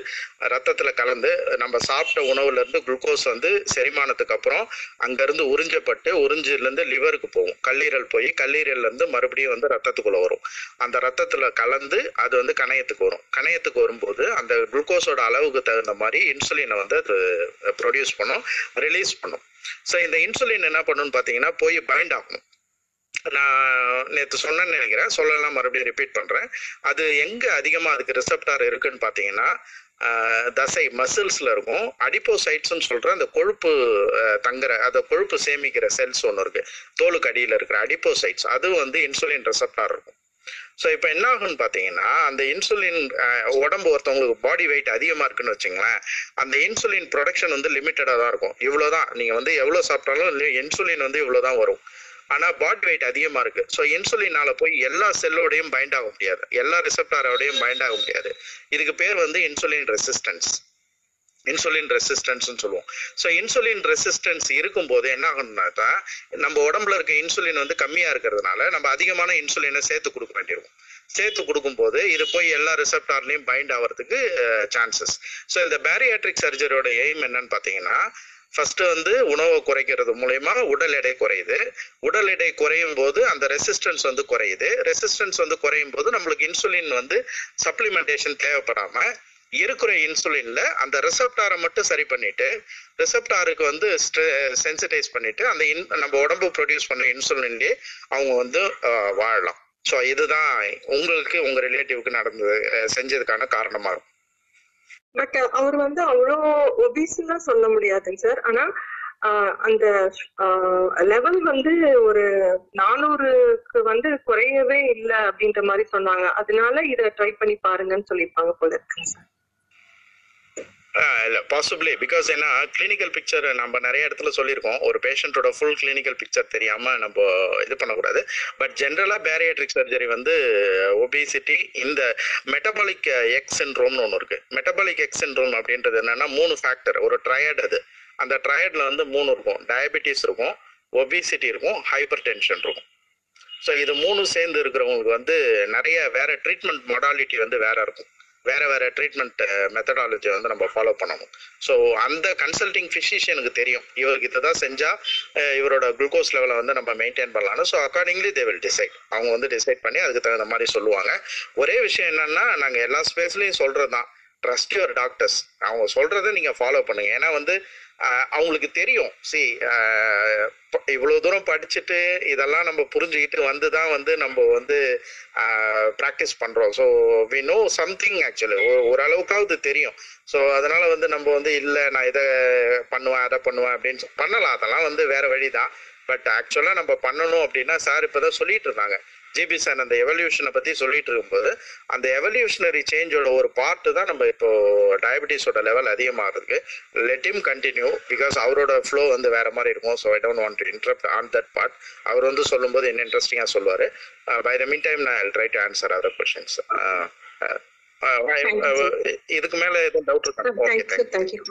ரத்தத்தில் கலந்து நம்ம சாப்பிட்ட உணவுலேருந்து குளுக்கோஸ் வந்து செரிமானத்துக்கு அப்புறம் அங்கேருந்து உறிஞ்சப்பட்டு உறிஞ்சிலேருந்து லிவருக்கு போகும். கல்லீரல் போய் கல்லீரல்ல இருந்து மறுபடியும் வந்து ரத்தத்துக்குள்ளே வரும். அந்த ரத்தத்தில் கலந்து அது வந்து கணையத்துக்கு வரும். கணையத்துக்கு வரும்போது அந்த குளுக்கோஸோட அளவுக்கு தகுந்த மாதிரி இன்சுலினை வந்து அது ப்ரொடியூஸ் பண்ணும் ரிலீஸ் பண்ணும். ஸோ இந்த இன்சுலின் என்ன பண்ணுன்னு பார்த்தீங்கன்னா போய் பைண்ட் ஆகணும். நான் நேற்று சொன்னேன்னு நினைக்கிறேன். சொல்லலாம் மறுபடியும் ரிப்பீட் பண்ணுறேன் அது எங்கே அதிகமாக அதுக்கு ரிசப்டார் இருக்குன்னு பார்த்தீங்கன்னா தசை மசில்ஸ்ல இருக்கும். அடிப்போசைட்ஸ்னு சொல்ற அந்த கொழுப்பு தங்குற அந்த கொழுப்பு சேமிக்கிற செல்ஸ் ஒன்று இருக்கு. தோலுக்கு அடியில் இருக்கிற அடிப்போசைட்ஸ் அது வந்து இன்சுலின் ரிசப்டார் இருக்கும். ஸோ இப்போ என்ன ஆகும்னு பார்த்தீங்கன்னா அந்த இன்சுலின் உடம்பு ஒருத்தவங்களுக்கு பாடி வெயிட் அதிகமாக இருக்குன்னு வச்சுங்களேன் அந்த இன்சுலின் ப்ரொடக்ஷன் வந்து லிமிட்டடாக தான் இருக்கும். இவ்வளோதான் நீங்கள் வந்து எவ்வளோ சாப்பிட்டாலும் இன்சுலின் வந்து இவ்வளோ தான் வரும். ஆனால் பாடி வெயிட் அதிகமாக இருக்கு. ஸோ இன்சுலினால போய் எல்லா செல்லோடையும் பைண்ட் ஆக முடியாது. எல்லா ரிசப்டாரோடையும் பைண்ட் ஆக முடியாது. இதுக்கு பேர் வந்து இன்சுலின் ரெசிஸ்டன்ஸ் இன்சுலின் ரெசிஸ்டன்ஸ்னு சொல்லுவோம். ஸோ இன்சுலின் ரெசிஸ்டன்ஸ் இருக்கும்போது என்ன ஆகணும்னாக்கா நம்ம உடம்புல இருக்க இன்சுலின் வந்து கம்மியா இருக்கிறதுனால நம்ம அதிகமான இன்சுலினை சேர்த்து கொடுக்க வேண்டியிருக்கும். சேர்த்து கொடுக்கும்போது இது போய் எல்லா ரிசப்டார்லையும் பைண்ட் ஆகிறதுக்கு சான்சஸ் ஸோ இந்த பேரியாட்ரிக் சர்ஜரியோட எய்ம் என்னன்னு பார்த்தீங்கன்னா ஃபர்ஸ்ட் வந்து உணவை குறைக்கிறது மூலயமா உடல் எடை குறையுது. உடல் எடை குறையும் போது அந்த ரெசிஸ்டன்ஸ் வந்து குறையுது. ரெசிஸ்டன்ஸ் வந்து குறையும் போது நம்மளுக்கு இன்சுலின் வந்து சப்ளிமெண்டேஷன் தேவைப்படாம இருக்கிற இன்சுலின்ல அந்த ரிசப்டாரை மட்டும் சரி பண்ணிட்டு ரிசப்டாருக்கு வந்து சென்சிடைஸ் பண்ணிட்டு அந்த இன் நம்ம உடம்பு ப்ரொடியூஸ் பண்ண இன்சுலின்லேயே அவங்க வந்து வாழலாம். ஸோ இதுதான் உங்களுக்கு உங்க ரிலேட்டிவ்க்கு நடந்தது செஞ்சதுக்கான காரணமா இருக்கும். பட் uh, அவர் வந்து அவ்வளோ ஒபிஸ்லாம் சொல்ல முடியாதுங்க சார் ஆனா ஆஹ், அந்த லெவல் வந்து ஒரு நானூறுக்கு வந்து குறையவே இல்லை அப்படின்ற மாதிரி சொன்னாங்க. அதனால இதை ட்ரை பண்ணி பாருங்கன்னு சொல்லியிருப்பாங்க போல இருக்குங்க சார் இல்லை பாசிபிளி பிகாஸ் ஏன்னா கிளினிக்கல் பிக்சர் நம்ம நிறைய இடத்துல சொல்லியிருக்கோம். ஒரு பேஷண்ட்டோட ஃபுல் கிளினிக்கல் பிக்சர் தெரியாமல் நம்ம இது பண்ணக்கூடாது. பட் ஜென்ரலாக பேரியாட்ரிக் சர்ஜரி வந்து ஒபிசிட்டி இந்த மெட்டபாலிக் எக்ஸ் சின்ரோம்னு ஒன்று இருக்குது மெட்டபாலிக் எக்ஸ் சின்ரோம் அப்படின்றது என்னென்னா மூணு ஃபேக்டர் ஒரு ட்ரையட் அது. அந்த ட்ரையடில் வந்து மூணு இருக்கும். டயபெட்டிஸ் இருக்கும் ஒபிசிட்டி இருக்கும் ஹைப்பர் டென்ஷன் இருக்கும். ஸோ இது மூணு சேர்ந்து இருக்கிறவங்களுக்கு வந்து நிறைய வேற ட்ரீட்மெண்ட் மொடாலிட்டி வந்து வேற இருக்கும். வேற வேற ட்ரீட்மெண்ட் மெத்தடாலஜி வந்து நம்ம ஃபாலோ பண்ணணும். ஸோ அந்த கன்சல்டிங் ஃபிசிஷியனுக்கு தெரியும். இவருக்கு இதை தான் செஞ்சா இவரோட குளுக்கோஸ் லெவலை வந்து நம்ம மெயின்டைன் பண்ணலாம்னு. So accordingly they will decide அவங்க வந்து டிசைட் பண்ணி அதுக்கு தகுந்த மாதிரி சொல்லுவாங்க. ஒரே விஷயம் என்னன்னா நாங்கள் எல்லா ஸ்பேஸ்லையும் சொல்றது தான் ட்ரஸ்ட் யுவர் டாக்டர்ஸ் அவங்க சொல்றதை நீங்க ஃபாலோ பண்ணுங்க. ஏன்னா வந்து அவங்களுக்கு தெரியும். சி இவ்வளவு தூரம் படிச்சுட்டு இதெல்லாம் நம்ம புரிஞ்சுக்கிட்டு வந்து தான் வந்து நம்ம வந்து ப்ராக்டிஸ் பண்றோம். So we know something actually ஓரளவுக்காவது தெரியும். ஸோ அதனால வந்து நம்ம வந்து இல்லை நான் இதை பண்ணுவேன் அதை பண்ணுவேன் அப்படின்னு பண்ணலாம். அதெல்லாம் வந்து வேற வழி தான் பட் ஆக்சுவலாக நம்ம பண்ணணும் அப்படின்னா சார் இப்போதான் சொல்லிட்டு இருந்தாங்க. ஜிபி சார் அந்த எவல்யூஷனை பத்தி சொல்லிட்டு இருக்கும்போது அந்த எவல்யூஷனரி சேஞ்சோட ஒரு பார்ட் தான் நம்ம இப்போ டயபிட்டிஸோட லெவல் அதிகமாகிறதுக்கு லெட் இம் கண்டினியூ பிகாஸ் அவரோட ஃப்ளோ வந்து வேற மாதிரி இருக்கும். So I don't want to interrupt on that part அவர் வந்து சொல்லும்போது என்ன இன்ட்ரெஸ்டிங்காக சொல்லுவார். பை த மீன் டைம் நான் try to answer other questions இதுக்கு மேல எதுவும் டவுட் இருக்கா? ஓகே தேங்க்யூ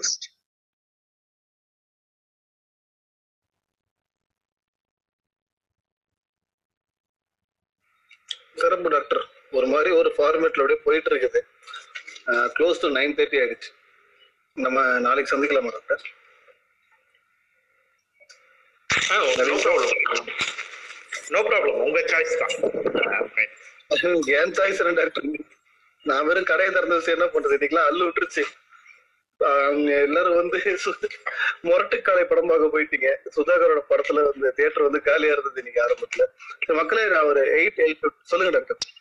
சிறப்பு டாக்டர் ஒரு மாதிரி ஒரு ஃபார்மேட்ல அப்படியே போயிட்டு இருக்குது. க்ளோஸ் டு நைன் தேர்ட்டி ஆயிடுச்சு. நம்ம நாளைக்கு சந்திக்கலாமா டாக்டர் நோ ப்ராப்ளம் உங்க சாய்ஸ் தான். ஏன் சாய்ஸ் டாக்டர் நான் வெறும் கடையை திறந்து என்ன பண்றது? இதுக்கெல்லாம் அள்ளு விட்டுருச்சு. அவங்க எல்லாரும் வந்து முரட்டுக்காலை படம் பார்க்க போயிட்டீங்க. சுதாகரோட படத்துல வந்து தியேட்டர் வந்து காலியா இருந்தது இன்னைக்கு ஆரம்பத்துல. மக்களே நான் ஒரு எயிட் எயிட் சொல்லுங்க டாக்டர்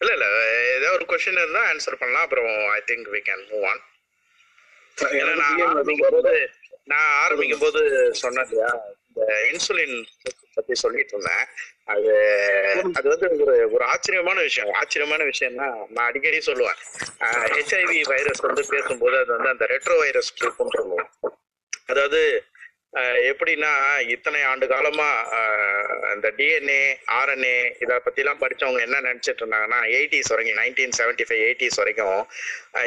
இல்ல இல்ல ஏதாவது ஒரு கொஸ்டின் இருந்தா ஆன்சர் பண்ணலாம். அப்புறம் I think we can move on நான் ஆரம்பிக்கும் போது நான் ஆரம்பிக்கும் போது சொன்னேன் இல்லையா? இந்த இன்சுலின் பத்தி சொல்லிட்டு இருந்தேன். அது அது வந்து ஒரு ஒரு ஆச்சரியமான விஷயம். ஆச்சரியமான விஷயம்னா நான் அடிக்கடி சொல்லுவேன். ஹெச்ஐவி வைரஸ் வந்து பேசும்போது அது வந்து அந்த ரெட்ரோ வைரஸ் குரூப்னு சொல்லுவோம். அதாவது எப்படின்னா இத்தனை ஆண்டு காலமா இந்த டிஎன்ஏ ஆர்என்ஏ இதை பத்திலாம் படிச்சவங்க என்ன நினைச்சிட்டு இருந்தாங்கன்னா எயிட்டிஸ் வரைக்கும் நைன்டீன் செவன்டி ஃபைவ் எயிட்டிஸ் வரைக்கும்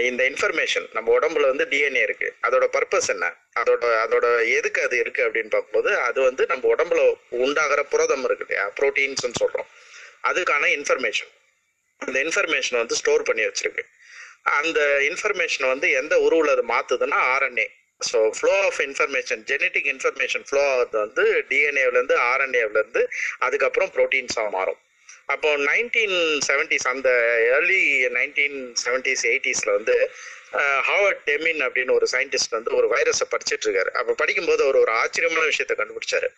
இந்த இன்ஃபர்மேஷன் நம்ம உடம்புல வந்து டிஎன்ஏ இருக்கு. அதோட பர்பஸ் என்ன? அதோட அதோட எதுக்கு அது இருக்கு அப்படின்னு பார்க்கும்போது அது வந்து நம்ம உடம்புல உண்டாகிற புரதம் இருக்கு இல்லையா? ப்ரோட்டீன்ஸ்னு சொல்றோம். அதுக்கான இன்ஃபர்மேஷன் அந்த இன்ஃபர்மேஷன் வந்து ஸ்டோர் பண்ணி வச்சிருக்கு. அந்த இன்ஃபர்மேஷன் வந்து எந்த உருவில் அது மாத்துதுன்னா RNA so flow of information genetic information flow ஆகுது வந்து டிஎன்ஏவிலேருந்து ஆர்என்ஏவிலேருந்து அதுக்கப்புறம் ப்ரோட்டீன்ஸாக மாறும். அப்போ நைன்டீன் செவன்டிஸ் அந்த ஏர்லி நைன்டீன் செவன்டிஸ் எயிட்டிஸில் வந்து ஹாவர்ட் டெமின் அப்படின்னு ஒரு சயின்டிஸ்ட் வந்து ஒரு வைரஸை படிச்சுட்டு இருக்காரு. அப்போ படிக்கும்போது அவர் ஒரு ஆச்சரியமான விஷயத்தை கண்டுபிடிச்சாரு.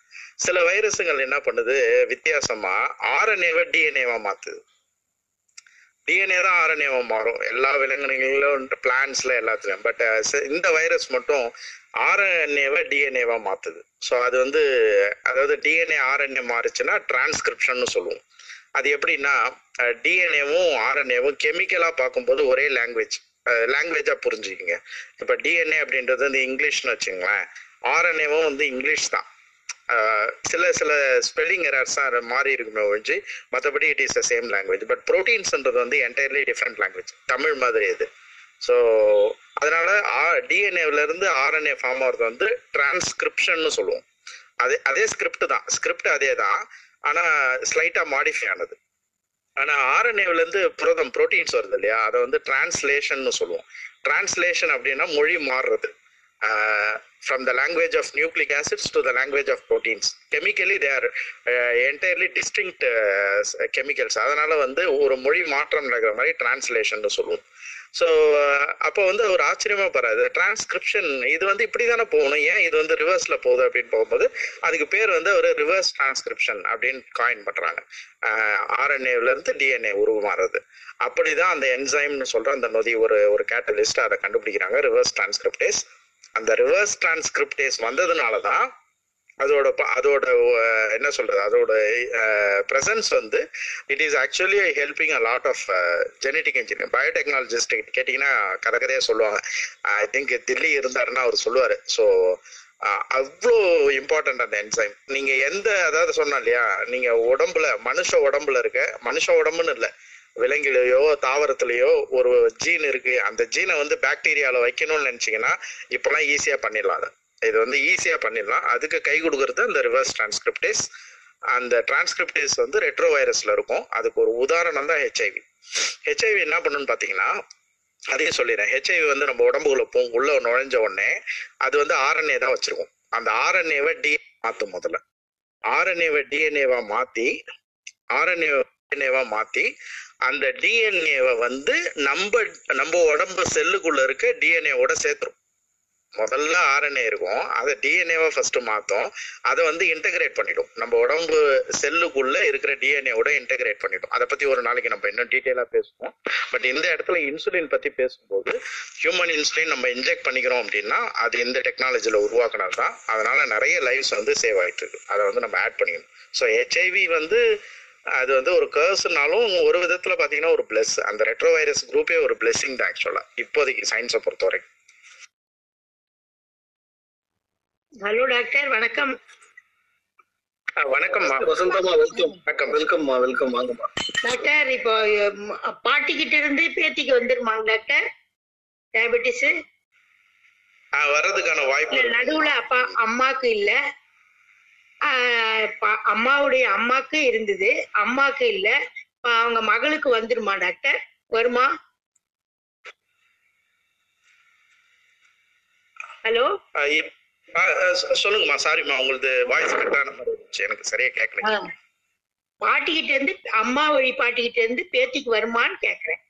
சில வைரஸுங்கள் என்ன பண்ணுது? வித்தியாசமாக ஆர்என்ஏவை டிஎன்ஏவா மாற்றுது டிஎன்ஏ தான் ஆர்என்ஏவாக மாறும். எல்லா விலங்கினங்களிலும் பிளான்ஸ்ல எல்லாத்துலயும். பட் uh, இந்த வைரஸ் மட்டும் ஆர்என்ஏவை டிஎன்ஏவா மாத்துது. ஸோ அது வந்து அதாவது டிஎன்ஏ ஆர்என்ஏ மாறுச்சுன்னா டிரான்ஸ்கிரிப்ஷன் சொல்லுவோம். அது எப்படின்னா டிஎன்ஏவும் ஆர்என்ஏவும் கெமிக்கலா பார்க்கும்போது ஒரே லாங்குவேஜ் லாங்குவேஜா புரிஞ்சுக்கிங்க. இப்போ டிஎன்ஏ அப்படின்றது வந்து இங்கிலீஷ்னு வச்சுங்களேன். ஆர்என்ஏவும் வந்து இங்கிலீஷ் தான். சில சில ஸ்பெல்லிங் எரர்ஸ் மாறி இருக்குமே ஒழிஞ்சு மற்றபடி it is the same language but ப்ரோட்டீன்ஸ்ன்றது வந்து என்டையர்லி டிஃப்ரெண்ட் லாங்குவேஜ் தமிழ் மாதிரி இது ஸோ அதனால டிஎன்ஏவிலேருந்து ஆர்என்ஏ ஃபார்ம் ஆகிறது வந்து டிரான்ஸ்கிரிப்ஷன் சொல்லுவோம். அதே அதே ஸ்கிரிப்ட் தான். ஸ்கிரிப்ட் அதே தான். ஆனால் ஸ்லைட்டாக மாடிஃபை ஆனது. ஆனால் ஆர்என்ஏவிலேருந்து புரதம் ப்ரோட்டீன்ஸ் வருது இல்லையா? அதை வந்து டிரான்ஸ்லேஷன் சொல்லுவோம். டிரான்ஸ்லேஷன் அப்படின்னா மொழி மாறுறது. From the language of nucleic acids language the language of they are uh, entirely entirely uh, chemicals uh, அதனால வந்து ஒரு மொழி மாற்றம் நடக்கிற மாதிரி டிரான்ஸ்லேஷன் சொல்லுவோம். ஸோ uh, அப்போ வந்து ஒரு ஆச்சரியமா பாரு டிரான்ஸ்கிரிப்ஷன் இது வந்து இப்படி தானே போகணும்? ஏன் இது வந்து ரிவர்ஸ்ல போகுது அப்படின்னு போகும்போது அதுக்கு பேர் வந்து ஒரு ரிவர்ஸ் டிரான்ஸ்கிரிப்ஷன் அப்படின்னு காயின் பண்றாங்க. Uh, ஆர்என்ஏல இருந்து டிஎன்ஏ உருமாறுறது. அப்படிதான் அந்த என்சைம்னு சொல்ற அந்த நொதி ஒரு ஒரு கேட்டலிஸ்ட் அதை கண்டுபிடிக்கிறாங்க. ரிவர்ஸ் டிரான்ஸ்கிரிப்டேஸ் அந்த ரிவர்ஸ் டிரான்ஸ்கிரிப்டேஸ் வந்ததுனால தான் அதோட ப- அதோட என்ன சொல்றது அதோட ப்ரெசன்ஸ் வந்து it is actually helping a lot of genetic engineer biotechnologist கேட்டிங்கன்னா கதை கதையாக சொல்லுவாங்க. ஐ திங்க் தில்லி இருந்தாருன்னா அவர் சொல்லுவார். ஸோ அவ்வளோ இம்பார்ட்டன்ட் அந்த என்சைம் நீங்கள் எந்த அதாவது சொன்னோம் இல்லையா நீங்கள் உடம்புல மனுஷ உடம்புல இருக்க மனுஷ உடம்புன்னு இல்லை விலங்குலையோ தாவரத்திலேயோ ஒரு ஜீன் இருக்கு. அந்த ஜீனை வந்து பாக்டீரியால வைக்கணும்னு நினைச்சீங்கன்னா இப்பெல்லாம் ஈஸியா பண்ணிடலாம் அதை. இது வந்து ஈஸியா பண்ணிடலாம். அதுக்கு கை கொடுக்கறது அந்த ரிவர்ஸ் டிரான்ஸ்கிரிப்டேஸ் அந்த டிரான்ஸ்கிரிப்டேஸ் வந்து ரெட்ரோ வைரஸ்ல இருக்கும். அதுக்கு ஒரு உதாரணம் தான் ஹெச்ஐவி ஹெச்ஐவி என்ன பண்ணுன்னு பாத்தீங்கன்னா அதையும் சொல்லிடுறேன். ஹெச்ஐவி வந்து நம்ம உடம்புக்குள்ள போ உள்ள நுழைஞ்ச உடனே அது வந்து ஆர்என்ஏ தான் வச்சிருக்கும். அந்த ஆர்என்ஏவை டிஎன்ஏ மாத்தும் முதல்ல. ஆர்என்ஏவை டிஎன்ஏவா மாத்தி ஆர்என்ஏ டிஎன்ஏவா மாற்றி அந்த டிஎன்ஏவை வந்து நம்ம நம்ம உடம்பு செல்லுக்குள்ள இருக்க டிஎன்ஏவோட சேர்த்துரும். முதல்ல ஆர்என்ஏ இருக்கும். அதை டிஎன்ஏவை ஃபர்ஸ்ட் மாற்றும் அதை வந்து இன்டகிரேட் பண்ணிடும். நம்ம உடம்பு செல்லுக்குள்ள இருக்கிற டிஎன்ஏவோட இன்டகிரேட் பண்ணிடும். அதை பத்தி ஒரு நாளைக்கு நம்ம இன்னும் டீட்டெயிலா பேசுவோம். பட் இந்த இடத்துல இன்சுலின் பத்தி பேசும்போது ஹியூமன் இன்சுலின் நம்ம இன்ஜெக்ட் பண்ணிக்கிறோம் அப்படின்னா அது இந்த டெக்னாலஜியில உருவாக்குனது தான் அதனால நிறைய லைஃப்ஸ் வந்து சேவ் ஆயிட்டு இருக்கு. அதை வந்து நம்ம ஆட் பண்ணிக்கணும். ஸோ ஹெச்ஐவி வந்து அது வந்து ஒரு கர்ஸ்னாலும் ஒரு விதத்துல பாத்தீங்கன்னா ஒரு பிளஸ் அந்த ரெட்ரோ வைரஸ் குரூப்பே ஒரு பிளெஸிங் தான் ஆக்சுவலா இப்போதைக்கு சயின்ஸை பொறுத்த வரைக்கும் ஹலோ டாக்டர் வணக்கம். ஆ, வணக்கம்மா வசந்தம்மா வெல்கம் வணக்கம். வெல்கம்மா வெல்கம் வாங்கம்மா டாக்டர் இப்போ பாட்டிக்கிட்ட இருந்து பேத்திக்கு வந்துருமாங்க டாக்டர் டயபெட்டிஸ் ஆ, வர்றதுக்கான வாய்ப்பு. நடுவுல அப்பா அம்மாக்கு இல்ல. அம்மாவுடைய அம்மாக்கு இருந்தது. அம்மாக்கு இல்ல. அவங்க மகளுக்கு வந்துருமா டாக்டர்? வருமா? ஹலோ? சொல்லுங்கம்மா. சாரிம்மா உங்களது வாய்ஸ் இருந்துச்சு. எனக்கு சரியா கேட்கல பாட்டிக்கிட்ட இருந்து அம்மா வழி பாட்டிக்கிட்ட இருந்து பேத்திக்கு வருமான்னு கேக்குறேன்.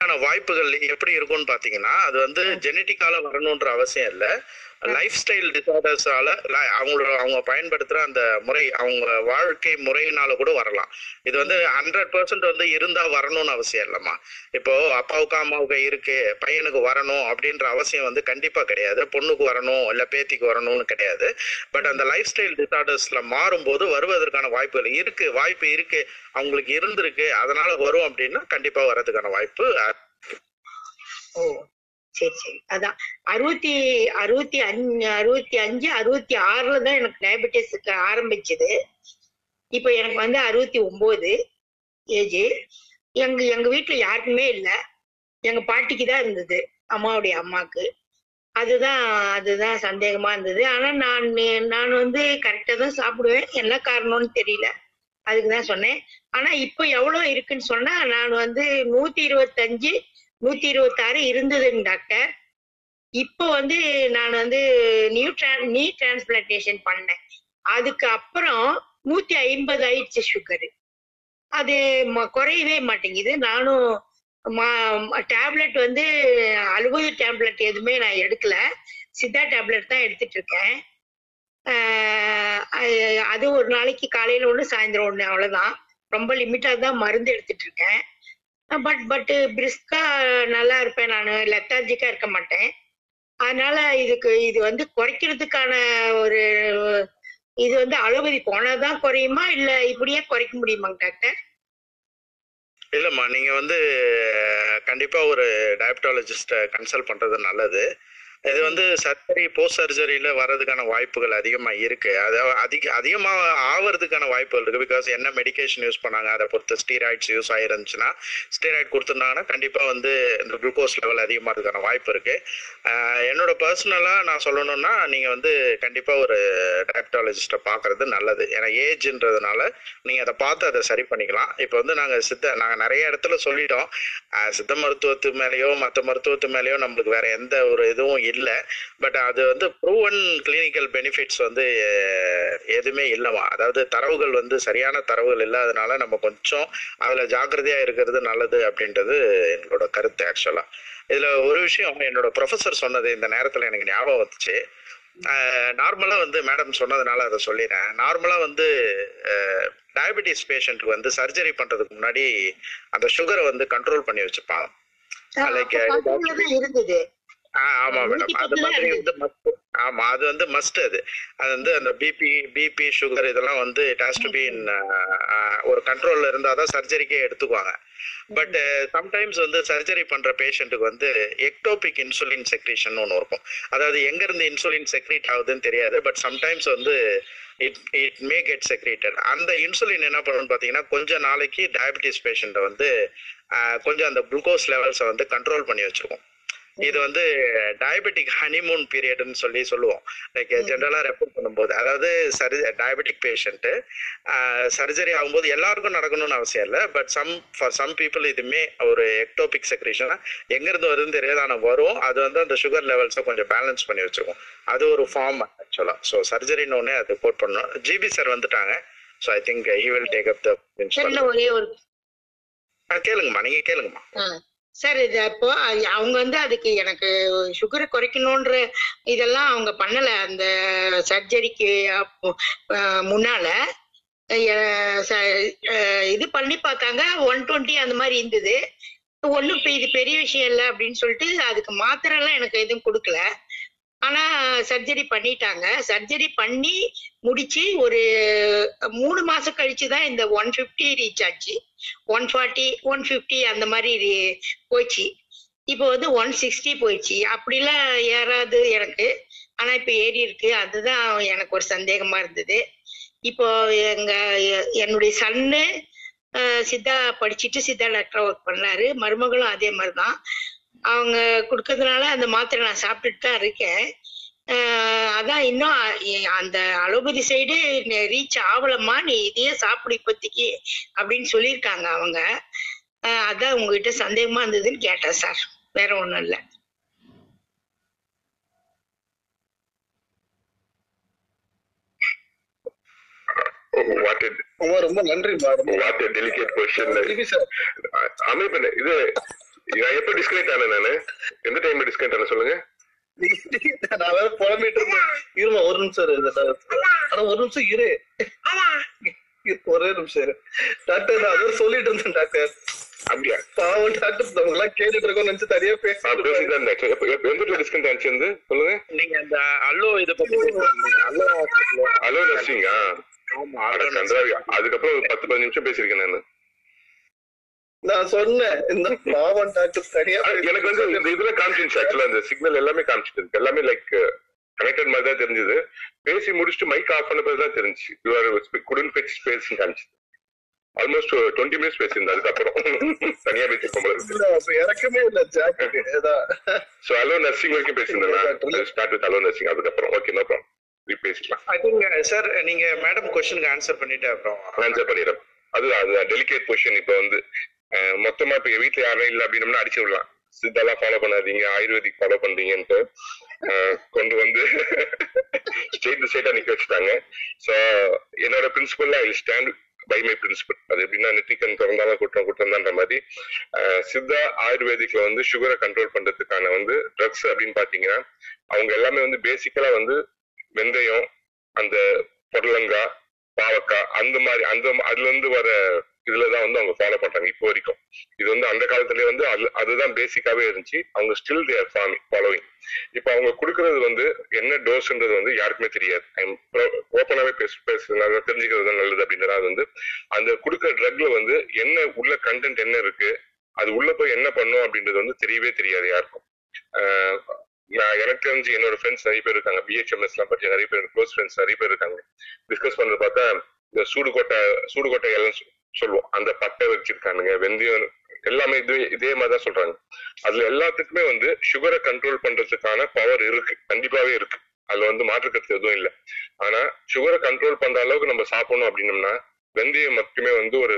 ஆன வாய்ப்புகள் எப்படி இருக்கும்னு பாத்தீங்கன்னா அது வந்து ஜெனட்டிக்கால வரணுன்ற அவசியம் இல்ல. லைஃப் ஸ்டைல் டிசார்டர்ஸால அவங்களோட அவங்க பயன்படுத்துற அந்த முறை அவங்க வாழ்க்கை முறையினால கூட வரலாம். இது வந்து ஹண்ட்ரட் பர்சன்ட் வந்து இருந்தா வரணும்னு அவசியம் இல்லம்மா. இப்போ அப்பாவுக்கு அம்மாவுக்கு இருக்கு பையனுக்கு வரணும் அப்படின்ற அவசியம் வந்து கண்டிப்பா கிடையாது. பொண்ணுக்கு வரணும் இல்ல பேத்திக்கு வரணும்னு கிடையாது. பட் அந்த லைஃப் ஸ்டைல் டிசார்டர்ஸ்ல மாறும்போது வருவதற்கான வாய்ப்புகள் இருக்கு வாய்ப்பு இருக்கு அவங்களுக்கு இருந்திருக்கு அதனால வரும் அப்படின்னா கண்டிப்பா வர்றதுக்கான வாய்ப்பு ஓ. சரி சரி. அதான். அறுபத்தி அறுபத்தி அஞ்சு அறுபத்தி அஞ்சு அறுபத்தி ஆறுல தான் எனக்கு டயபெட்டிஸ் ஆரம்பிச்சது. இப்ப எனக்கு வந்து அறுபத்தி ஒன்பது ஏஜ் எங்க எங்க வீட்டுல யாருக்குமே இல்லை. எங்க பாட்டிக்கு தான் இருந்தது அம்மாவுடைய அம்மாக்கு. அதுதான் அதுதான் சந்தேகமா இருந்தது. ஆனா நான் நான் வந்து கரெக்டா தான் சாப்பிடுவேன். என்ன காரணம்னு தெரியல. அதுக்கு தான் சொன்னேன். ஆனா இப்போ எவ்வளவு இருக்குன்னு சொன்னா நான் வந்து நூத்தி இருபத்தஞ்சு நூத்தி இருபத்தாறு இருந்ததுங்க டாக்டர். இப்போ வந்து நான் வந்து நியூ ட்ரான் நீ டிரான்ஸ்பிளான்டேஷன் பண்ணேன். அதுக்கு அப்புறம் நூத்தி ஐம்பது ஆயிடுச்சு சுகரு அது குறையவே மாட்டேங்குது. நானும் டேப்லெட் வந்து அறுபது டேப்லெட் எதுவுமே நான் எடுக்கல. சித்தா டேப்லெட் தான் எடுத்துட்டு இருக்கேன். அது- ஒரு நாளைக்கு காலையில ஒன்று சாயந்தரம் ஒன்று அவ்வளோதான் ரொம்ப லிமிட்டாக தான் மருந்து எடுத்துட்டு இருக்கேன். பட் பட்டு பிரிஸ்கா நல்லா இருப்பேன் நான். லெத்தார்ஜிக்கா இருக்க மாட்டேன். அதனால இதுக்கு இது வந்து குறைக்கிறதுக்கான ஒரு இது வந்து அலோபதி போனாதான் குறையுமா? இல்ல இப்படியே குறைக்க முடியுமாங்க டாக்டர்? இல்லம்மா நீங்க வந்து கண்டிப்பா ஒரு டயபட்டாலஜிஸ்ட கன்சல்ட் பண்றது நல்லது. இது வந்து சர்ஜரி போஸ்ட் சர்ஜரியில வர்றதுக்கான வாய்ப்புகள் அதிகமா இருக்கு. அதாவது அதிக அதிகமா ஆவறதுக்கான வாய்ப்புகள் இருக்கு. பிகாஸ் என்ன மெடிகேஷன் யூஸ் பண்ணாங்க அதை பொறுத்து ஸ்டீராய்ட்ஸ் யூஸ் ஆயிருந்துச்சுன்னா ஸ்டீராய்ட் கொடுத்துருந்தாங்கன்னா கண்டிப்பா வந்து இந்த குளுக்கோஸ் லெவல் அதிகமாகிறதுக்கான வாய்ப்பு இருக்கு. என்னோட பர்சனலா நான் சொல்லணும்னா நீங்க வந்து கண்டிப்பா ஒரு டயபெட்டாலஜிஸ்ட பாக்குறது நல்லது. ஏன்னா ஏஜ்ன்றதுனால நீங்க அதை பார்த்து அதை சரி பண்ணிக்கலாம். இப்போ வந்து நாங்க சித்த நாங்க நிறைய இடத்துல சொல்லிட்டோம். சித்த மருத்துவத்து மேலேயோ மற்ற மருத்துவத்து மேலேயோ நம்மளுக்கு வேற எந்த ஒரு இதுவும் இல்லை. பட் அது வந்து ப்ரூவன் கிளினிக்கல் பெனிஃபிட்ஸ் வந்து அஹ், எதுவுமே இல்லைமா அதாவது தரவுகள் வந்து சரியான தரவுகள் இல்லாதனால நம்ம கொஞ்சம் அதுல ஜாக்கிரதையா இருக்கிறது நல்லது அப்படின்றது என்னோட கருத்து ஆக்சுவலா இதுல ஒரு விஷயம் என்னோட ப்ரொஃபசர் சொன்னது இந்த நேரத்துல எனக்கு ஞாபகம் வந்துச்சு. நார்மலா வந்து மேடம் சொன்னதுனால அதை சொல்லிடுறேன் நார்மலா வந்து டயபெட்டிஸ் பேஷண்ட்டுக்கு வந்து சர்ஜரி பண்றதுக்கு முன்னாடி அந்த சுகரை வந்து கண்ட்ரோல் பண்ணி வச்சுப்பாங்க. Like, ஆமா மேடம் அது மாதிரி வந்து மஸ்ட் ஆமா அது வந்து மஸ்ட் அது. அது வந்து அந்த பிபி பிபி சுகர் இதெல்லாம் வந்து it has to be in ஒரு கண்ட்ரோல்ல இருந்தா தான் சர்ஜரிக்கே எடுத்துக்குவாங்க. பட் சம்டைம்ஸ் வந்து சர்ஜரி பண்ற பேஷண்ட்டுக்கு வந்து எக்டோபிக் இன்சுலின் செக்ரேஷன் ஒன்று இருக்கும். அதாவது எங்க இருந்து இன்சுலின் செக்ரேட் ஆகுதுன்னு தெரியாது பட் சம்டைம்ஸ் வந்து it it may get secreted அந்த இன்சுலின் என்ன பண்ணுன்னு பார்த்தீங்கன்னா கொஞ்ச நாளைக்கு டயபெட்டிஸ் பேஷண்ட்டை வந்து கொஞ்சம் அந்த குளுக்கோஸ் லெவல்ஸை வந்து கண்ட்ரோல் பண்ணி வச்சிருக்கும். இது வந்து டயபெட்டிக் ஹனிமூன் பீரியட்னு சொல்லி சொல்லுவோம். லைக் ஜென்ரலாக ரெஃபர் பண்ணும்போது அதாவது சரி டயபெட்டிக் பேஷண்ட்டு சர்ஜரி ஆகும்போது எல்லாருக்கும் நடக்கணும்னு அவசியம் இல்லை. But some for some people இதுமே ஒரு எக்டோபிக் செக்ரேஷன் எங்கேருந்து வருதுன்னு தெரியாது ஆனால் வரும். அது வந்து அந்த சுகர் லெவல்ஸை கொஞ்சம் பேலன்ஸ் பண்ணி வச்சுக்கும். அது ஒரு ஃபார்ம் ஆக்சுவலாக ஸோ சர்ஜரின்னு ஒன்று அது கோட் பண்ணணும். ஜிபி சார் வந்துட்டாங்க. So I think he will take up the கேளுங்கம்மா. நீங்கள் கேளுங்கம்மா. சார் இது அப்போ அது- அவங்க வந்து அதுக்கு எனக்கு சுகரை குறைக்கணுன்ற இதெல்லாம் அவங்க பண்ணல. அந்த சர்ஜரிக்கு அப்போ அஹ், முன்னால அஹ், ச- அஹ், இது பண்ணி பார்த்தாங்க. ஒன் டுவெண்ட்டி அந்த மாதிரி இருந்தது. ஒன்றும் இது பெரிய விஷயம் இல்லை அப்படின்னு சொல்லிட்டு அதுக்கு மாத்திரை எல்லாம் எனக்கு எதுவும் கொடுக்கல. ஆனா சர்ஜரி பண்ணிட்டாங்க. சர்ஜரி பண்ணி முடிச்சு ஒரு மூணு மாசம் கழிச்சு தான் இந்த ஒன் ஃபிஃப்டி ரீச் ஆச்சு. ஒன் ஃபார்ட்டி ஒன் ஃபிஃப்டி அந்த மாதிரி re- போச்சு. இப்போ வந்து ஒன் சிக்ஸ்டி போயிடுச்சு. அப்படிலாம் ஏறாது எனக்கு. ஆனா இப்ப ஏறி இருக்கு. அதுதான் எனக்கு ஒரு சந்தேகமா இருந்தது. இப்போ எங்க என்னுடைய சன்னு சித்தா படிச்சுட்டு சித்தா டாக்டரா ஒர்க் பண்ணாரு. மருமகளும் அதே மாதிரி தான் அவங்க கொடுக்கறதுனால அந்த மாத்திரை நான் சாப்பிட்டுட்டு தான் இருக்கேன். அதான் இன்னும் அந்த அலோபதி சைடு ரீச் ஆகலம்மா நீ இதையே சாப்பிடு இப்போதைக்கு அப்படின்னு சொல்லியிருக்காங்க அவங்க. அதான் உங்ககிட்ட சந்தேகமா இருந்ததுன்னு கேட்டேன் சார். வேற ஒண்ணும் இல்லை. ரொம்ப ரொம்ப நன்றிமா ரொம்ப வாட் டெலிகேட் கொஸ்டின் இது நான் எப்ப டிஸ்கனெக்ட் ஆனேன் நானு? எந்த டைம்ல டிஸ்கனெக்ட் ஆன சொல்லுங்க. நான் வேற புலம்பிட்டு இருந்தேன். இருமா ஒரு நிமிஷம். ஆனா ஒரு நிமிஷம் இரு. ஒரே நிமிஷம் இரு. டாக்டர் நான் அதான் சொல்லிட்டு இருந்தேன் டாக்டர். அப்படியா? பாவம் டாக்டர் நம்ம எல்லாம் கேட்டுட்டு இருக்கோம் நினைச்சு தனியா எப்ப- எந்த டிஸ்கனெக்ட் ஆச்சு வந்து? சொல்லுங்க. நீங்க அந்த அல்லோ இதை பத்தி ஹாஸ்பிட்டல் ஹலோ நர்சிங்கா ஆமா அதுக்கப்புறம் ஒரு பத்து பதினஞ்சு நிமிஷம் பேசியிருக்கேன் நான். நான் சொன்னேன். இந்த பாவம் டாக்டர் தனியா எனக்கு வந்து இந்த இதுல காமிச்சிருச்சு ஆக்சுவலா இந்த சிக்னல் எல்லாமே காமிச்சிட்டு எல்லாமே லைக் கனெக்டட் மாதிரி தான் தெரிஞ்சது. பேசி முடிச்சுட்டு மைக் ஆஃப் பண்ண பிறகு தான் தெரிஞ்சு யூ ஆர் குடன் ஃபெச் ஸ்பேஸ் காமிச்சு ஆல்மோஸ்ட் டுவெண்ட்டி மினிட்ஸ் பேசியிருந்தேன் அதுக்கப்புறம். தனியா அப்ப இறக்கமே இல்ல ஸோ அலோ நர்சிங் வரைக்கும் பேசியிருந்தேன் ஸ்டார்ட் வித் அலோ நர்சிங் அதுக்கப்புறம். ஓகே நோ ப்ராப்ளம் பேசிக்கலாம். ஐ திங்க் சார் நீங்க மேடம் கொஸ்டினுக்கு ஆன்சர் பண்ணிட்டு அப்புறம் ஆன்சர் பண்ணிடுறேன் அது அது டெலிகேட் கொஸ்டின் இப்போ வந்து. மொத்தமா இப்போ வீட்டுல யாரும் இல்லை அப்படின்னம்னா அடிச்சு விடலாம். சித்தெல்லாம் ஃபாலோ பண்ணாதீங்க ஆயுர்வேதிக் ஃபாலோ பண்றீங்கன்ட்டு கொண்டு வந்து ஸ்டேட் ஸ்டேட்டா நிக்க வச்சுட்டாங்க. ஸோ என்னோட principle I stand by my principle அது எப்படின்னா நெத்திக்கன் திறந்தாலும் குற்றம் குற்றம் தான்ற மாதிரி சித்தா ஆயுர்வேதிக்ல வந்து சுகரை கண்ட்ரோல் பண்றதுக்கான வந்து ட்ரக்ஸ் அப்படின்னு பாத்தீங்கன்னா அவங்க எல்லாமே வந்து பேசிக்கலா வந்து வெந்தயம் அந்த பொடலங்காய் பாவக்காய் அந்த மாதிரி அந்த அதுல இருந்து வர இதுலதான் வந்து அவங்க ஃபாலோ பண்றாங்க இப்போ வரைக்கும். இது வந்து அந்த காலத்துல வந்து அதுதான் பேசிக்காவே இருந்துச்சு. அவங்க ஸ்டில் தேர் ஃபாலோவிங் இப்ப அவங்க கொடுக்கறது வந்து என்ன டோஸ்ன்றது வந்து யாருக்குமே தெரியாது. ஓப்பனாவே பேச பேசுறதுனால தெரிஞ்சுக்கிறது தான் நல்லது அப்படின்றது வந்து அந்த கொடுக்குற ட்ரக்ல வந்து என்ன உள்ள கண்டென்ட் என்ன இருக்கு அது உள்ள போய் என்ன பண்ணும் அப்படின்றது வந்து தெரியவே தெரியாது யாருக்கும். ஆஹ் நான் எனக்கு தெரிஞ்சு என்னோட ஃப்ரெண்ட்ஸ் நிறைய பேர் இருக்காங்க. பிஹெச்எம்எஸ் எல்லாம் பற்றி நிறைய பேர் க்ளோஸ் ஃப்ரெண்ட்ஸ் நிறைய பேர் இருக்காங்க. டிஸ்கஸ் பண்றது பார்த்தா இந்த சூடுகொட்டை சூடுகொட்டை எல்லாம் சொ- சொல்லுவோம். அந்த பட்டை வச்சிருக்கானுங்க வெந்தயம் எல்லாமே இதே இதே மாதிரிதான் சொல்றாங்க. அதுல எல்லாத்துக்குமே வந்து சுகரை கண்ட்ரோல் பண்றதுக்கான பவர் இருக்கு. கண்டிப்பாவே இருக்கு. அதுல வந்து மாற்றுக்கிறது எதுவும் இல்லை. ஆனா சுகரை கண்ட்ரோல் பண்ற அளவுக்கு நம்ம சாப்பிடணும் அப்படின்னம்னா வெந்தயம் மட்டுமே வந்து ஒரு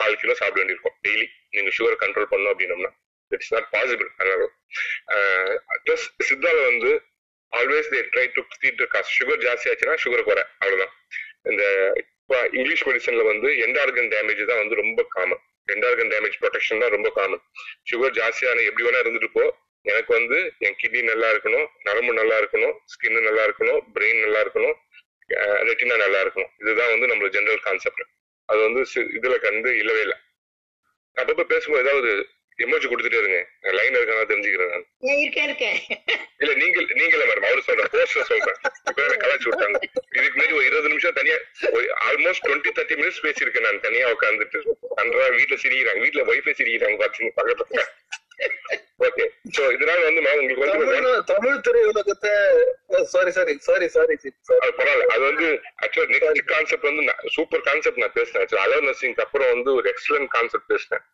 கால் கிலோ சாப்பிட வேண்டியிருக்கும். டெய்லி நீங்க சுகரை கண்ட்ரோல் பண்ணணும் அப்படின்னம்னா. இட்ஸ் நாட் பாசிபிள் அதனால பிளஸ் சித்தால வந்து ஆல்வேஸ் தே ட்ரை டு தீட் சுகர் ஜாஸ்தி ஆச்சுன்னா சுகர் குறை. அவ்வளவுதான். இந்த இப்போ இங்கிலீஷ் மெடிசன்ல வந்து எண்டார்கன் டேமேஜ் தான் வந்து ரொம்ப காமன் எண்டார்கன் டேமேஜ் ப்ரொடெக்ஷன் தான் ரொம்ப காமன் சுகர் ஜாஸ்தியான எப்படி வேணா இருந்துட்டு போ. எனக்கு வந்து என் கிட்னி நல்லா இருக்கணும் நரம்பு நல்லா இருக்கணும் ஸ்கின் நல்லா இருக்கணும் பிரெயின் நல்லா இருக்கணும் ரெட்டினா நல்லா இருக்கணும். இதுதான் வந்து நம்மளோட ஜென்ரல் கான்செப்ட் அது வந்து சி- இதுல கண்டு இல்லவே இல்லை. அப்பப்ப பேசும்போது ஏதாவது எமோஜி கொடுத்துட்டே இருங்க. லைன் இருக்கானா தெரிஞ்சுக்கிறேன் நான். இருக்கேன் இருக்கேன். இல்ல நீங்க நீங்க இல்ல மேடம் அவரு சொல்றேன் போஸ்டர் சொல்றேன். இப்ப எனக்கு கலாச்சு விட்டாங்க. இதுக்கு முன்னாடி ஒரு இருபது நிமிஷம் தனியா ஆல்மோஸ்ட் டுவெண்ட்டி தேர்ட்டி மினிட்ஸ் பேசியிருக்கேன் நான் தனியா உட்காந்துட்டு நன்றா வீட்டுல சிரிக்கிறாங்க. வீட்டுல வைஃபை சிரிக்கிறாங்க பாத்தீங்க பக்கத்துல. ஓகே சோ இதனால வந்து மேம் உங்களுக்கு வந்து தமிழ் திரையுலகத்தை சாரி சாரி சாரி சாரி அது பரவாயில்ல. அது வந்து ஆக்சுவலா நெக்ஸ்ட் கான்செப்ட் வந்து சூப்பர் கான்செப்ட் நான் பேசினேன் ஆக்சுவலா நர்சிங்க்கு அப்புறம் வந்து ஒரு எக்ஸலன்ட் கான்செப்ட் பேசினேன்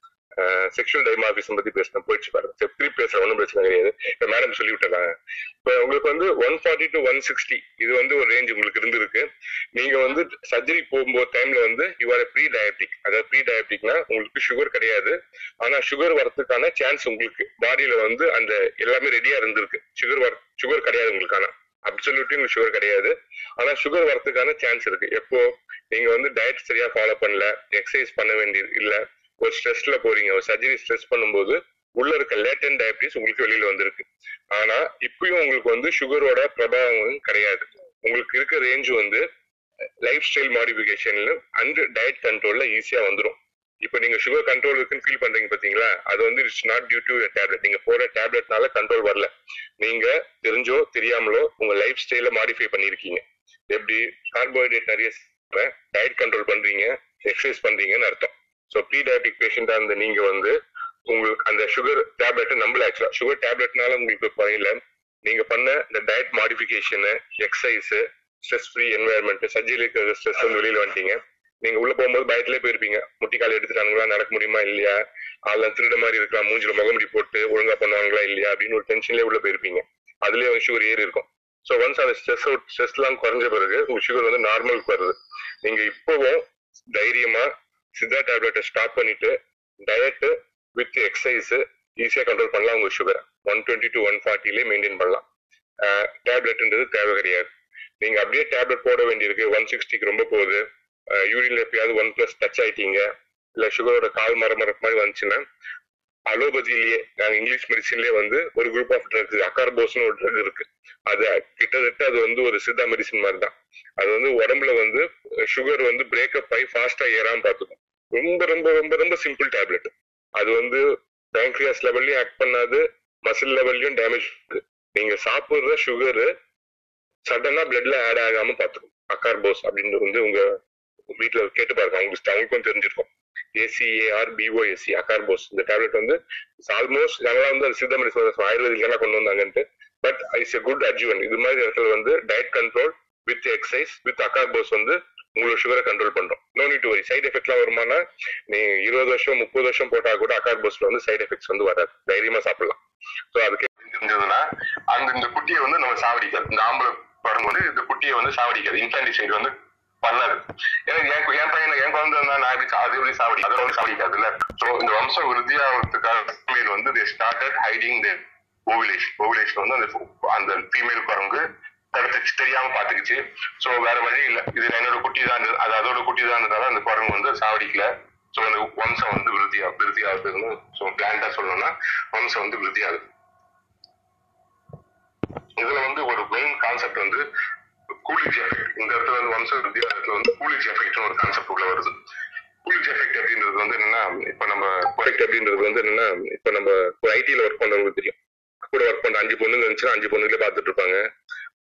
செக்ஷுவல் டைமார்பிசம் பத்தி பேசினேன் போயிடுச்சு பாருங்க. சரி, திருப்பி பேசுறேன் ஒன்றும் பிரச்சனை கிடையாது. இப்போ மேடம் சொல்லி இப்போ உங்களுக்கு வந்து one forty to one sixty இது வந்து ஒரு ரேஞ்ச் உங்களுக்கு இருந்திருக்கு. நீங்க வந்து சர்ஜரி போகும்போது டைம்ல வந்து யூ ஆர் ப்ரீ டயபிட்டிக் அதாவது ப்ரீ டயபிட்டிக்னா உங்களுக்கு சுகர் கிடையாது. ஆனா சுகர் வரதுக்கான சான்ஸ் உங்களுக்கு பாடியில வந்து அந்த எல்லாமே ரெடியா இருந்திருக்கு. சுகர் வர சுகர் கிடையாது உங்களுக்கான ஆனா. அப்சல்யூட்லி உங்களுக்கு சுகர் கிடையாது. ஆனா சுகர் வரதுக்கான சான்ஸ் இருக்கு. எப்போ? நீங்க வந்து டயட் சரியா ஃபாலோ பண்ணல எக்ஸசைஸ் பண்ண வேண்டியது இல்ல. ஒரு ஸ்ட்ரெஸ்ல போறீங்க. ஒரு சர்ஜரி ஸ்ட்ரெஸ் பண்ணும்போது உள்ள இருக்க லேட்டன் டயபிட்டிஸ் உங்களுக்கு வெளியில வந்திருக்கு. ஆனா இப்பயும் உங்களுக்கு வந்து சுகரோட பிரபாவம் கிடையாது. உங்களுக்கு இருக்க ரேஞ்ச் வந்து லைஃப் ஸ்டைல் மாடிஃபிகேஷன்ல அண்ட் டயட் கண்ட்ரோல்ல ஈஸியா வந்துடும் இப்போ நீங்க சுகர் கண்ட்ரோல் இருக்குன்னு ஃபீல் பண்றீங்க பாத்தீங்களா? அது வந்து it's not due to tablet நீங்க போற டேப்லெட்னால கண்ட்ரோல் வரல. நீங்க தெரிஞ்சோ தெரியாமலோ உங்க லைஃப் ஸ்டைல மாடிஃபை பண்ணிருக்கீங்க. எப்படி? கார்போஹைட்ரேட் நிறைய டயட் கண்ட்ரோல் பண்றீங்க எக்ஸசைஸ் பண்றீங்கன்னு அர்த்தம். ஸோ ப்ரீ டயபிட்டிக் பேஷண்டா இருந்த நீங்க வந்து உங்களுக்கு அந்த சுகர் டேப்லெட் நம்பல ஆக்சுவலா சுகர் டேப்லெட்னால உங்களுக்கு குறையல. நீங்க பண்ண இந்த diet modification exercise stress free environment surgery இருக்கிற ஸ்ட்ரெஸ் வந்து வெளியில வந்துட்டீங்க. நீங்க உள்ள போகும்போது பயத்திலே போயிருப்பீங்க. முட்டிக்கால் எடுத்துட்டாங்களா நடக்க முடியுமா இல்லையா? அதெல்லாம் திருட மாதிரி இருக்கலாம் மூஞ்சில முகமுடி போட்டு ஒழுங்கா பண்ணுவாங்களா இல்லையா? அப்படின்னு ஒரு டென்ஷன்லேயே உள்ள போயிருப்பீங்க. அதுலயே வந்து சுகர் ஏறி இருக்கும். ஸோ ஒன்ஸ் அந்த ஸ்ட்ரெஸ் அவுட் ஸ்ட்ரெஸ் எல்லாம் குறைஞ்ச பிறகு உங்க சுகர் வந்து நார்மலுக்கு வருது. நீங்க இப்போவும் தைரியமா சித்தா டேப்லெட்டை ஸ்டாப் பண்ணிட்டு டயட்டு வித் எக்ஸசைஸ் ஈஸியாக கண்ட்ரோல் பண்ணலாம் உங்கள் sugar one twenty to one ஃபார்ட்டிலே maintain பண்ணலாம். டேப்லெட்ன்றது தேவை கிடையாது. நீங்கள் அப்படியே டேப்லெட் போட வேண்டியிருக்கு. ஒன் சிக்ஸ்டிக்கு ரொம்ப போகுது. யூரின்ல எப்பயாவது ஒன் ப்ளஸ் டச் ஆயிட்டீங்க. இல்லை சுகரோட கால் மர மாதிரி வந்துச்சுன்னா அலோபதியிலேயே நாங்கள் இங்கிலீஷ் மெடிசின்லேயே வந்து ஒரு குரூப் ஆஃப் ட்ரக் அக்கார்போஸ்னு ஒரு ட்ரக் இருக்கு. அது கிட்டத்தட்ட அது வந்து ஒரு சித்தா மெடிசின் மாதிரி தான். அது வந்து உடம்புல வந்து சுகர் வந்து பிரேக்கப் ஆகி ஃபாஸ்டா ஏறாம பார்த்துக்கும். ரொம்ப ரொம்ப ரொம்ப ரொம்ப சிம்பிள் டேப்லெட் அது வந்து பேங்க்ரியாஸ் லெவல்லையும் ஆக்ட் பண்ணாது மசில் லெவல்லையும் டேமேஜ் இருக்கு. நீங்க சாப்பிடுற சுகரு சடனா பிளட்ல ஆட் ஆகாம பாத்துக்கும் அக்கார்போஸ் அப்படின்னு வந்து உங்க வீட்டுல கேட்டு பாருங்க. அவங்களுக்கு அவங்களுக்கும் தெரிஞ்சிருக்கும். A C A R B O S E acarbose இந்த டேப்லெட் வந்து ஆல்மோஸ்ட் நல்லா வந்து அது சித்த மெடிசன் ஆயுர்வேதிக்கெல்லாம் கொண்டு வந்தாங்கன்ட்டு. But it's a good adjuvant இது மாதிரி இடத்துல வந்து diet control with exercise with acarbose வந்து உங்களோட சுகரை கண்ட்ரோல் பண்றோம். நோ நீட் வரி சைடு எஃபெக்ட்லாம் வருமானா நீ இருபது வருஷம் முப்பது வருஷம் போட்டா கூட அகார்போஸ்ல வந்து சைட் எஃபெக்ட்ஸ் வந்து வராது. தைரியமா சாப்பிடலாம். ஸோ அதுக்கு தெரிஞ்சதுன்னா அந்த இந்த குட்டியை வந்து நம்ம சாவடிக்காது. இந்த ஆம்பளை வரும்போது இந்த குட்டியை வந்து சாவடிக்காது. இன்ஃபான்டிசைட் வந்து பண்ணாது. ஏன்னா என் என் பையன் என் குழந்தை இருந்தா நான் எப்படி அது எப்படி சாவடி அதை வந்து சாவடிக்காதுல்ல. ஸோ இந்த வம்ச விருத்தியாகிறதுக்காக ஃபீமேல் வந்து they started hiding the ovulation ovulation வந்து அந்த அந்த ஃபீமேல் குரங்கு தடுத்துச்சு தெரியாம பாத்துக்குச்சு சோ வேற வழி இல்ல. இது என்னோட குட்டி தான் இருந்தது. அது அதோட குட்டி தான் இருந்ததால அந்த குரங்கு வந்து சாவடிக்கல. சோ அந்த வம்சம் வந்து விருத்தி விருத்தி ஆகுதுன்னு சோ பிளான்டா சொல்லணும்னா வம்சம் வந்து விருத்தி ஆகுது. இதுல வந்து ஒரு மெயின் கான்செப்ட் வந்து கூலிஜ் எஃபெக்ட் இந்த இடத்துல வந்து வம்ச விருத்தி இடத்துல வந்து கூலிஜ் எஃபெக்ட்னு ஒரு கான்செப்ட் உள்ள வருது. கூலிஜ் எஃபெக்ட் அப்படின்றது வந்து என்னன்னா இப்ப நம்ம எஃபெக்ட் அப்படின்றது வந்து என்னன்னா இப்ப நம்ம ஒரு ஐடில ஒர்க் பண்றவங்களுக்கு தெரியும். கூட ஒர்க் பண்ற அஞ்சு பொண்ணுங்க இருந்துச்சுன்னா அஞ்சு பொண்ணுங்களே பார்த்துட்டு இருப்பாங்க.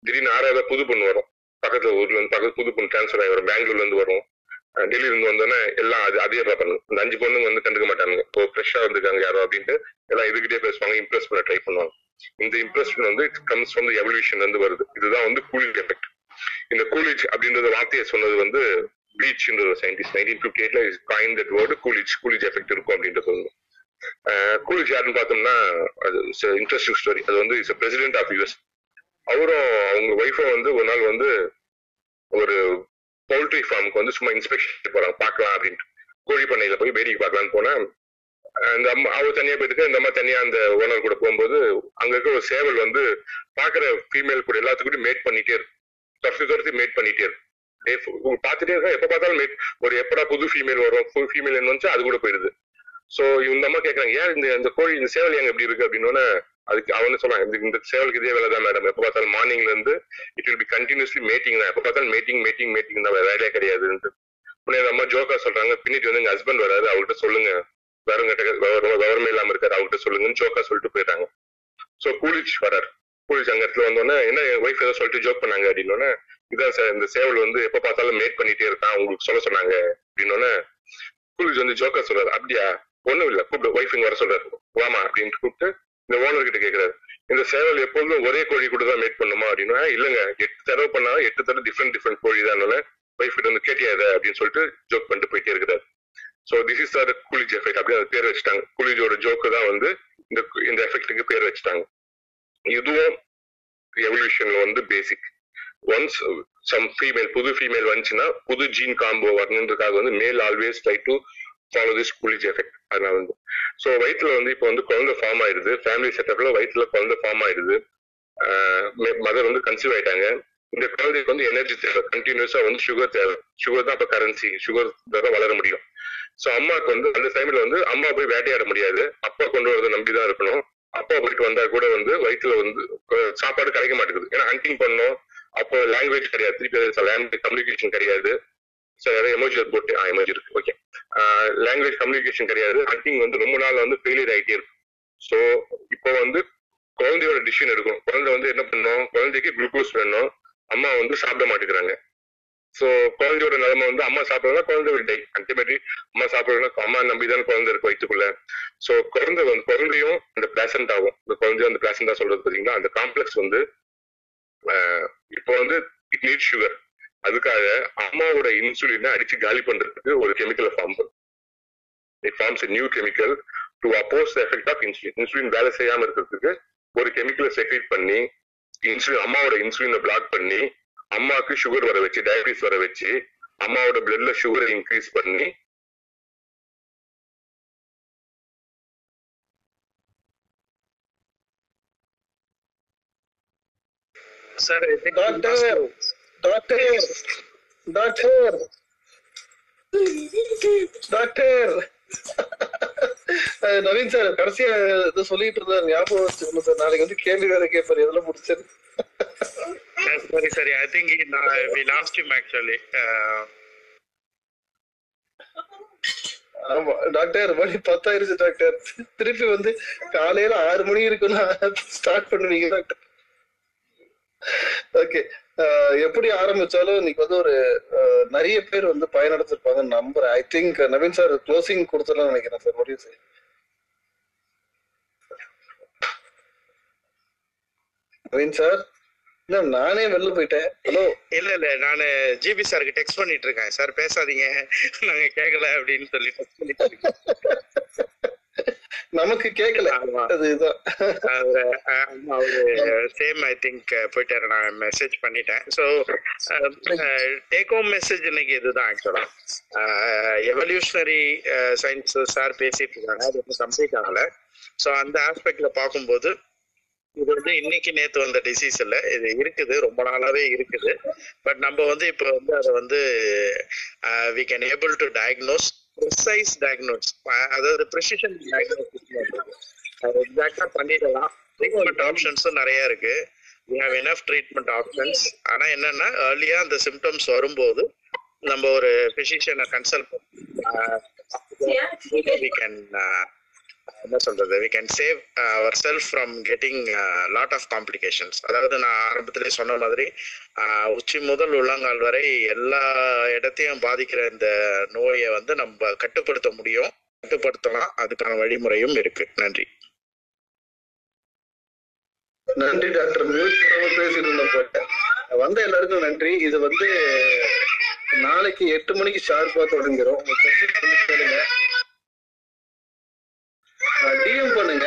திடீர்னு ஆறாவது புது பொண்ணு வரும். பக்கத்துல ஊர்ல இருந்து பக்கத்து புது பொண்ணு டிரான்ஸ்ஃபர் ஆகி வரும். பெங்களூர்ல இருந்து வரும். டெல்லியில இருந்து வந்தோடனே எல்லாம் அது அதே பார்ப்பாங்க இந்த அஞ்சு பொண்ணுங்க வந்து கண்டுக்க மாட்டாங்க இப்போ ஃப்ரெஷ்ஷா வந்திருக்காங்க யாரோ அப்படின்ட்டு எல்லாம் இதுகிட்டே பேசுவாங்க. இம்ப்ரெஸ் பண்ண ட்ரை பண்ணுவாங்க. இந்த இம்ப்ரெஷன் வந்து கம்ஸ் ஃப்ரம் எவல்யூஷன் வந்து வருது. இதுதான் வந்து கூலிங் எஃபெக்ட் இந்த கூலிஜ் அப்படின்றத வார்த்தையை சொன்னது வந்து ப்ளீச்ன்ற ஒரு சயின்டிஸ்ட் நைன்டீன் பிப்டி எயிட்ல coin that word Coolidge Coolidge effect இருக்கும் அப்படின்றது வந்து கூலிஜ் யாருன்னு பார்த்தோம்னா அது இன்ட்ரெஸ்டிங் ஸ்டோரி அது வந்து இஸ் பிரசிடென்ட் ஆஃப் யூஎஸ் அவரும் அவங்க ஒய்ஃபும் வந்து ஒரு நாள் வந்து ஒரு பவுல்ட்ரி ஃபார்முக்கு வந்து சும்மா இன்ஸ்பெக்ஷன் போறாங்க. பார்க்கலாம் அப்படின்ட்டு. கோழி பண்ணையில போய் வேடிக்கை பார்க்கலான்னு போனா அந்த அம்மா அவர் தனியா போயிட்டு இந்த அம்மா தனியா அந்த ஓனர் கூட போகும்போது அங்க இருக்க ஒரு சேவல் வந்து பாக்குற ஃபீமேல் கூட எல்லாத்துக்கூடயும் மேட் பண்ணிட்டே இருக்கும் துரத்தி துரத்தி மேட் பண்ணிட்டே இருக்கும் டே ஃபு- பார்த்துட்டே இருக்கா? எப்ப பார்த்தாலும் மேட் ஒரு எப்படா புது ஃபீமேல் வரும்? புது ஃபீமேல் என்ன வந்துச்சு அது கூட போயிடுது. சோ இந்த அம்மா கேக்குறாங்க ஏன் இந்த இந்த கோழி இந்த சேவல் எங்க எப்படி இருக்கு? அப்படின்னு அதுக்கு அவனு சொன்னாங்க இந்த- இந்த சேவலுக்கு இதே வேலை தான் மேடம் எப்ப பார்த்தாலும் மார்னிங்ல இருந்து it will be continuously meeting தான். எப்ப பார்த்தாலும் மீட்டிங் மீட்டிங் மீட்டிங் தான். வேலையே கிடையாதுன்ட்டு. உடனே அந்த அம்மா ஜோக்கா சொல்றாங்க பின்னிட்டு வந்து எங்க ஹஸ்பண்ட் வராது அவர்கிட்ட சொல்லுங்க. வேறங்கிட்ட கவர்மெண்ட் இல்லாம இருக்காரு அவர்கிட்ட சொல்லுங்கன்னு ஜோக்கா சொல்லிட்டு போயிட்டாங்க. சோ கூலிச் வராரு. கூலிச் அங்க இடத்துல வந்தோடனே என்ன ஒய்ஃப் ஏதோ சொல்லிட்டு ஜோக் பண்ணாங்க அப்படின்னோடனே இதான் சார் இந்த சேவல் வந்து எப்ப பார்த்தாலும் மேட் பண்ணிட்டே இருக்கான் உங்களுக்கு சொல்ல சொன்னாங்க அப்படின்னோடனே கூலிச் வந்து ஜோக்கா சொல்றாரு அப்படியா? ஒண்ணும் இல்ல கூப்பிட்டு ஒய்ஃப் இங்க வர சொல்றாரு வாமா அப்படின்ட்டு கூப்பிட்டு இந்த ஓனர் கிட்ட கேக்குறாரு இந்த சேவல் எப்பொழுதும் ஒரே கோழி கூட தான் மேட் பண்ணுமா அப்படின்னா. இல்லங்க எட்டு தடவை பண்ணா எட்டு தடவை டிஃப்ரெண்ட் டிஃப்ரெண்ட் கோழி தான் ஒய்ஃப் கிட்ட வந்து கேட்டியா இதை அப்படின்னு சொல்லிட்டு ஜோக் பண்ணிட்டு போயிட்டே இருக்கிறாரு. So this is the Coolidge effect அப்படின்னு அது பேர் வச்சுட்டாங்க. கூலிஜோட ஜோக்கு தான் வந்து இந்த இந்த எஃபெக்ட்டுக்கு பேர் வச்சுட்டாங்க. இதுவும் எவல்யூஷன்ல வந்து பேசிக் ஒன்ஸ் சம் ஃபீமேல் புது ஃபீமேல் வந்துச்சுன்னா புது ஜீன் காம்போ வரணுன்றதுக்காக வந்து male always try to follow this Coolidge effect அதனால வந்து. ஸோ வயிற்றுல வந்து இப்போ வந்து குழந்தை ஃபார்ம் ஆயிடுது. ஃபேமிலி செட்டப்ல வயிற்றுல குழந்தை ஃபார்ம் ஆயிடுது. மதர் வந்து கன்சீவ் ஆயிட்டாங்க. இந்த குழந்தைக்கு வந்து எனர்ஜி தேவை. கண்டினியூஸா வந்து சுகர் தேவை. சுகர் தான் இப்போ கரன்சி சுகர் தான் வளர முடியும். ஸோ அம்மாவுக்கு வந்து அந்த டைம்ல வந்து அம்மா போய் வேட்டையாட முடியாது. அப்பா கொண்டு வரதை நம்பி தான் இருக்கணும். அப்பா போயிட்டு வந்தா கூட வந்து வயிற்றுல வந்து சாப்பாடு கிடைக்க மாட்டேங்குது. ஏன்னா ஹண்டிங் பண்ணோம். அப்போ லாங்குவேஜ் கிடையாது. திருப்பி லாங்குவேஜ் கம்யூனிகேஷன் கிடையாது. சார் எமோஜி போட்டு ஆ எமோஜி இருக்கு ஓகே லாங்குவேஜ் கம்யூனிகேஷன் கிடையாது. ஹண்டிங் வந்து ரொம்ப நாள் வந்து ஃபெயிலியர் ஆகிட்டே இருக்கு ஸோ இப்போ வந்து குழந்தையோட டிசிஷன் எடுக்கணும். குழந்தை வந்து என்ன பண்ணும்? குழந்தைக்கு குளுக்கோஸ் வேணும். அம்மா வந்து சாப்பிட மாட்டேங்கிறாங்க. ஸோ குழந்தையோட நிலைமை வந்து அம்மா சாப்பிடலாம் குழந்தை ஒரு டை அல்டிமேட்லி அம்மா சாப்பிடலாம் அம்மா நம்பி தானே குழந்தை இருக்கும் வயிற்றுக்குள்ள ஸோ குழந்தை வந்து குழந்தையும் அந்த பிளாசண்ட் ஆகும். இந்த குழந்தையும் அந்த பிளாசண்டா சொல்றது பார்த்தீங்களா அந்த காம்ப்ளெக்ஸ் வந்து இப்போ வந்து இட் நீட் சுகர் அதுக்காக அம்மாவோட இன்சுலினை அடிச்சு காலி பண்றதுக்கு ஒரு கெமிக்கலை ஃபார்ம் பண்ணும் it forms new chemical to oppose effect of insulin insulin வேலை செய்யாம இருக்கிறதுக்கு ஒரு கெமிக்கலை செக்ரேட் பண்ணி இன்சுலின் அம்மாவோட இன்சுலினை பிளாக் பண்ணி அம்மாவுக்கு சுகர் வர வச்சு டயபிட்டிஸ் வர வச்சு அம்மாவோட பிளட்ல சுகரை இன்க்ரீஸ் பண்ணி sir doctor doctor doctor Naveen sir கடைசியா இது சொல்லிட்டு இருந்தாரு. ஞாபகம் வச்சுக்கணும் சார். நாளைக்கு வந்து கேள்வி வேற கேட்பாரு. இதெல்லாம் முடிச்சது சரி சரி I think we lost him actually ஆமா டாக்டர் மணி பத்தாயிருச்சு டாக்டர் திருப்பி வந்து காலையில ஆறு மணி இருக்குன்னா ஸ்டார்ட் பண்ணுவீங்க டாக்டர் ஓகே எப்படி ஆரம்பிச்சாலும் இன்னைக்கு வந்து ஒரு நிறைய பேர் வந்து பயனடைச்சிருப்பாங்க நம்புறேன். I think Naveen sir closing கொடுத்துடலாம் நினைக்கிறேன் சார் முடியும் சார் நவீன் சார் இல்ல நானே வெளில போயிட்டேன். ஹலோ இல்ல இல்ல நானு ஜிபி சாருக்கு டெக்ஸ்ட் பண்ணிட்டு இருக்கேன். சார் பேசாதீங்க. நாங்க கேட்கல அப்படின்னு சொல்லி. நமக்கு கேட்கல ஆமா. அது இதுதான் அவரு சேம் ஐ திங்க் போயிட்டாரு. நான் மெசேஜ் பண்ணிட்டேன். ஸோ டேக் ஹோம் மெசேஜ் இன்னைக்கு இதுதான் ஆக்சுவலா எவல்யூஷனரி சயின்ஸ் சார் பேசிட்டு இருக்காங்க. அது வந்து கம்ப்ளீட் ஆகல. ஸோ அந்த ஆஸ்பெக்ட்ல பார்க்கும்போது இது வந்து இன்னைக்கு நேத்து வந்த டிசீஸ் இல்ல. இது இருக்குது ரொம்ப நாளாவே இருக்குது. பட் நம்ம வந்து இப்போ வந்து அதை வந்து we can able to diagnose precise diagnose அதாவது ப்ரிசிஷன் டயக்னோசிஸ் எக்ஸாக்டா பண்ணிடலாம். ட்ரீட்மெண்ட் ஆப்ஷன்ஸும் நிறைய இருக்கு. We have enough treatment options ஆனா என்னன்னா ஏர்லியா அந்த சிம்டம்ஸ் வரும்போது நம்ம ஒரு பிசிஷியனை கன்சல்ட் வி கேன் என்ன சொல்றது? We can save our self from getting lot of complications அதாவது நான் ஆரம்பத்திலே சொன்ன மாதிரி ஆஹ் உச்சி முதல் உள்ளங்கால் வரை எல்லா இடத்தையும் பாதிக்கிற இந்த நோயை வந்து நம்ம கட்டுப்படுத்த முடியும். கட்டுப்படுத்தலாம். அதுக்கான வழிமுறையும் இருக்கு. நன்றி. நன்றி டாக்டர். பேசிட்டு இருந்தோம் வந்த எல்லாருக்கும் நன்றி. இது வந்து நாளைக்கு எட்டு மணிக்கு ஷார்ப்பா தொடங்குறோம் உங்க கொஸ்டின் டிஎம் பண்ணுங்க.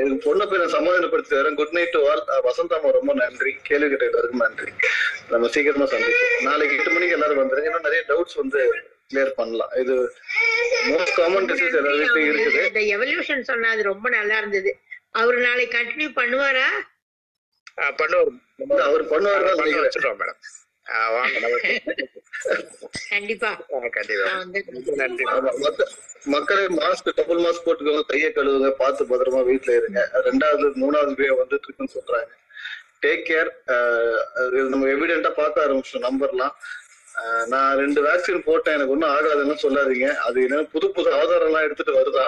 இது பொண்ணை நான் சமாதானப்படுத்தி வரேன். குட் நைட் டு ஆல் வசந்தாமா ரொம்ப நன்றி. கேள்வி கேட்ட எல்லாருக்கும் நன்றி. நம்ம சீக்கிரமா சந்திப்போம். நாளைக்கு எட்டு மணிக்கு எல்லாரும் வந்துருங்க. இன்னும் நிறைய டவுட்ஸ் வந்து கிளியர் பண்ணலாம். இது மோஸ்ட் காமன் டிசீஸ் எல்லார் வீட்லயும் இருக்குது. இந்த எவல்யூஷன் சொன்னா அது ரொம்ப நல்லா இருந்தது. அவர் நாளைக்கு கண்டினியூ பண்ணுவாரா? ஆஹ் பண்ணுவார். அவர் பண்ணுவாரு மேடம். (laughs) கண்டிப்பா. மக்களே மாஸ்க் டபுள் மாஸ்க் போட்டுக்கோங்க கையை கழுவுங்க பார்த்து பத்திரமா வீட்ல இருங்க. ரெண்டாவது மூணாவது வே வந்துட்டு இருக்குன்னு சொல்றாங்க டேக் கேர் நம்ம எவிடென்ட்டா பார்க்க ஆரம்பிச்சோம் நம்பர்லாம் நான் ரெண்டு வேக்சின் போட்டேன். எனக்கு ஒன்றும் ஆகாதுன்னு சொல்லாதீங்க. அது என்ன புது புது ஆதாரம் எல்லாம் எடுத்துட்டு வருதா?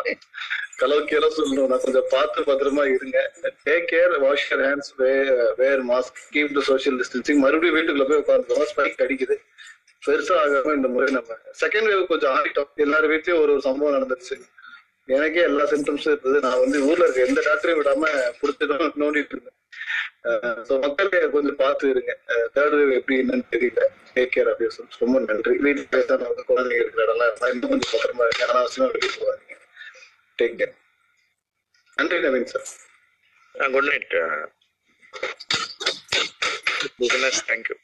கலோக்கியெல்லாம் சொல்லணும். நான் கொஞ்சம் பார்த்து பத்திரமா இருங்க. Take care wash your hands wear mask keep to social distancing மறுபடியும் வீட்டுக்குள்ள போய் உட்காந்துக்கோங்க ஸ்பைக் அடிக்குது. பெருசா ஆகாம இந்த முறை நம்ம செகண்ட் வேவ் கொஞ்சம் ஆகிட்டோம் எல்லார் வீட்லயும் ஒரு ஒரு சம்பவம் நடந்துருச்சு. எனக்கே எல்லா சிம்டம்ஸும் இருந்தது. நான் வந்து ஊர்ல இருக்க எந்த டாக்டரையும் விடாம பிடிச்சி நோண்டிட்டு இருந்தேன். ஸோ மக்களே கொஞ்சம் பார்த்து இருங்க. தேர்ட் வேவ் எப்படி என்னன்னு தெரியல. டேக் கேர் ஆஃப் யூர் ரொம்ப நன்றி. வீட்டுல வந்து குழந்தைங்க இருக்கிற இடம்லாம் இன்னும் கொஞ்சம் பத்திரமா இருக்கு அனாவசியமா வெளியே போகாதீங்க. டேக் கேர் நன்றி Naveen sir good night business thank you